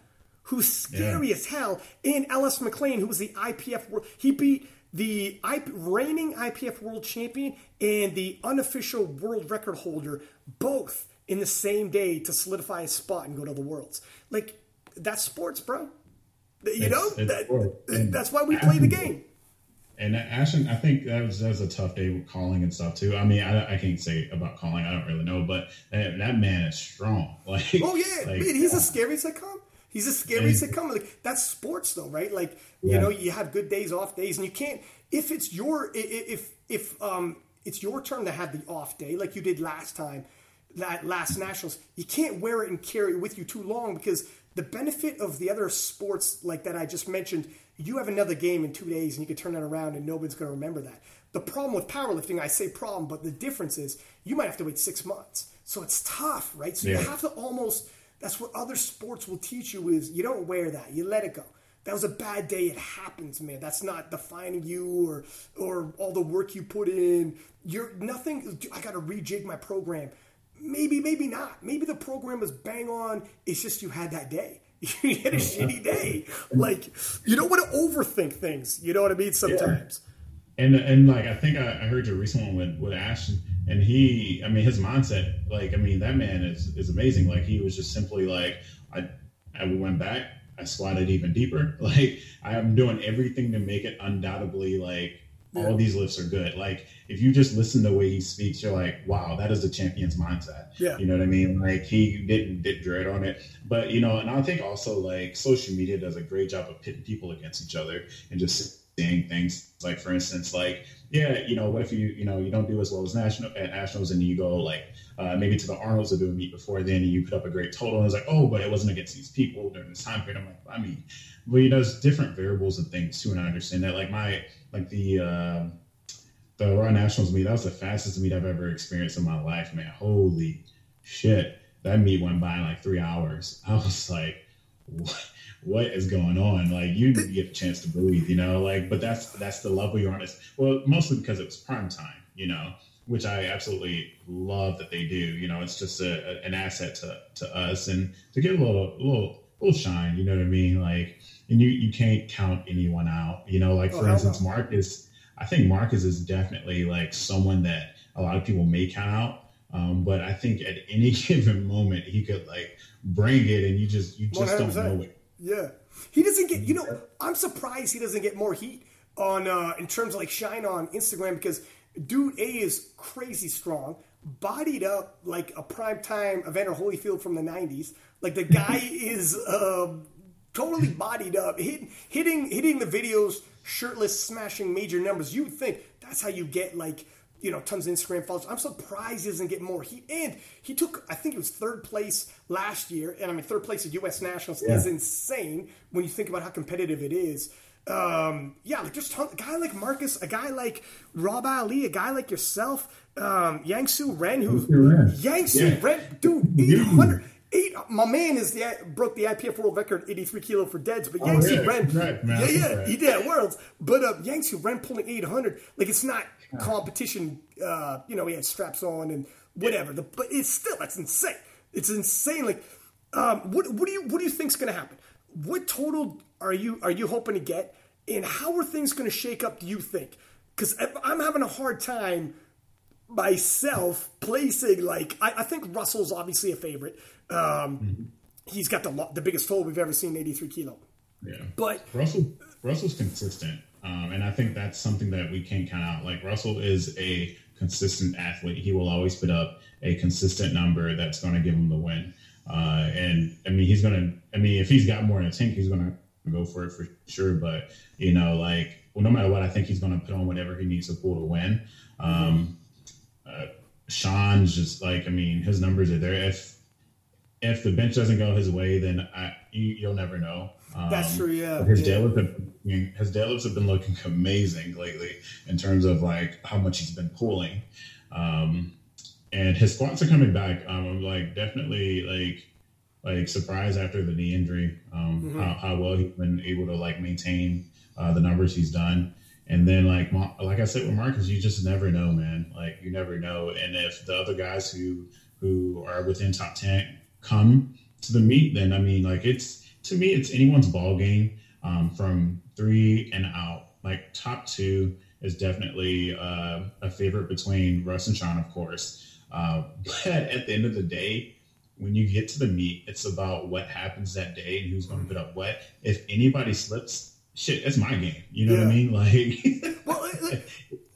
who's scary yeah. as hell, and Ellis McLean, who was the IPF world. He beat the reigning IPF world champion and the unofficial world record holder, both in the same day to solidify a spot and go to the worlds. Like that's sports, bro. You it's, know it's that, that's why we play the game. And Ashton, I think that was that was a tough day with calling and stuff too. I mean, I, I can't say about calling; I don't really know, but that, that man is strong. Like, oh yeah, like, man, he's a scary sitcom. He's a scary and, sitcom. Like that's sports, though, right? Like yeah. you know, you have good days, off days, and you can't if it's your if if um it's your turn to have the off day, like you did last time, that last nationals. You can't wear it and carry it with you too long because the benefit of the other sports like that I just mentioned you have another game in two days and you can turn that around and nobody's going to remember that. The problem with powerlifting, I say problem, but the difference is you might have to wait six months. So it's tough, right? So yeah. you have to almost, that's what other sports will teach you is you don't wear that. You let it go. That was a bad day. It happens, man. That's not defining you or or all the work you put in. You're nothing. I got to rejig my program. Maybe, maybe not. Maybe the program was bang on. It's just you had that day. you had a shitty day. Like you don't want to overthink things. You know what I mean? Sometimes. Yeah. And and like I think I, I, heard your recent one with with Ashton, and he, I mean, his mindset, like I mean, that man is is amazing. Like he was just simply like I I went back, I squatted even deeper. Like I am doing everything to make it undoubtedly like yeah. all these lifts are good. Like if you just listen to the way he speaks, you're like, wow, that is a champion's mindset. Yeah. You know what I mean? Like he didn't did dread on it. But you know, and I think also like social media does a great job of pitting people against each other and just saying things like for instance, like, yeah, you know, what if you, you know, you don't do as well as national at nationals and you go like uh, maybe to the Arnold's to do a meet before then and you put up a great total and it's like, oh, but it wasn't against these people during this time period. I'm like, I mean, well, you know, there's different variables and things too, and I understand that. Like my like the uh, the Raw Nationals meet, that was the fastest meet I've ever experienced in my life, man. Holy shit. That meet went by in like three hours. I was like, what, what is going on? Like you get a chance to breathe, you know, like, but that's, that's the level you're on. It's, well, mostly because it was prime time, you know, which I absolutely love that they do. You know, it's just a, a, an asset to, to us and to get a little, little, little shine, you know what I mean? Like, and you, you can't count anyone out, you know, like oh, for instance, Marcus, I think Marcus is definitely like someone that a lot of people may count out. Um, but I think at any given moment he could like bring it, and you just you just do not know it. Yeah, he doesn't get. You know, I'm surprised he doesn't get more heat on uh, in terms of like shine on Instagram because dude A is crazy strong, bodied up like a prime time Evander Holyfield from the '90s. Like the guy is uh, totally bodied up, hitting hitting hitting the videos shirtless, smashing major numbers. You would think that's how you get like you know tons of Instagram followers. I'm surprised he doesn't get more. He and he took I think it was third place last year, and I mean third place at U.S. Nationals yeah. is insane when you think about how competitive it is. Um, yeah, like just a guy like Marcus, a guy like Rob Ali, a guy like yourself, um, Yangsu Ren, who Yangsu yeah. Ren, dude, eight hundred eight. My man is the broke the IPF world record, eighty three kilo for deads. But oh, Yangsu yeah, Ren, right, yeah, yeah, he did at Worlds. But uh, Yangsu Ren pulling eight hundred, like it's not competition. Uh, you know, he had straps on and whatever. The, but it's still that's insane. It's insane. Like, um, what what do you what do you think's going to happen? What total are you are you hoping to get? And how are things going to shake up? Do you think? Because I'm having a hard time myself placing like I, I, think Russell's obviously a favorite. Um, mm-hmm. He's got the the biggest toll we've ever seen, 83 kilo. Yeah, but Russell Russell's consistent, um, and I think that's something that we can't count out. Like Russell is a consistent athlete; he will always put up a consistent number that's going to give him the win. Uh, and I mean, he's going to. I mean, if he's got more in the tank, he's going to go for it for sure. But you know, like well, no matter what, I think he's going to put on whatever he needs to pull to win. Um, uh, Sean's just like, I mean, his numbers are there. If if the bench doesn't go his way, then I, you, will never know. Um, That's true. Yeah. His yeah. deadlifts, have, his deadlifts have been looking amazing lately in terms of like how much he's been pulling. Um, and his squats are coming back. Um, I'm like definitely like like surprised after the knee injury, um, mm-hmm. how, how, well he's been able to like maintain uh, the numbers he's done. And then like like I said with Marcus, you just never know, man. Like you never know. And if the other guys who who are within top ten come to the meet, then I mean like it's to me it's anyone's ball game um, from three and out. Like top two is definitely uh, a favorite between Russ and Sean, of course. Uh, but at the end of the day, when you get to the meet, it's about what happens that day and who's going to put up what. If anybody slips, shit, that's my game. You know yeah. what I mean? Like, well,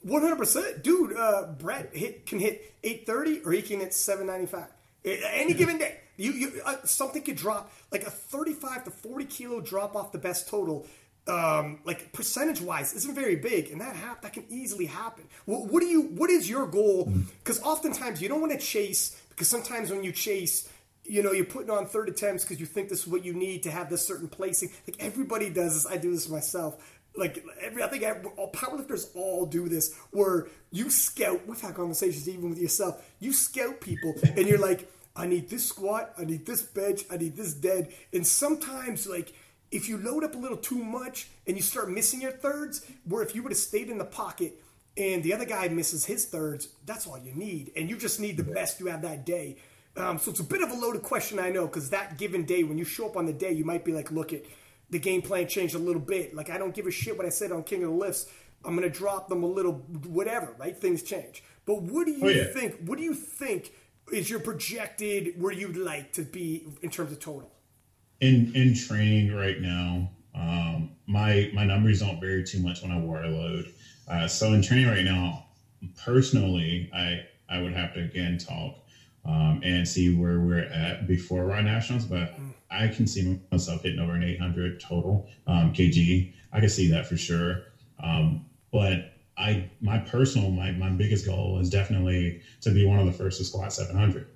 one hundred percent, dude. Uh, Brett hit can hit eight thirty or he can hit seven ninety five. Any given day, you, you uh, something could drop like a thirty five to forty kilo drop off the best total um, like percentage wise isn't very big, and that hap- that can easily happen. What, what do you? What is your goal? Because oftentimes you don't want to chase because sometimes when you chase, you know, you're putting on third attempts because you think this is what you need to have this certain placing. Like everybody does this. I do this myself. Like every, I think all powerlifters all do this, where you scout. We've had conversations even with yourself. You scout people, and you're like, I need this squat, I need this bench, I need this dead, and sometimes like if you load up a little too much and you start missing your thirds, where if you would have stayed in the pocket and the other guy misses his thirds, that's all you need. And you just need the best you have that day. Um, so it's a bit of a loaded question, I know, because that given day, when you show up on the day, you might be like, look, it, the game plan changed a little bit. Like, I don't give a shit what I said on King of the Lifts. I'm going to drop them a little, whatever, right? Things change. But what do you oh, yeah. think? What do you think is your projected where you'd like to be in terms of total? in in training right now, um, my my numbers don't vary too much when I water load. Uh, so in training right now, personally, I I would have to again talk um, and see where we're at before Raw Nationals, but I can see myself hitting over an 800 total um, kg. I can see that for sure. Um, but I my personal my my biggest goal is definitely to be one of the first to squat 700.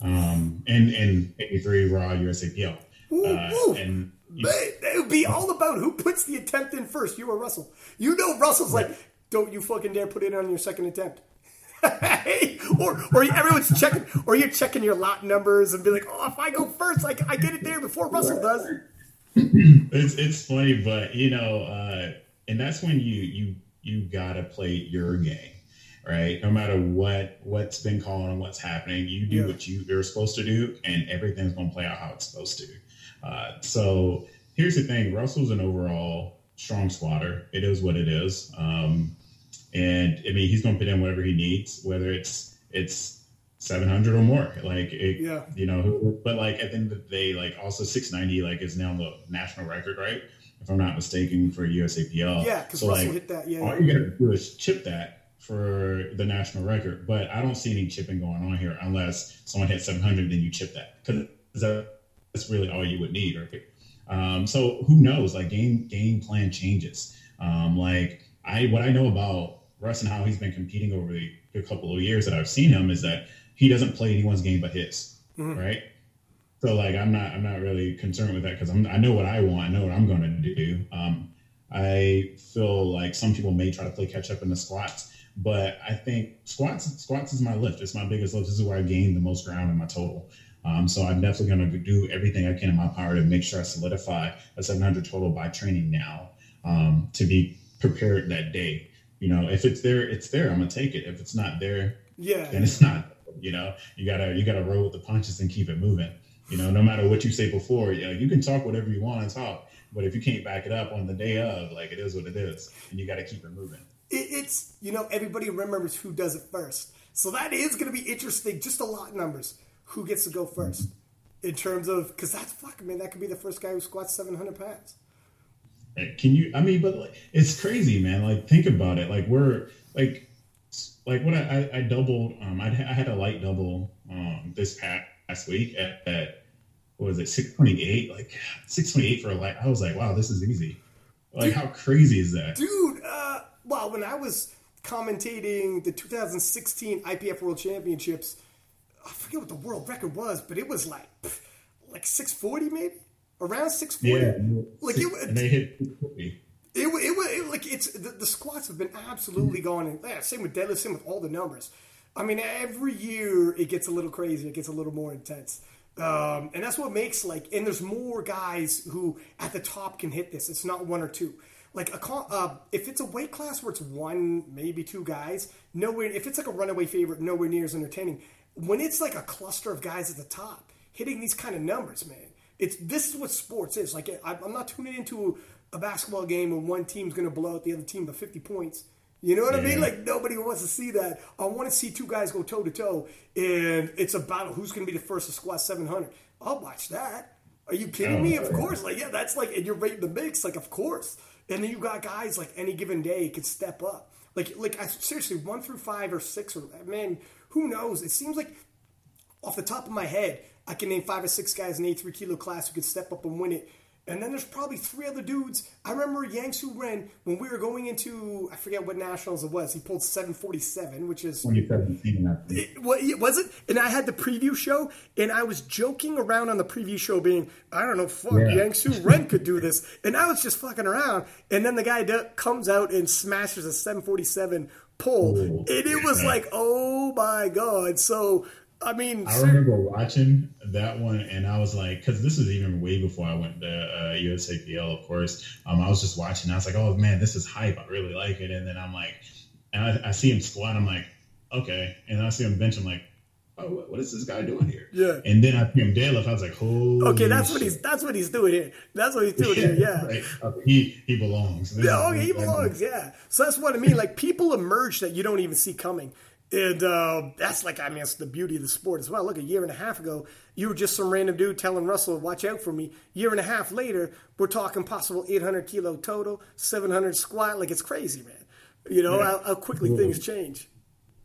Um, and and 83 raw USAPL. Ooh, uh, ooh. And it would be all about who puts the attempt in first. You or Russell? You know Russell's like, don't you fucking dare put it on your second attempt. or or everyone's checking, or you're checking your lot numbers and be like, oh, if I go first, like I get it there before Russell does. it's it's funny, but you know, uh, and that's when you you you gotta play your game right? No matter what what's been called and what's happening, you do yeah. what you, you're supposed to do, and everything's going to play out how it's supposed to. Uh, so here's the thing: Russell's an overall strong squatter. It is what it is, um, and I mean he's to put in whatever he needs, whether it's it's 700 or more. Like, it, yeah, you know. But like at the end of the day, like also 690 like is now the national record, right? If I'm not mistaken, for USAPL. Yeah, because so, Russell like, hit that. Yeah, all you're gonna do is chip that for the national record. But I don't see any chipping going on here unless someone hits 700, then you chip that because that's really all you would need, right? Um, so who knows? Like game game plan changes. Um, like I what I know about Russ and how he's been competing over the, the, couple of years that I've seen him is that he doesn't play anyone's game but his, mm-hmm. right? So like I'm not I'm not really concerned with that because I know what I want, I know what I'm going to do. Um, I feel like some people may try to play catch up in the squats, but I think squats squats is my lift. It's my biggest lift. This is where I gain the most ground in my total. Um, so I'm definitely going to do everything I can in my power to make sure I solidify a 700 total by training now um, to be prepared that day. You know, if it's there, it's there. I'm gonna take it. If it's not there, yeah, then it's not. You know, you gotta you gotta roll with the punches and keep it moving. You know, no matter what you say before, you know, you can talk whatever you want to talk, but if you can't back it up on the day of, like it is what it is, and you got to keep it moving. it's you know everybody remembers who does it first, so that is going to be interesting. Just a lot of numbers who gets to go first in terms of because that's fuck. man, that could be the first guy who squats seven hundred pounds. Can you? I mean, but like, it's crazy, man. Like, think about it. Like, we're like, like what I, I, I doubled. Um, I, I had a light double um this past week at, at what was it six twenty eight? Like six twenty eight for a light. I was like, wow, this is easy. Like, dude, how crazy is that, dude? Uh, well, when I was commentating the 2016 IPF World Championships I forget what the world record was, but it was like like 640 maybe around 640. Yeah, like it, and they hit It, it, it, it, like it's the, the, squats have been absolutely going. And yeah, same with deadlift, same with all the numbers. I mean, every year it gets a little crazy. It gets a little more intense. Um, and that's what makes like, and there's more guys who at the top can hit this. It's not one or two. Like a uh, if it's a weight class where it's one, maybe two guys, nowhere. If it's like a runaway favorite, nowhere near as entertaining. When it's like a cluster of guys at the top hitting these kind of numbers, man, it's this is what sports is. Like I'm not tuning into a basketball game when one team's going to blow out the other team by 50 points. You know what yeah. I mean? Like nobody wants to see that. I want to see two guys go toe to toe, and it's a battle. Who's going to be the first to squat 700? I'll watch that. Are you kidding oh, me? Of course. Like yeah, that's like, and you're rating the mix. Like of course. And then you got guys like any given day could step up. Like like I, seriously, one through five or six or man, who knows? It seems like off the top of my head, I can name five or six guys in a three kilo class who could step up and win it. And then there's probably three other dudes. I remember Yang Su Ren when we were going into I forget what nationals it was. He pulled 747, which is 2017. It, what was it? And I had the preview show, and I was joking around on the preview show, being I don't know, fuck, yeah. Yang Su Ren could do this, and I was just fucking around. And then the guy comes out and smashes a 747 pull, Ooh, and it was like, oh my god! So I mean, I remember watching that one, and I was like, because this is even way before I went to uh, USAPL, of course. Um, I was just watching. I was like, oh man, this is hype. I really like it. And then I'm like, and I, I see him squat. I'm like, okay. And then I see him bench. I'm like, oh, what is this guy doing here? Yeah. And then I see him deadlift. I was like, holy. Okay, that's shit. what he's that's what he's doing here. That's what he's doing yeah, here. Yeah. Like, uh, he he belongs. Yeah. Okay, he belongs. Yeah. So that's what I mean. Like people emerge that you don't even see coming. And uh, that's like, I mean, it's the beauty of the sport as well. Look, a year and a half ago, you were just some random dude telling Russell, watch out for me. Year and a half later, we're talking possible 800 kilo total, 700 squat. Like, it's crazy, man. You know, yeah. how, how, quickly things change.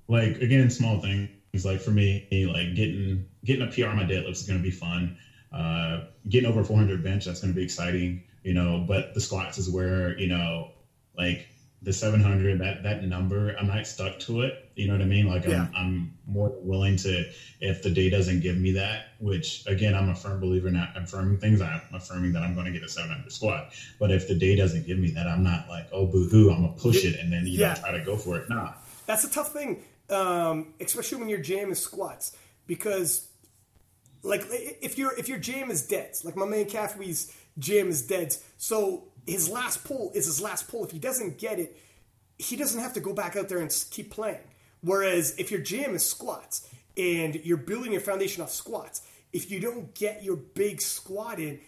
Like, again, small things. Like, for me, like getting getting a PR on my deadlift is going to be fun. Uh, getting over 400 bench, that's going to be exciting, you know, but the squats is where, you know, like the 700 that that number i'm not stuck to it you know what i mean like yeah. I'm, I'm more willing to if the day doesn't give me that which again i'm a firm believer in affirming things i'm affirming that i'm going to get a 700 squat but if the day doesn't give me that i'm not like oh boo-hoo i'm gonna push it and then you yeah. know try to go for it nah that's a tough thing um, especially when your jam is squats because like if your if your jam is dead like my man Cathwee's jam is dead so his last pull is his last pull. If he doesn't get it, he doesn't have to go back out there and keep playing. Whereas if your jam is squats and you're building your foundation off squats, if you don't get your big squat in,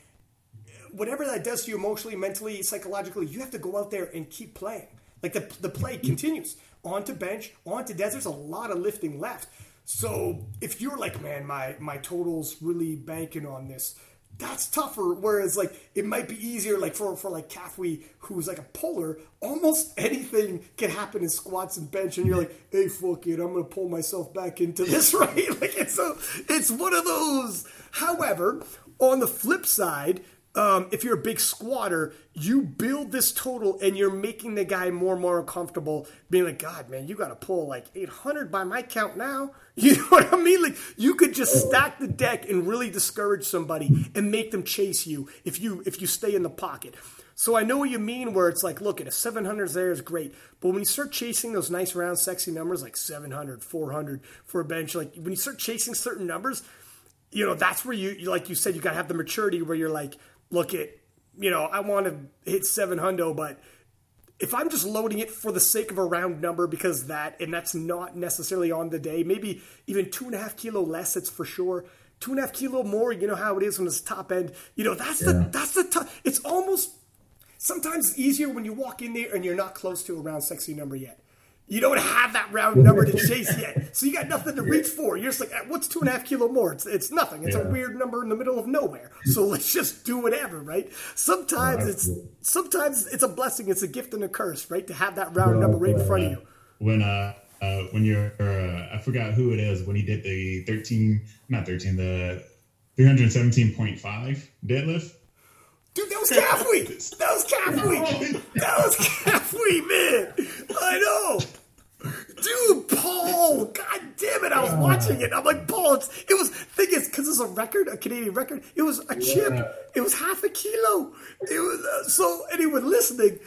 whatever that does to you emotionally, mentally, psychologically, you have to go out there and keep playing. Like the, the play mm-hmm. continues on to bench, on to desk. There's a lot of lifting left. So if you're like, man, my my total's really banking on this, that's tougher. Whereas like it might be easier like for for like Cathwee, who's like a puller, almost anything can happen in squats and bench, and you're like, hey fuck it, I'm gonna pull myself back into this, right? Like it's so it's one of those. However, on the flip side, um, if you're a big squatter, you build this total and you're making the guy more and more uncomfortable, being like, God, man, you got to pull like 800 by my count now. You know what I mean? Like, you could just stack the deck and really discourage somebody and make them chase you if you if you stay in the pocket. So I know what you mean, where it's like, look, at a 700 there is great, but when you start chasing those nice round, sexy numbers like 700, 400 for a bench, like when you start chasing certain numbers, you know that's where you, like you said, you got to have the maturity where you're like look at, you know, I want to hit 700, but if I'm just loading it for the sake of a round number because that, and that's not necessarily on the day, maybe even two and a half kilo less, it's for sure. Two and a half kilo more, you know how it is when it's top end. You know, that's yeah. the, that's the, t- it's almost sometimes easier when you walk in there and you're not close to a round sexy number yet. You don't have that round number to chase yet, so you got nothing to reach for. You're just like, what's two and a half kilo more? It's, it's nothing. It's yeah. a weird number in the middle of nowhere. So let's just do whatever, right? Sometimes it's sometimes it's a blessing. It's a gift and a curse, right? To have that round number right in front of you. When uh, uh when you're uh, I forgot who it is when he did the thirteen, not thirteen, the three hundred seventeen point five deadlift. Dude, that was Cathwee. That was Cathwee. That was Cathwee, man. I know. Dude, Paul, god damn it! I was watching it. I'm like, Paul, it's, it was thing is because it's a record, a Canadian record. It was a chip. It was half a kilo. It was uh, so anyone listening.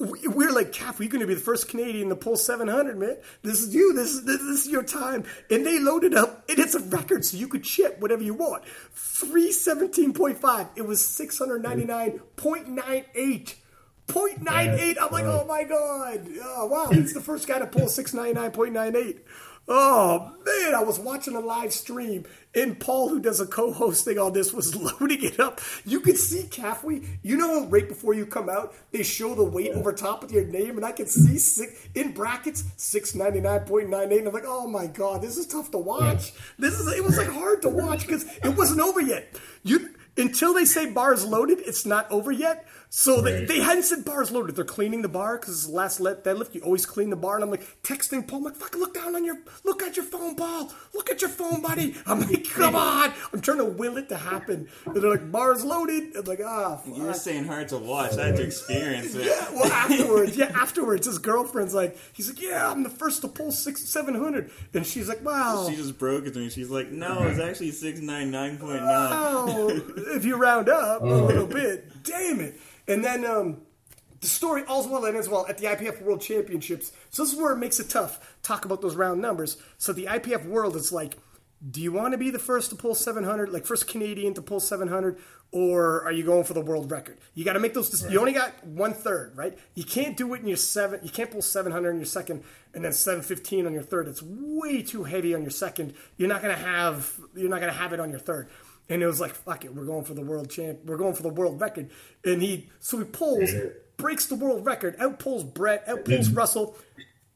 We- we're like, Cap, we're going to be the first Canadian to pull 700, man. This is you. This is this is your time. And they loaded up, and it's a record, so you could chip whatever you want. 317.5. It was 699.98. 0.98. I'm like, oh my god. Oh, wow. He's the first guy to pull 699.98. Oh man, I was watching a live stream and Paul, who does a co-hosting on this, was loading it up. You could see Caffrey. You know, right before you come out, they show the weight over top of your name, and I could see six in brackets six ninety nine point nine eight. I'm like, oh my god, this is tough to watch. This is it was like hard to watch because it wasn't over yet. You until they say bars loaded, it's not over yet. So they, Right. they hadn't said bars loaded. They're cleaning the bar because it's the last let that lift. You always clean the bar, and I'm like texting Paul. I'm like, fuck, look down on your, look at your phone, Paul. Look at your phone, buddy. I'm like, come on. I'm trying to will it to happen. And they're like, bars loaded. I'm like, ah, You're saying hard to watch. I had to experience it. Yeah, well, afterwards, yeah, afterwards, his girlfriend's like, he's like, yeah, I'm the first to pull six, seven hundred, and she's like, wow, She just broke it to me. She's like, no, it's actually 699.9. wow, if you round up a little bit, damn it. And then um, the story also well and as well at the IPF World Championships. So this is where it makes it tough. Talk about those round numbers. So the IPF World is like, do you want to be the first to pull 700, like first Canadian to pull 700, or are you going for the world record? You got to make those. You only got one third, right? You can't do it in your seven. You can't pull 700 in your second, and then 715 on your third. It's way too heavy on your second. You're not gonna have. You're not gonna have it on your third. And it was like, fuck it, we're going for the world champ. We're going for the world record. And he, so he pulls, breaks the world record, out pulls Brett, out pulls Russell.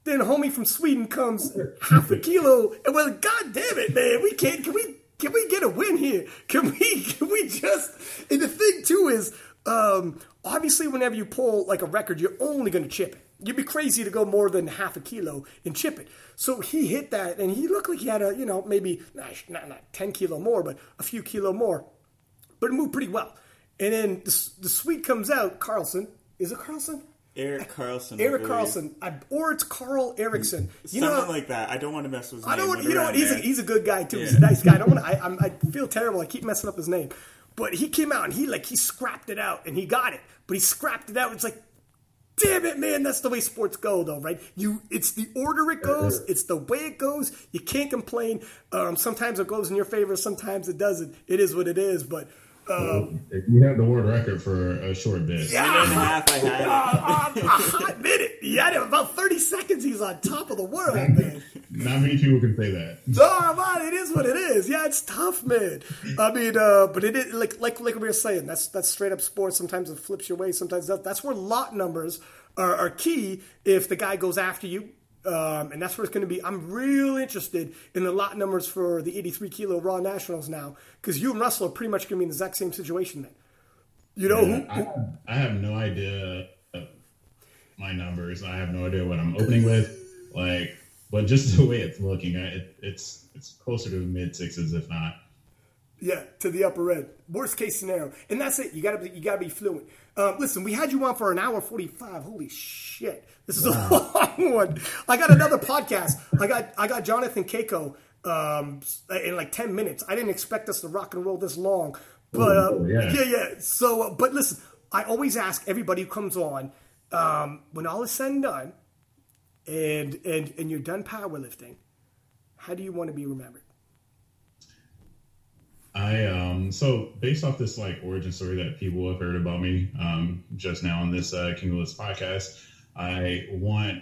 Then homie from Sweden comes half a kilo, and we're like, God damn it, man, we can't. Can we? Can we get a win here? Can we? Can we just? And the thing too is, um, obviously, whenever you pull like a record, you're only going to chip it. You'd be crazy to go more than half a kilo and chip it. So he hit that, and he looked like he had a, you know, maybe not not, not ten kilo more, but a few kilo more but it moved pretty well. And then the, the suite comes out. Carlson is it Carlson? Eric Carlson. Eric. Carlson, I, or it's Carl Erickson. You Something know, like that. I don't want to mess with his I don't. name, Want, you know, what? he's a, he's a good guy too. He's a nice guy. I don't want. I, I'm, I feel terrible. I keep messing up his name, but he came out and he like he scrapped it out and he got it. But he scrapped it out. It's like, damn it, man. That's the way sports go, though, right? You, it's the order it goes. It's the way it goes. You can't complain. Um, sometimes it goes in your favor. Sometimes it doesn't. It is what it is. But. Um, You had the world record for a short bit. Yeah. And a half I had. uh, a hot minute. He had it about 30 seconds. He's on top of the world, man. Not many people can say that. Oh man, it is what it is. Yeah, it's tough, man. I mean, uh, but it is like like like we were saying. That's that's straight up sports. Sometimes it flips your way. Sometimes that, that's where lot numbers are, are key. If the guy goes after you, um, and that's where it's going to be. I'm real interested in the lot numbers for the 83 kilo Raw Nationals now because you and Russell are pretty much going to be in the exact same situation then. You know who? I, I have no idea my numbers. I have no idea what I'm opening with. Like, but just the way it's looking, it, it's it's closer to mid sixes, if not. Yeah, to the upper end. Worst case scenario, and that's it. You gotta be, you gotta be fluent. Um, listen, we had you on for an hour forty five. Holy shit, this is a long one. I got another podcast. I got I got Jonathan Keiko um, in like ten minutes. I didn't expect us to rock and roll this long, but uh, yeah. yeah, yeah. So, uh, but listen, I always ask everybody who comes on um, when all is said and done, and and and you're done powerlifting. How do you want to be remembered? I um so based off this like origin story that people have heard about me um just now on this uh King List podcast, I want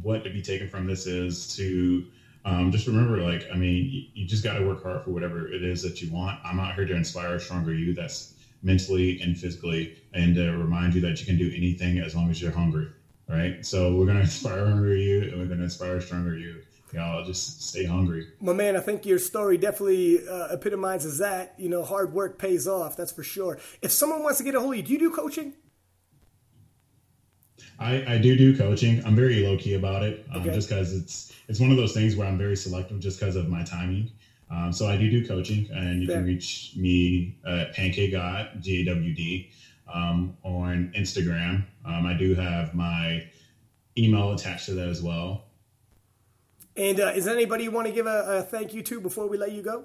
what to be taken from this is to um, just remember like I mean you, you just got to work hard for whatever it is that you want. I'm out here to inspire a stronger you that's mentally and physically and to remind you that you can do anything as long as you're hungry. Right. So we're gonna inspire hungry you and we're gonna inspire stronger you. Y'all just stay hungry. My man, I think your story definitely uh, epitomizes that. You know, hard work pays off. That's for sure. If someone wants to get a hold of you, do you do coaching? I, I do do coaching. I'm very low key about it, um, Okay. just because it's it's one of those things where I'm very selective, just because of my timing. Um, so I do do coaching, and you Fair. can reach me at Pancake God G A W D um, on Instagram. Um, I do have my email attached to that as well. And uh, is anybody you want to give a, a thank you to before we let you go?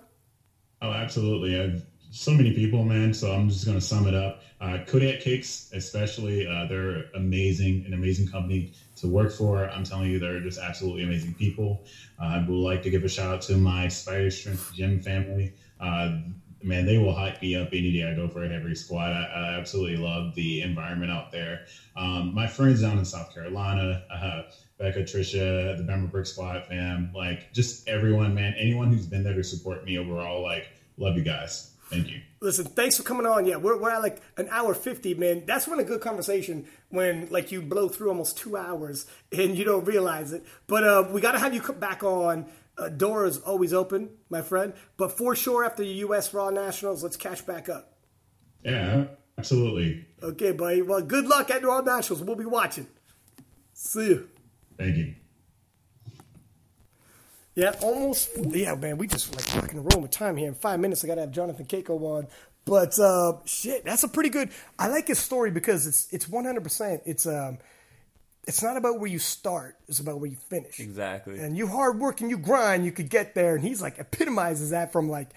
Oh, absolutely. I've so many people, man. So I'm just going to sum it up. Uh, Kodiak Cakes, especially, uh, they're amazing, an amazing company to work for. I'm telling you, they're just absolutely amazing people. Uh, I would like to give a shout out to my Spider Strength Gym family. Uh, man, they will hype me up any day I go for a heavy squat. I, I absolutely love the environment out there. Um, my friends down in South Carolina, uh, Becca, Trisha, the Bama Brick Squad fam, like just everyone, man, anyone who's been there to support me overall, like, love you guys. Thank you. Listen, thanks for coming on. Yeah, we're, we're at like an hour 50, man. That's when a good conversation when like you blow through almost two hours and you don't realize it. But uh, we got to have you come back on. Uh, door is always open, my friend. But for sure, after the U.S. Raw Nationals, let's catch back up. Yeah, absolutely. Okay, buddy. Well, good luck at Raw Nationals. We'll be watching. See you. Thank you. Yeah, almost. Yeah, man, we just like rocking the room with time here. In five minutes, I gotta have Jonathan Keiko on. But uh, shit, that's a pretty good. I like his story because it's it's one hundred percent. It's um, it's not about where you start; it's about where you finish. Exactly. And you hard work and you grind, you could get there. And he's like epitomizes that from like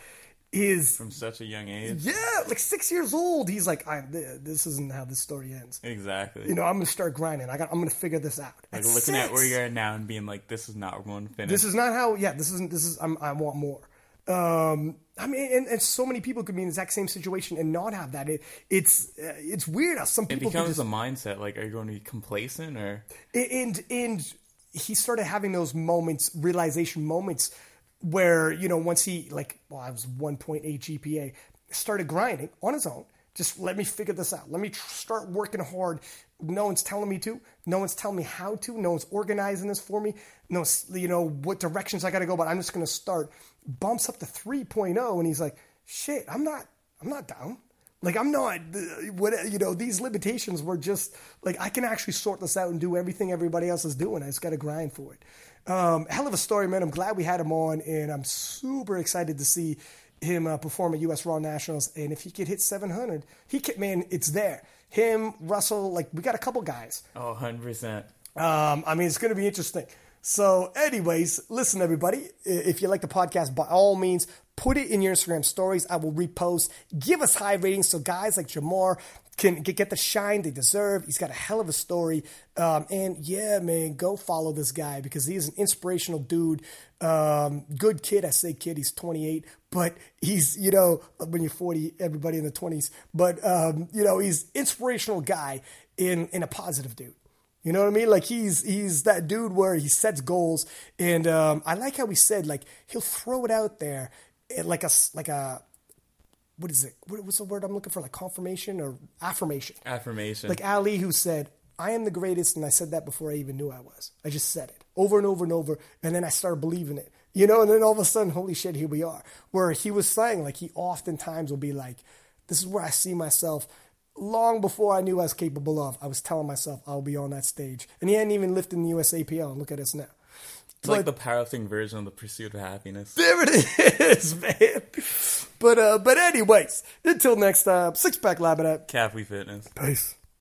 his From such a young age. yeah, like six years old. He's like, I, this isn't how this story ends. Exactly. You know, I'm gonna start grinding. I got, I'm gonna figure this out. like At looking at where you are at now and being like, this is not going to finish. This is not how. Yeah, this isn't. This is. I'm, I want more. Um, I mean, and, and so many people could be in the exact same situation and not have that. It, it's uh, it's weird how some people can becomes just, a mindset. Like, are you going to be complacent or? and and he started having those moments, realization moments, where you know once he like, well, I was 1.8 GPA, started grinding on his own. Just let me figure this out. Let me tr- start working hard. No one's telling me to. No one's telling me how to. No one's organizing this for me. No, you know what directions I got to go. But I'm just going to start. Bumps up to 3.0, and he's like, "Shit, I'm not. I'm not down. Like I'm not. What you know? These limitations were just like I can actually sort this out and do everything everybody else is doing. I just got to grind for it. Um, hell of a story, man. I'm glad we had him on, and I'm super excited to see him uh, perform at U.S. Raw Nationals. And if he could hit 700, he could. Man, it's there. Him, Russell, like we got a couple guys. Oh, 100%. Um, I mean, it's going to be interesting. So, anyways, listen, everybody. If you like the podcast, by all means, put it in your Instagram stories. I will repost. Give us high ratings so guys like Jamar can get the shine they deserve. He's got a hell of a story. Um, and yeah, man, go follow this guy because he is an inspirational dude. Um, good kid. I say kid, he's 28, but he's, you know, when you're 40, everybody in the 20s. But, um, you know, he's inspirational guy in, in a positive dude. You know what I mean? Like he's he's that dude where he sets goals, and um, I like how he said like he'll throw it out there, eh, like a like a what is it? What, what's the word I'm looking for? Like confirmation or affirmation? Affirmation. Like Ali, who said, "I am the greatest," and I said that before I even knew I was. I just said it over and over and over, and then I started believing it. You know, and then all of a sudden, holy shit, here we are. Where he was saying, like he oftentimes will be like, "This is where I see myself." Long before I knew I was capable of, I was telling myself I'll be on that stage, and he hadn't even lifted the USAPL. And look at us now. It's like the powerlifting version of the pursuit of happiness. There it is, man. But uh, but anyways, until next time, six pack lab it up. Caffrey Fitness. Peace.